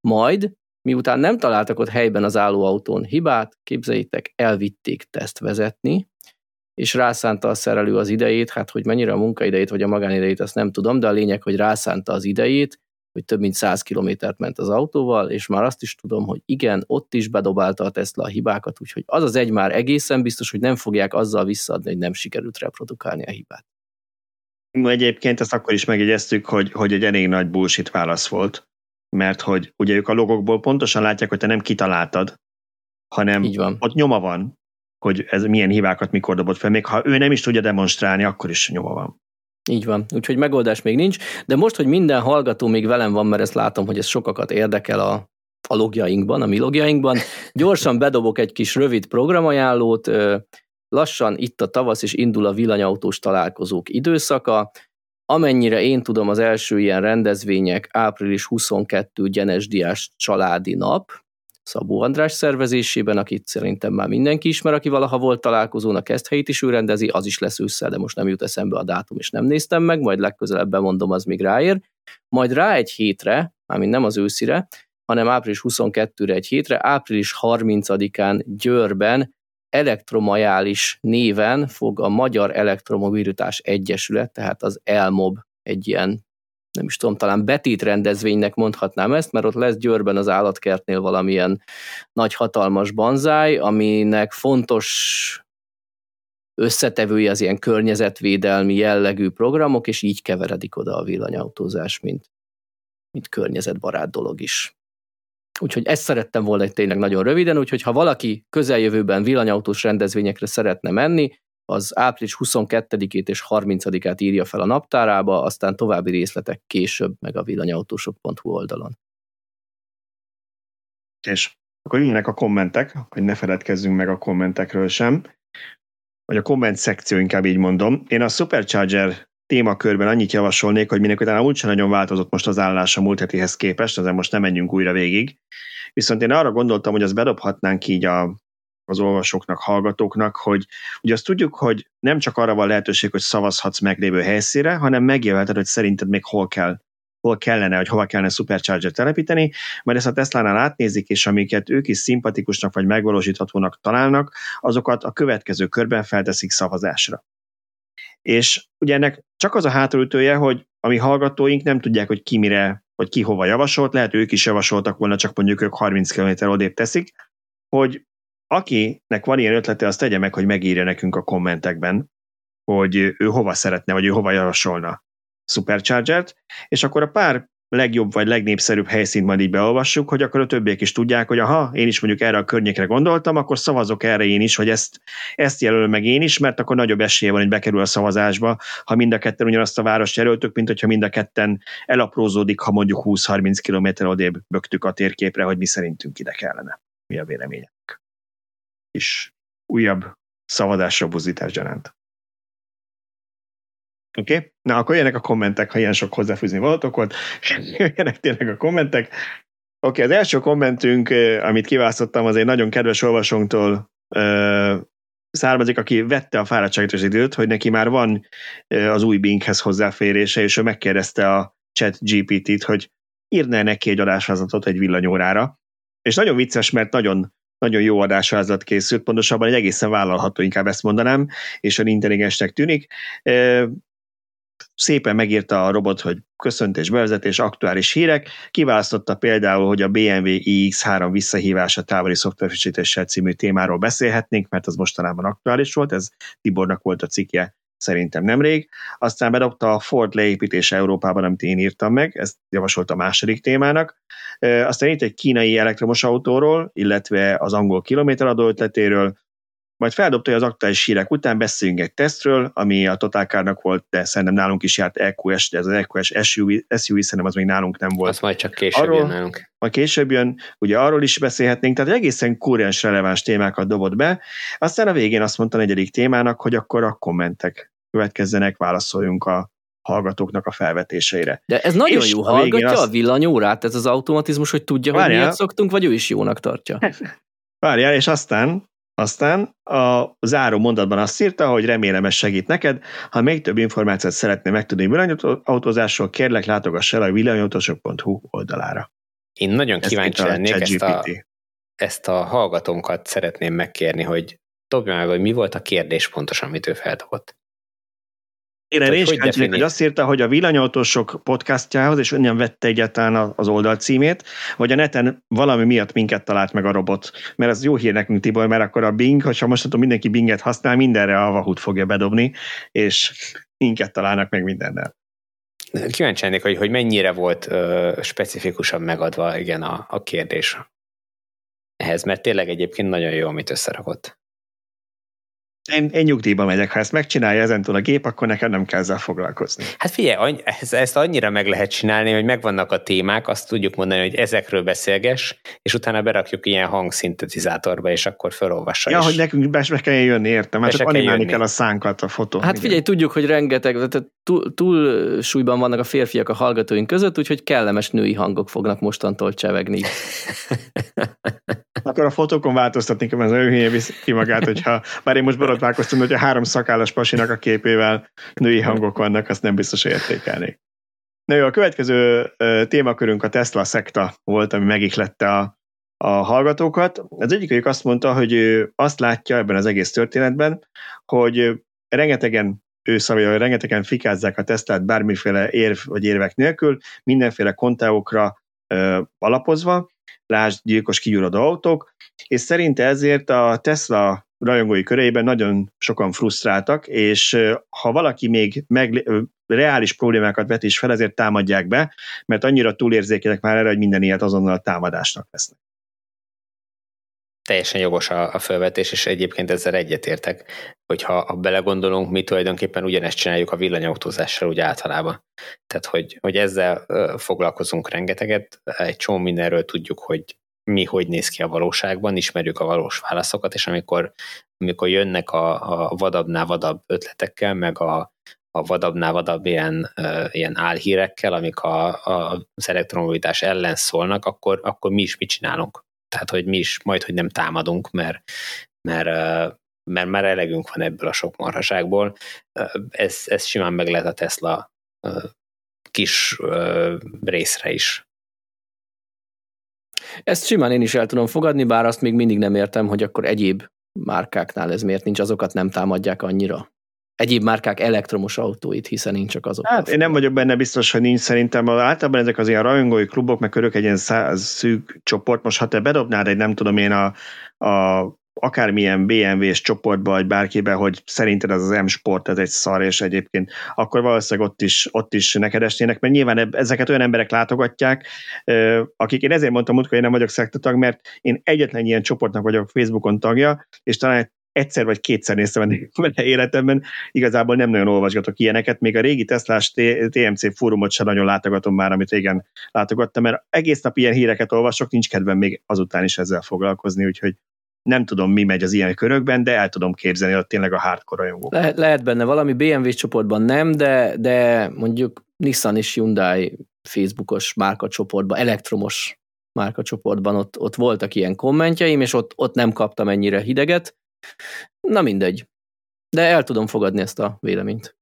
Majd, miután nem találtak ott helyben az állóautón hibát, képzeljétek, elvitték teszt vezetni, és rászánta a szerelő az idejét, hát hogy mennyire a munkaidejét vagy a magánidejét, azt nem tudom, de a lényeg, hogy rászánta az idejét, hogy több mint 100 kilométert ment az autóval, és már azt is tudom, hogy igen, ott is bedobálta a Tesla a hibákat, úgyhogy az az egy már egészen biztos, hogy nem fogják azzal visszaadni, hogy nem sikerült reprodukálni a hibát. Egyébként ezt akkor is megjegyeztük, hogy, hogy egy elég nagy bullshit válasz volt, mert hogy ugye ők a logokból pontosan látják, hogy te nem kitaláltad, hanem Így van. ott nyoma van, hogy ez milyen hibákat mikor dobott fel. Még ha ő nem is tudja demonstrálni, akkor is nyoma van. Így van, úgyhogy megoldás még nincs, de most, hogy minden hallgató még velem van, mert ezt látom, hogy ez sokakat érdekel a, a logjainkban, a mi logjainkban, gyorsan bedobok egy kis rövid programajánlót, lassan itt a tavasz, és indul a villanyautós találkozók időszaka, Amennyire én tudom, az első ilyen rendezvények április 22 Gyenes Diás családi nap, Szabó András szervezésében, akit szerintem már mindenki ismer, aki valaha volt találkozónak, ezt helyét is ő rendezi, az is lesz ősszel, de most nem jut eszembe a dátum, és nem néztem meg, majd legközelebb bemondom, az még ráér. Majd rá egy hétre, mármint nem az őszire, hanem április 22-re egy hétre, április 30-án Győrben elektromajális néven fog a Magyar Elektromobilitás Egyesület, tehát az ELMOB egy ilyen nem is tudom, talán betét rendezvénynek mondhatnám ezt, mert ott lesz Győrben az állatkertnél valamilyen nagy hatalmas banzáj, aminek fontos összetevői az ilyen környezetvédelmi jellegű programok, és így keveredik oda a villanyautózás, mint, mint környezetbarát dolog is. Úgyhogy ezt szerettem volna tényleg nagyon röviden, úgyhogy ha valaki közeljövőben villanyautós rendezvényekre szeretne menni, az április 22-ét és 30-át írja fel a naptárába, aztán további részletek később meg a villanyautósok.hu oldalon. És akkor jöjjenek a kommentek, hogy ne feledkezzünk meg a kommentekről sem, vagy a komment szekció inkább így mondom. Én a Supercharger témakörben annyit javasolnék, hogy minek utána úgysem nagyon változott most az állás a múlt hetihez képest, azért most nem menjünk újra végig. Viszont én arra gondoltam, hogy azt bedobhatnánk így a az olvasóknak, hallgatóknak, hogy ugye azt tudjuk, hogy nem csak arra van lehetőség, hogy szavazhatsz meglévő helyszínre, hanem megjelölheted, hogy szerinted még hol kell hol kellene, hogy hova kellene Supercharger telepíteni, majd ezt a Tesla-nál átnézik, és amiket ők is szimpatikusnak vagy megvalósíthatónak találnak, azokat a következő körben felteszik szavazásra. És ugye ennek csak az a hátulütője, hogy a mi hallgatóink nem tudják, hogy ki mire, vagy ki hova javasolt, lehet ők is javasoltak volna, csak mondjuk ők 30 km odébb teszik, hogy akinek van ilyen ötlete, azt tegye meg, hogy megírja nekünk a kommentekben, hogy ő hova szeretne, vagy ő hova javasolna Supercharger-t, és akkor a pár legjobb vagy legnépszerűbb helyszínt majd így beolvassuk, hogy akkor a többiek is tudják, hogy aha, én is mondjuk erre a környékre gondoltam, akkor szavazok erre én is, hogy ezt, ezt jelölöm meg én is, mert akkor nagyobb esélye van, hogy bekerül a szavazásba, ha mind a ketten ugyanazt a várost jelöltük, mint hogyha mind a ketten elaprózódik, ha mondjuk 20-30 km odébb bögtük a térképre, hogy mi szerintünk ide kellene. Mi a vélemények? És újabb szavazásra buzítás gyaránt. Oké? Okay? Na, akkor jönnek a kommentek, ha ilyen sok hozzáfűzni valatok volt. Jönnek tényleg a kommentek. Oké, okay, az első kommentünk, amit kiválasztottam, az egy nagyon kedves olvasónktól származik, aki vette a fáradtságos időt, hogy neki már van az új Binghez hozzáférése, és ő megkérdezte a chat GPT-t, hogy írna neki egy adásvázatot egy villanyórára. És nagyon vicces, mert nagyon nagyon jó adásvázat készült, pontosabban egy egészen vállalható, inkább ezt mondanám, és a intelligensnek tűnik. Szépen megírta a robot, hogy köszöntés, bevezetés, aktuális hírek, kiválasztotta például, hogy a BMW iX3 visszahívása távoli szoftverfrissítéssel című témáról beszélhetnénk, mert az mostanában aktuális volt, ez Tibornak volt a cikkje szerintem nemrég. Aztán bedobta a Ford leépítése Európában, amit én írtam meg, ezt javasolt a második témának. Aztán itt egy kínai elektromos autóról, illetve az angol kilométeradó ötletéről, majd feldobta, hogy az aktuális hírek után beszéljünk egy tesztről, ami a Totalkárnak volt, de szerintem nálunk is járt EQS, de ez az EQS SUV, SUV szerintem az még nálunk nem volt. Az majd csak később arról, jön nálunk. Majd később jön, ugye arról is beszélhetnénk, tehát egészen kúrens releváns témákat dobott be. Aztán a végén azt mondta a negyedik témának, hogy akkor a kommentek következzenek, válaszoljunk a hallgatóknak a felvetéseire. De ez nagyon És jó, a hallgatja azt... a villanyórát, ez az automatizmus, hogy tudja, Várjál. hogy miért szoktunk, vagy ő is jónak tartja. Várjál, és aztán aztán a záró mondatban azt írta, hogy remélem ez segít neked. Ha még több információt szeretnél megtudni villanyautózásról, kérlek látogass el a villanyautósok.hu oldalára. Én nagyon ezt kíváncsi lennék, ezt a, ezt a hallgatónkat szeretném megkérni, hogy dobja meg, hogy mi volt a kérdés pontosan, amit ő feldobott. Én erre is hogy, hogy azt írta, hogy a villanyautósok podcastjához, és onnan vette egyáltalán az oldal címét, vagy a neten valami miatt minket talált meg a robot. Mert ez jó hír nekünk, Tibor, mert akkor a Bing, hogyha most tudom, mindenki Binget használ, mindenre a Vahut fogja bedobni, és minket találnak meg mindennel. Kíváncsi lennék, hogy, hogy mennyire volt ö, specifikusan megadva igen a, a kérdés ehhez, mert tényleg egyébként nagyon jó, amit összerakott. Én, én nyugdíjba megyek, ha ezt megcsinálja ezentúl a gép, akkor nekem nem kell ezzel foglalkozni. Hát figyelj, ezt, ezt annyira meg lehet csinálni, hogy megvannak a témák, azt tudjuk mondani, hogy ezekről beszélges, és utána berakjuk ilyen hangszintetizátorba, és akkor felolvassa. Ja, is. hogy nekünk be, be kell jönni, értem, mert csak animálni kell a szánkat a fotó. Hát figyelj, tudjuk, hogy rengeteg, tehát túl, túl súlyban vannak a férfiak a hallgatóink között, úgyhogy kellemes női hangok fognak mostantól csevegni. akkor a fotókon változtatni kell, az ő hülye ki magát, hogyha bár én most borotválkoztam, hogy a három szakállas pasinak a képével női hangok vannak, azt nem biztos értékelnék. Na jó, a következő témakörünk a Tesla szekta volt, ami megihlette a, a hallgatókat. Az egyikük azt mondta, hogy ő azt látja ebben az egész történetben, hogy rengetegen ő szavja, hogy rengetegen fikázzák a Teslát bármiféle érv vagy érvek nélkül, mindenféle kontáokra ö, alapozva, lásd gyilkos kigyuradó autók, és szerinte ezért a Tesla rajongói körében nagyon sokan frusztráltak, és ha valaki még meg, reális problémákat vet is fel, ezért támadják be, mert annyira túlérzékelek már erre, hogy minden ilyet azonnal támadásnak vesznek. Teljesen jogos a, a felvetés, és egyébként ezzel egyetértek, hogyha ha belegondolunk, mi tulajdonképpen ugyanezt csináljuk a villanyautózással úgy általában. Tehát, hogy, hogy ezzel foglalkozunk rengeteget, egy csomó mindenről tudjuk, hogy mi hogy néz ki a valóságban, ismerjük a valós válaszokat, és amikor, amikor jönnek a, a vadabbnál vadabb ötletekkel, meg a, a vadabbnál vadabb ilyen, ilyen álhírekkel, amik a, a, az elektromobilitás ellen szólnak, akkor, akkor mi is mit csinálunk? Tehát, hogy mi is majd, hogy nem támadunk, mert, mert, mert már elegünk van ebből a sok marhaságból. Ez, ez simán meg lehet a Tesla kis részre is ezt simán én is el tudom fogadni, bár azt még mindig nem értem, hogy akkor egyéb márkáknál ez miért nincs, azokat nem támadják annyira. Egyéb márkák elektromos autóit, hiszen nincs csak azok. Hát én nem vagyok benne biztos, hogy nincs szerintem. Általában ezek az ilyen rajongói klubok, meg körök egy ilyen száz szűk csoport. Most ha te bedobnád egy nem tudom én a, a akármilyen BMW-s csoportba, vagy bárkibe, hogy szerinted ez az M-sport, ez egy szar, és egyébként akkor valószínűleg ott is, ott is neked esnének, mert nyilván ezeket olyan emberek látogatják, akik én ezért mondtam, hogy én nem vagyok szektatag, mert én egyetlen ilyen csoportnak vagyok Facebookon tagja, és talán egyszer vagy kétszer néztem benne életemben, igazából nem nagyon olvasgatok ilyeneket, még a régi Teslás TMC fórumot sem nagyon látogatom már, amit régen látogattam, mert egész nap ilyen híreket olvasok, nincs kedvem még azután is ezzel foglalkozni, úgyhogy nem tudom, mi megy az ilyen körökben, de el tudom képzelni, hogy tényleg a hardcore rajongók. Lehet, lehet benne valami, BMW csoportban nem, de, de mondjuk Nissan és Hyundai Facebookos márkacsoportban, elektromos márkacsoportban ott, ott voltak ilyen kommentjeim, és ott, ott nem kaptam ennyire hideget. Na mindegy. De el tudom fogadni ezt a véleményt.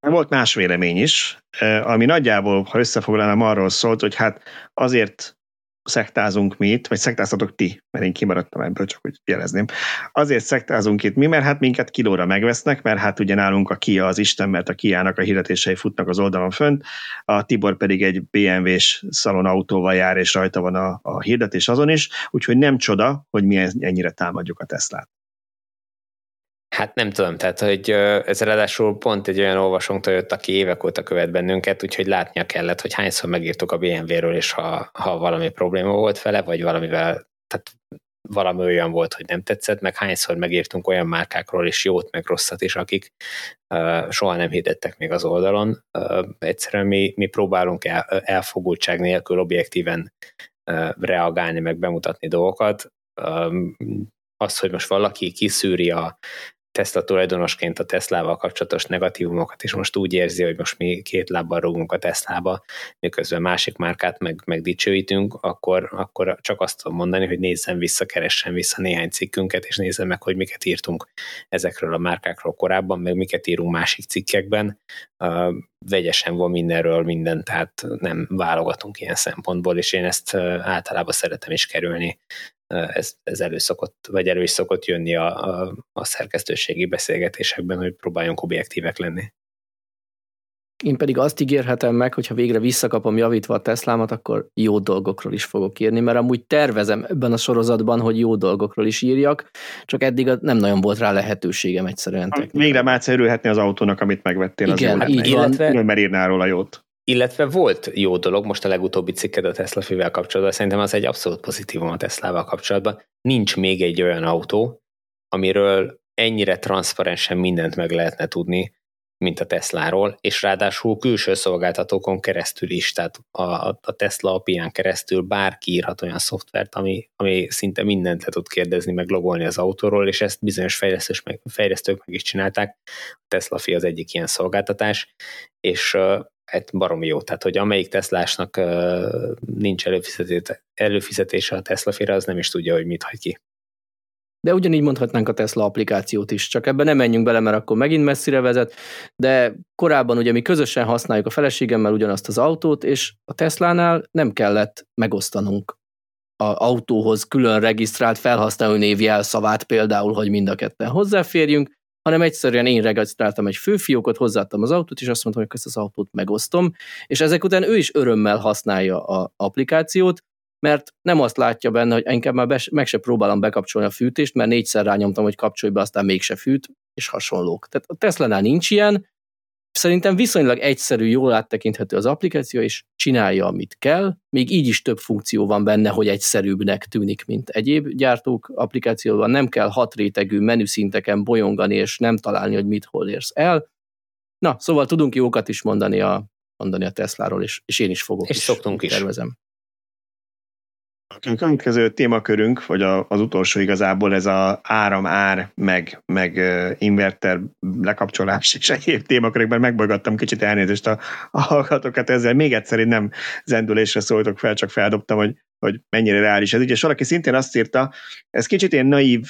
Volt más vélemény is, eh, ami nagyjából, ha összefoglalnám, arról szólt, hogy hát azért szektázunk mi itt, vagy szektáztatok ti, mert én kimaradtam ebből, csak hogy jelezném. Azért szektázunk itt mi, mert hát minket kilóra megvesznek, mert hát ugye nálunk a Kia az Isten, mert a Kia-nak a hirdetései futnak az oldalon fönt, a Tibor pedig egy BMW-s szalon autóval jár, és rajta van a, a hirdetés azon is, úgyhogy nem csoda, hogy mi ennyire támadjuk a Teslát. Hát nem tudom, tehát hogy ez ráadásul pont egy olyan olvasónktól jött, aki évek óta követ bennünket, úgyhogy látnia kellett, hogy hányszor megírtuk a BMW-ről, és ha, ha valami probléma volt vele, vagy valamivel, tehát valami olyan volt, hogy nem tetszett, meg hányszor megírtunk olyan márkákról is jót, meg rosszat is, akik uh, soha nem hirdettek még az oldalon. Uh, egyszerűen mi, mi próbálunk el, elfogultság nélkül objektíven uh, reagálni, meg bemutatni dolgokat. Um, az, hogy most valaki kiszűri a Tesla tulajdonosként a Teslával kapcsolatos negatívumokat, és most úgy érzi, hogy most mi két lábbal rúgunk a Teslába, miközben másik márkát meg, meg akkor, akkor csak azt tudom mondani, hogy nézzen vissza, keressen vissza néhány cikkünket, és nézzen meg, hogy miket írtunk ezekről a márkákról korábban, meg miket írunk másik cikkekben. Uh, vegyesen van mindenről minden, tehát nem válogatunk ilyen szempontból, és én ezt általában szeretem is kerülni ez, ez elő szokott, vagy elő is szokott jönni a, a, a szerkesztőségi beszélgetésekben, hogy próbáljunk objektívek lenni. Én pedig azt ígérhetem meg, hogy ha végre visszakapom javítva a Teslámat, akkor jó dolgokról is fogok írni, mert amúgy tervezem ebben a sorozatban, hogy jó dolgokról is írjak, csak eddig nem nagyon volt rá lehetőségem egyszerűen. Végre már örülhetni az autónak, amit megvettél. Igen, az így van. Illetve, mert írnál róla jót. Illetve volt jó dolog, most a legutóbbi cikked a Tesla fővel kapcsolatban, szerintem az egy abszolút pozitívum a Teslával kapcsolatban. Nincs még egy olyan autó, amiről ennyire transzparensen mindent meg lehetne tudni, mint a Tesláról, és ráadásul külső szolgáltatókon keresztül is, tehát a, a Tesla apián keresztül bárki írhat olyan szoftvert, ami, ami szinte mindent le tud kérdezni, meg logolni az autóról, és ezt bizonyos meg, fejlesztők meg is csinálták. A Tesla fi az egyik ilyen szolgáltatás, és hát baromi jó. Tehát, hogy amelyik Teslásnak nincs előfizetése a Tesla fére, az nem is tudja, hogy mit hagy ki. De ugyanígy mondhatnánk a Tesla applikációt is, csak ebben nem menjünk bele, mert akkor megint messzire vezet, de korábban ugye mi közösen használjuk a feleségemmel ugyanazt az autót, és a Teslánál nem kellett megosztanunk a autóhoz külön regisztrált felhasználó név jelszavát például, hogy mind a ketten hozzáférjünk, hanem egyszerűen én regisztráltam egy főfiókot, hozzáadtam az autót, és azt mondtam, hogy ezt az autót megosztom, és ezek után ő is örömmel használja az applikációt, mert nem azt látja benne, hogy inkább már meg se próbálom bekapcsolni a fűtést, mert négyszer rányomtam, hogy kapcsolj be, aztán mégse fűt, és hasonlók. Tehát a Tesla-nál nincs ilyen, Szerintem viszonylag egyszerű, jól áttekinthető az applikáció, és csinálja, amit kell. Még így is több funkció van benne, hogy egyszerűbbnek tűnik, mint egyéb gyártók applikációban. Nem kell hat rétegű menüszinteken bolyongani, és nem találni, hogy mit hol érsz el. Na, szóval tudunk jókat is mondani a, mondani a Tesláról, és, és én is fogok. És is, szoktunk is. Tervezem. A következő témakörünk, vagy az utolsó igazából ez a áram-ár, meg, meg inverter lekapcsolás és egyéb témakörökben megbolygattam kicsit elnézést a, a hallgatókat ezzel. Még egyszer én nem zendülésre szóltok fel, csak feldobtam, hogy, hogy mennyire reális ez. Ugye valaki szintén azt írta, ez kicsit ilyen naív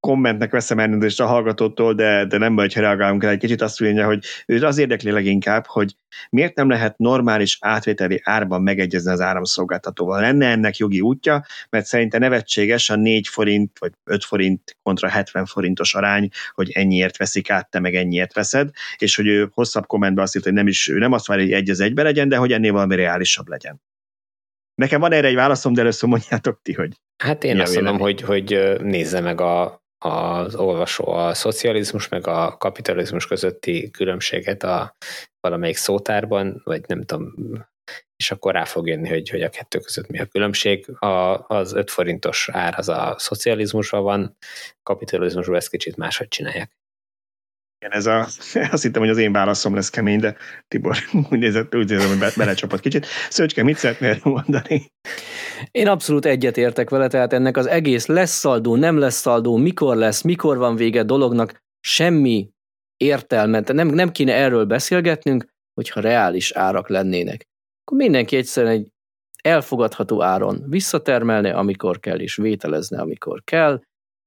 kommentnek veszem elnézést a hallgatótól, de, de nem baj, ha reagálunk el egy kicsit, azt mondja, hogy őt az érdekli leginkább, hogy miért nem lehet normális átvételi árban megegyezni az áramszolgáltatóval. Lenne ennek jogi útja, mert szerinte nevetséges a 4 forint vagy 5 forint kontra 70 forintos arány, hogy ennyiért veszik át, te meg ennyiért veszed, és hogy ő hosszabb kommentben azt írta, hogy nem is, ő nem azt várja, hogy egy az egybe legyen, de hogy ennél valami reálisabb legyen. Nekem van erre egy válaszom, de először mondjátok ti, hogy Hát én azt mondom, hogy, hogy nézze meg a, az olvasó a szocializmus meg a kapitalizmus közötti különbséget a valamelyik szótárban, vagy nem tudom, és akkor rá fog jönni, hogy, hogy a kettő között mi a különbség. A, az 5 forintos ár az a szocializmusban van, kapitalizmusban ezt kicsit máshogy csinálják. Igen, ez a, azt hittem, hogy az én válaszom lesz kemény, de Tibor úgy nézett, úgy nézett, hogy be, belecsapott kicsit. Szöcske, mit szeretnél mondani? Én abszolút egyet értek vele, tehát ennek az egész lesz szaldó, nem lesz szaldó, mikor lesz, mikor van vége dolognak, semmi értelme, nem, nem kéne erről beszélgetnünk, hogyha reális árak lennének. Akkor mindenki egyszerűen egy elfogadható áron visszatermelne, amikor kell, és vételezne, amikor kell,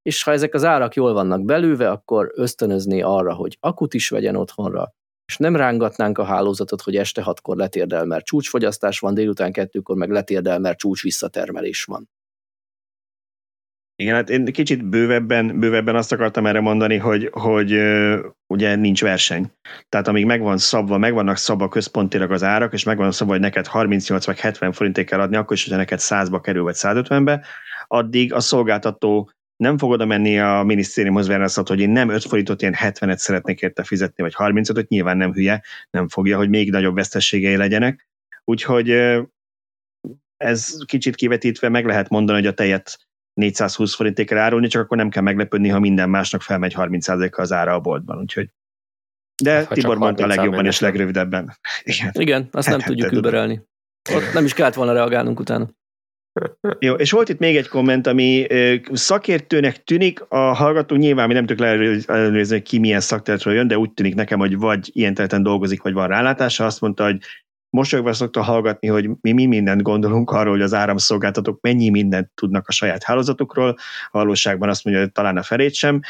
és ha ezek az árak jól vannak belőve, akkor ösztönözni arra, hogy akut is vegyen otthonra, és nem rángatnánk a hálózatot, hogy este hatkor letérdel, mert csúcsfogyasztás van, délután kettőkor meg letérdel, mert csúcs visszatermelés van. Igen, hát én kicsit bővebben, bővebben azt akartam erre mondani, hogy, hogy ugye nincs verseny. Tehát amíg megvan szabva, megvannak szabva központilag az árak, és megvan szabva, hogy neked 38 vagy 70 forintig kell adni, akkor is, hogyha neked 100-ba kerül, vagy 150-be, addig a szolgáltató nem fog oda menni a minisztériumhoz választott, hogy én nem 5 forintot, én 70-et szeretnék érte fizetni, vagy 35-öt, nyilván nem hülye, nem fogja, hogy még nagyobb vesztességei legyenek. Úgyhogy ez kicsit kivetítve meg lehet mondani, hogy a tejet 420 forintig kell árulni, csak akkor nem kell meglepődni, ha minden másnak felmegy 30%-kal az ára a boltban. Úgyhogy de hát, ha Tibor mondta a legjobban és legrövidebben. Igen, Igen azt nem tudjuk überelni. Ott nem is kellett volna reagálnunk utána. Jó, és volt itt még egy komment, ami szakértőnek tűnik, a hallgató nyilván mi nem tudjuk ellenőrizni, hogy ki milyen szakterületről jön, de úgy tűnik nekem, hogy vagy ilyen területen dolgozik, vagy van rálátása. Azt mondta, hogy mosolyogva szokta hallgatni, hogy mi, mi mindent gondolunk arról, hogy az áramszolgáltatók mennyi mindent tudnak a saját hálózatukról. A valóságban azt mondja, hogy talán a felét sem.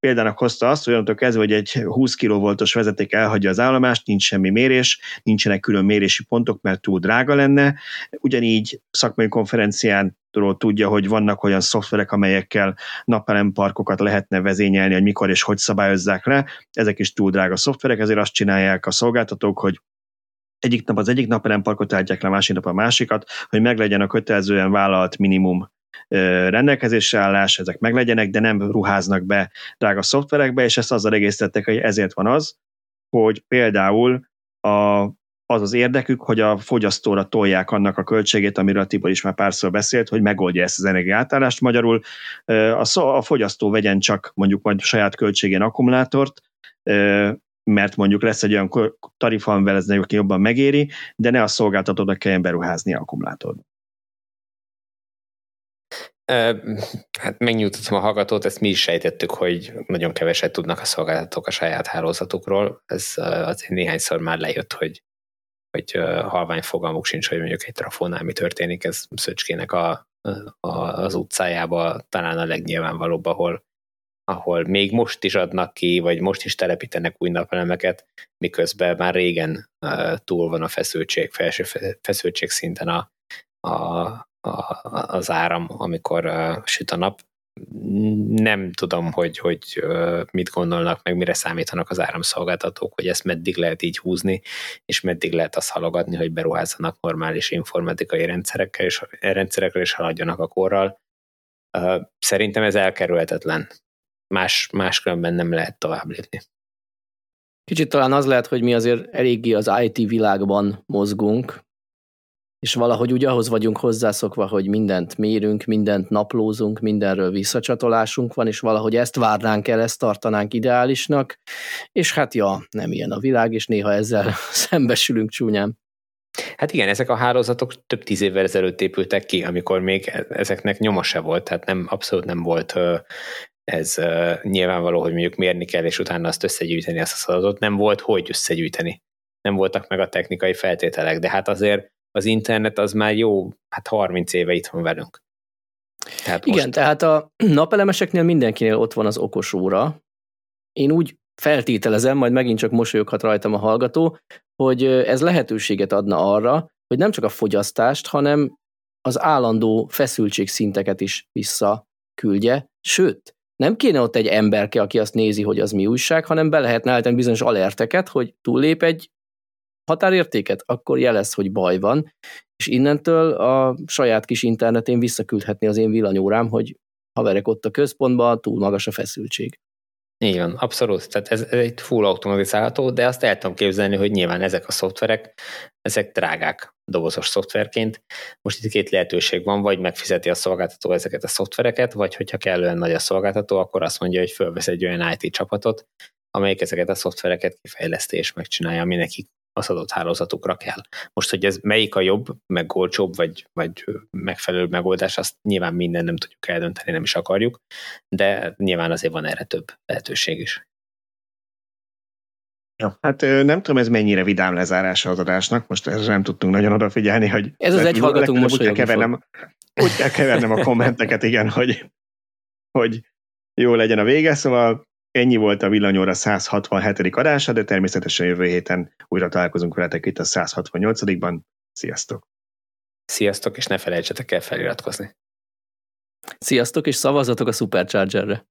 Példának hozta azt, hogy onnantól kezdve, hogy egy 20 kV-os vezeték elhagyja az állomást, nincs semmi mérés, nincsenek külön mérési pontok, mert túl drága lenne. Ugyanígy szakmai konferencián tudja, hogy vannak olyan szoftverek, amelyekkel napelemparkokat lehetne vezényelni, hogy mikor és hogy szabályozzák le. Ezek is túl drága szoftverek, ezért azt csinálják a szolgáltatók, hogy egyik nap az egyik napelemparkot állítják le, másik nap a másikat, hogy meglegyen a kötelezően vállalt minimum rendelkezésre állás, ezek meglegyenek, de nem ruháznak be drága szoftverekbe, és ezt azzal egészítettek, hogy ezért van az, hogy például a, az az érdekük, hogy a fogyasztóra tolják annak a költségét, amiről a Tibor is már párszor beszélt, hogy megoldja ezt az energiátállást. Magyarul a, a fogyasztó vegyen csak mondjuk majd saját költségén akkumulátort, mert mondjuk lesz egy olyan tarifa, amivel ez jobban megéri, de ne a szolgáltatónak kelljen beruházni akkumulátorba. Hát megnyugtatom a hallgatót, ezt mi is sejtettük, hogy nagyon keveset tudnak a szolgáltatók a saját hálózatukról. Ez azért néhányszor már lejött, hogy, hogy halvány fogalmuk sincs, hogy mondjuk egy trafónál mi történik. Ez Szöcskének a, a, az utcájába talán a legnyilvánvalóbb, ahol, ahol még most is adnak ki, vagy most is telepítenek új napelemeket, miközben már régen túl van a feszültség, felső feszültség szinten a, a, az áram, amikor süt a nap. Nem tudom, hogy, hogy mit gondolnak, meg mire számítanak az áramszolgáltatók, hogy ezt meddig lehet így húzni, és meddig lehet azt halogatni, hogy beruházzanak normális informatikai rendszerekkel, és rendszerekre, és haladjanak a korral. Szerintem ez elkerülhetetlen. Más, máskülönben nem lehet tovább lépni. Kicsit talán az lehet, hogy mi azért eléggé az IT világban mozgunk, és valahogy úgy ahhoz vagyunk hozzászokva, hogy mindent mérünk, mindent naplózunk, mindenről visszacsatolásunk van, és valahogy ezt várnánk el, ezt tartanánk ideálisnak, és hát ja, nem ilyen a világ, és néha ezzel szembesülünk csúnyán. Hát igen, ezek a hálózatok több tíz évvel ezelőtt épültek ki, amikor még ezeknek nyoma se volt, tehát nem, abszolút nem volt ez nyilvánvaló, hogy mondjuk mérni kell, és utána azt összegyűjteni, azt az adatot. Nem volt, hogy összegyűjteni. Nem voltak meg a technikai feltételek, de hát azért az internet az már jó, hát 30 éve itt van velünk. Tehát Igen, most... tehát a napelemeseknél mindenkinél ott van az okos óra. Én úgy feltételezem, majd megint csak mosolyoghat rajtam a hallgató, hogy ez lehetőséget adna arra, hogy nem csak a fogyasztást, hanem az állandó feszültségszinteket is visszaküldje, sőt, nem kéne ott egy emberke, aki azt nézi, hogy az mi újság, hanem be lehetne állítani bizonyos alerteket, hogy túllép egy határértéket, akkor jelez, hogy baj van, és innentől a saját kis internetén visszaküldhetni az én villanyórám, hogy haverek ott a központban, túl magas a feszültség. Így van, abszolút. Tehát ez, ez egy full automatizálható, de azt el tudom képzelni, hogy nyilván ezek a szoftverek, ezek drágák dobozos szoftverként. Most itt két lehetőség van, vagy megfizeti a szolgáltató ezeket a szoftvereket, vagy hogyha kellően nagy a szolgáltató, akkor azt mondja, hogy fölvesz egy olyan IT csapatot, amelyik ezeket a szoftvereket kifejleszti és megcsinálja, ami nekik az adott hálózatukra kell. Most, hogy ez melyik a jobb, meg olcsóbb, vagy, vagy megfelelő megoldás, azt nyilván minden nem tudjuk eldönteni, nem is akarjuk, de nyilván azért van erre több lehetőség is. Ja, hát nem tudom, ez mennyire vidám lezárása az adásnak, most ezzel nem tudtunk nagyon odafigyelni, hogy... Ez az egy hallgatunk most, úgy kevernem, úgy kell kevernem a kommenteket, igen, hogy, hogy jó legyen a vége, szóval Ennyi volt a Villanyóra 167. adása, de természetesen jövő héten újra találkozunk veletek itt a 168-ban. Sziasztok! Sziasztok, és ne felejtsetek el feliratkozni. Sziasztok, és szavazatok a Superchargerre!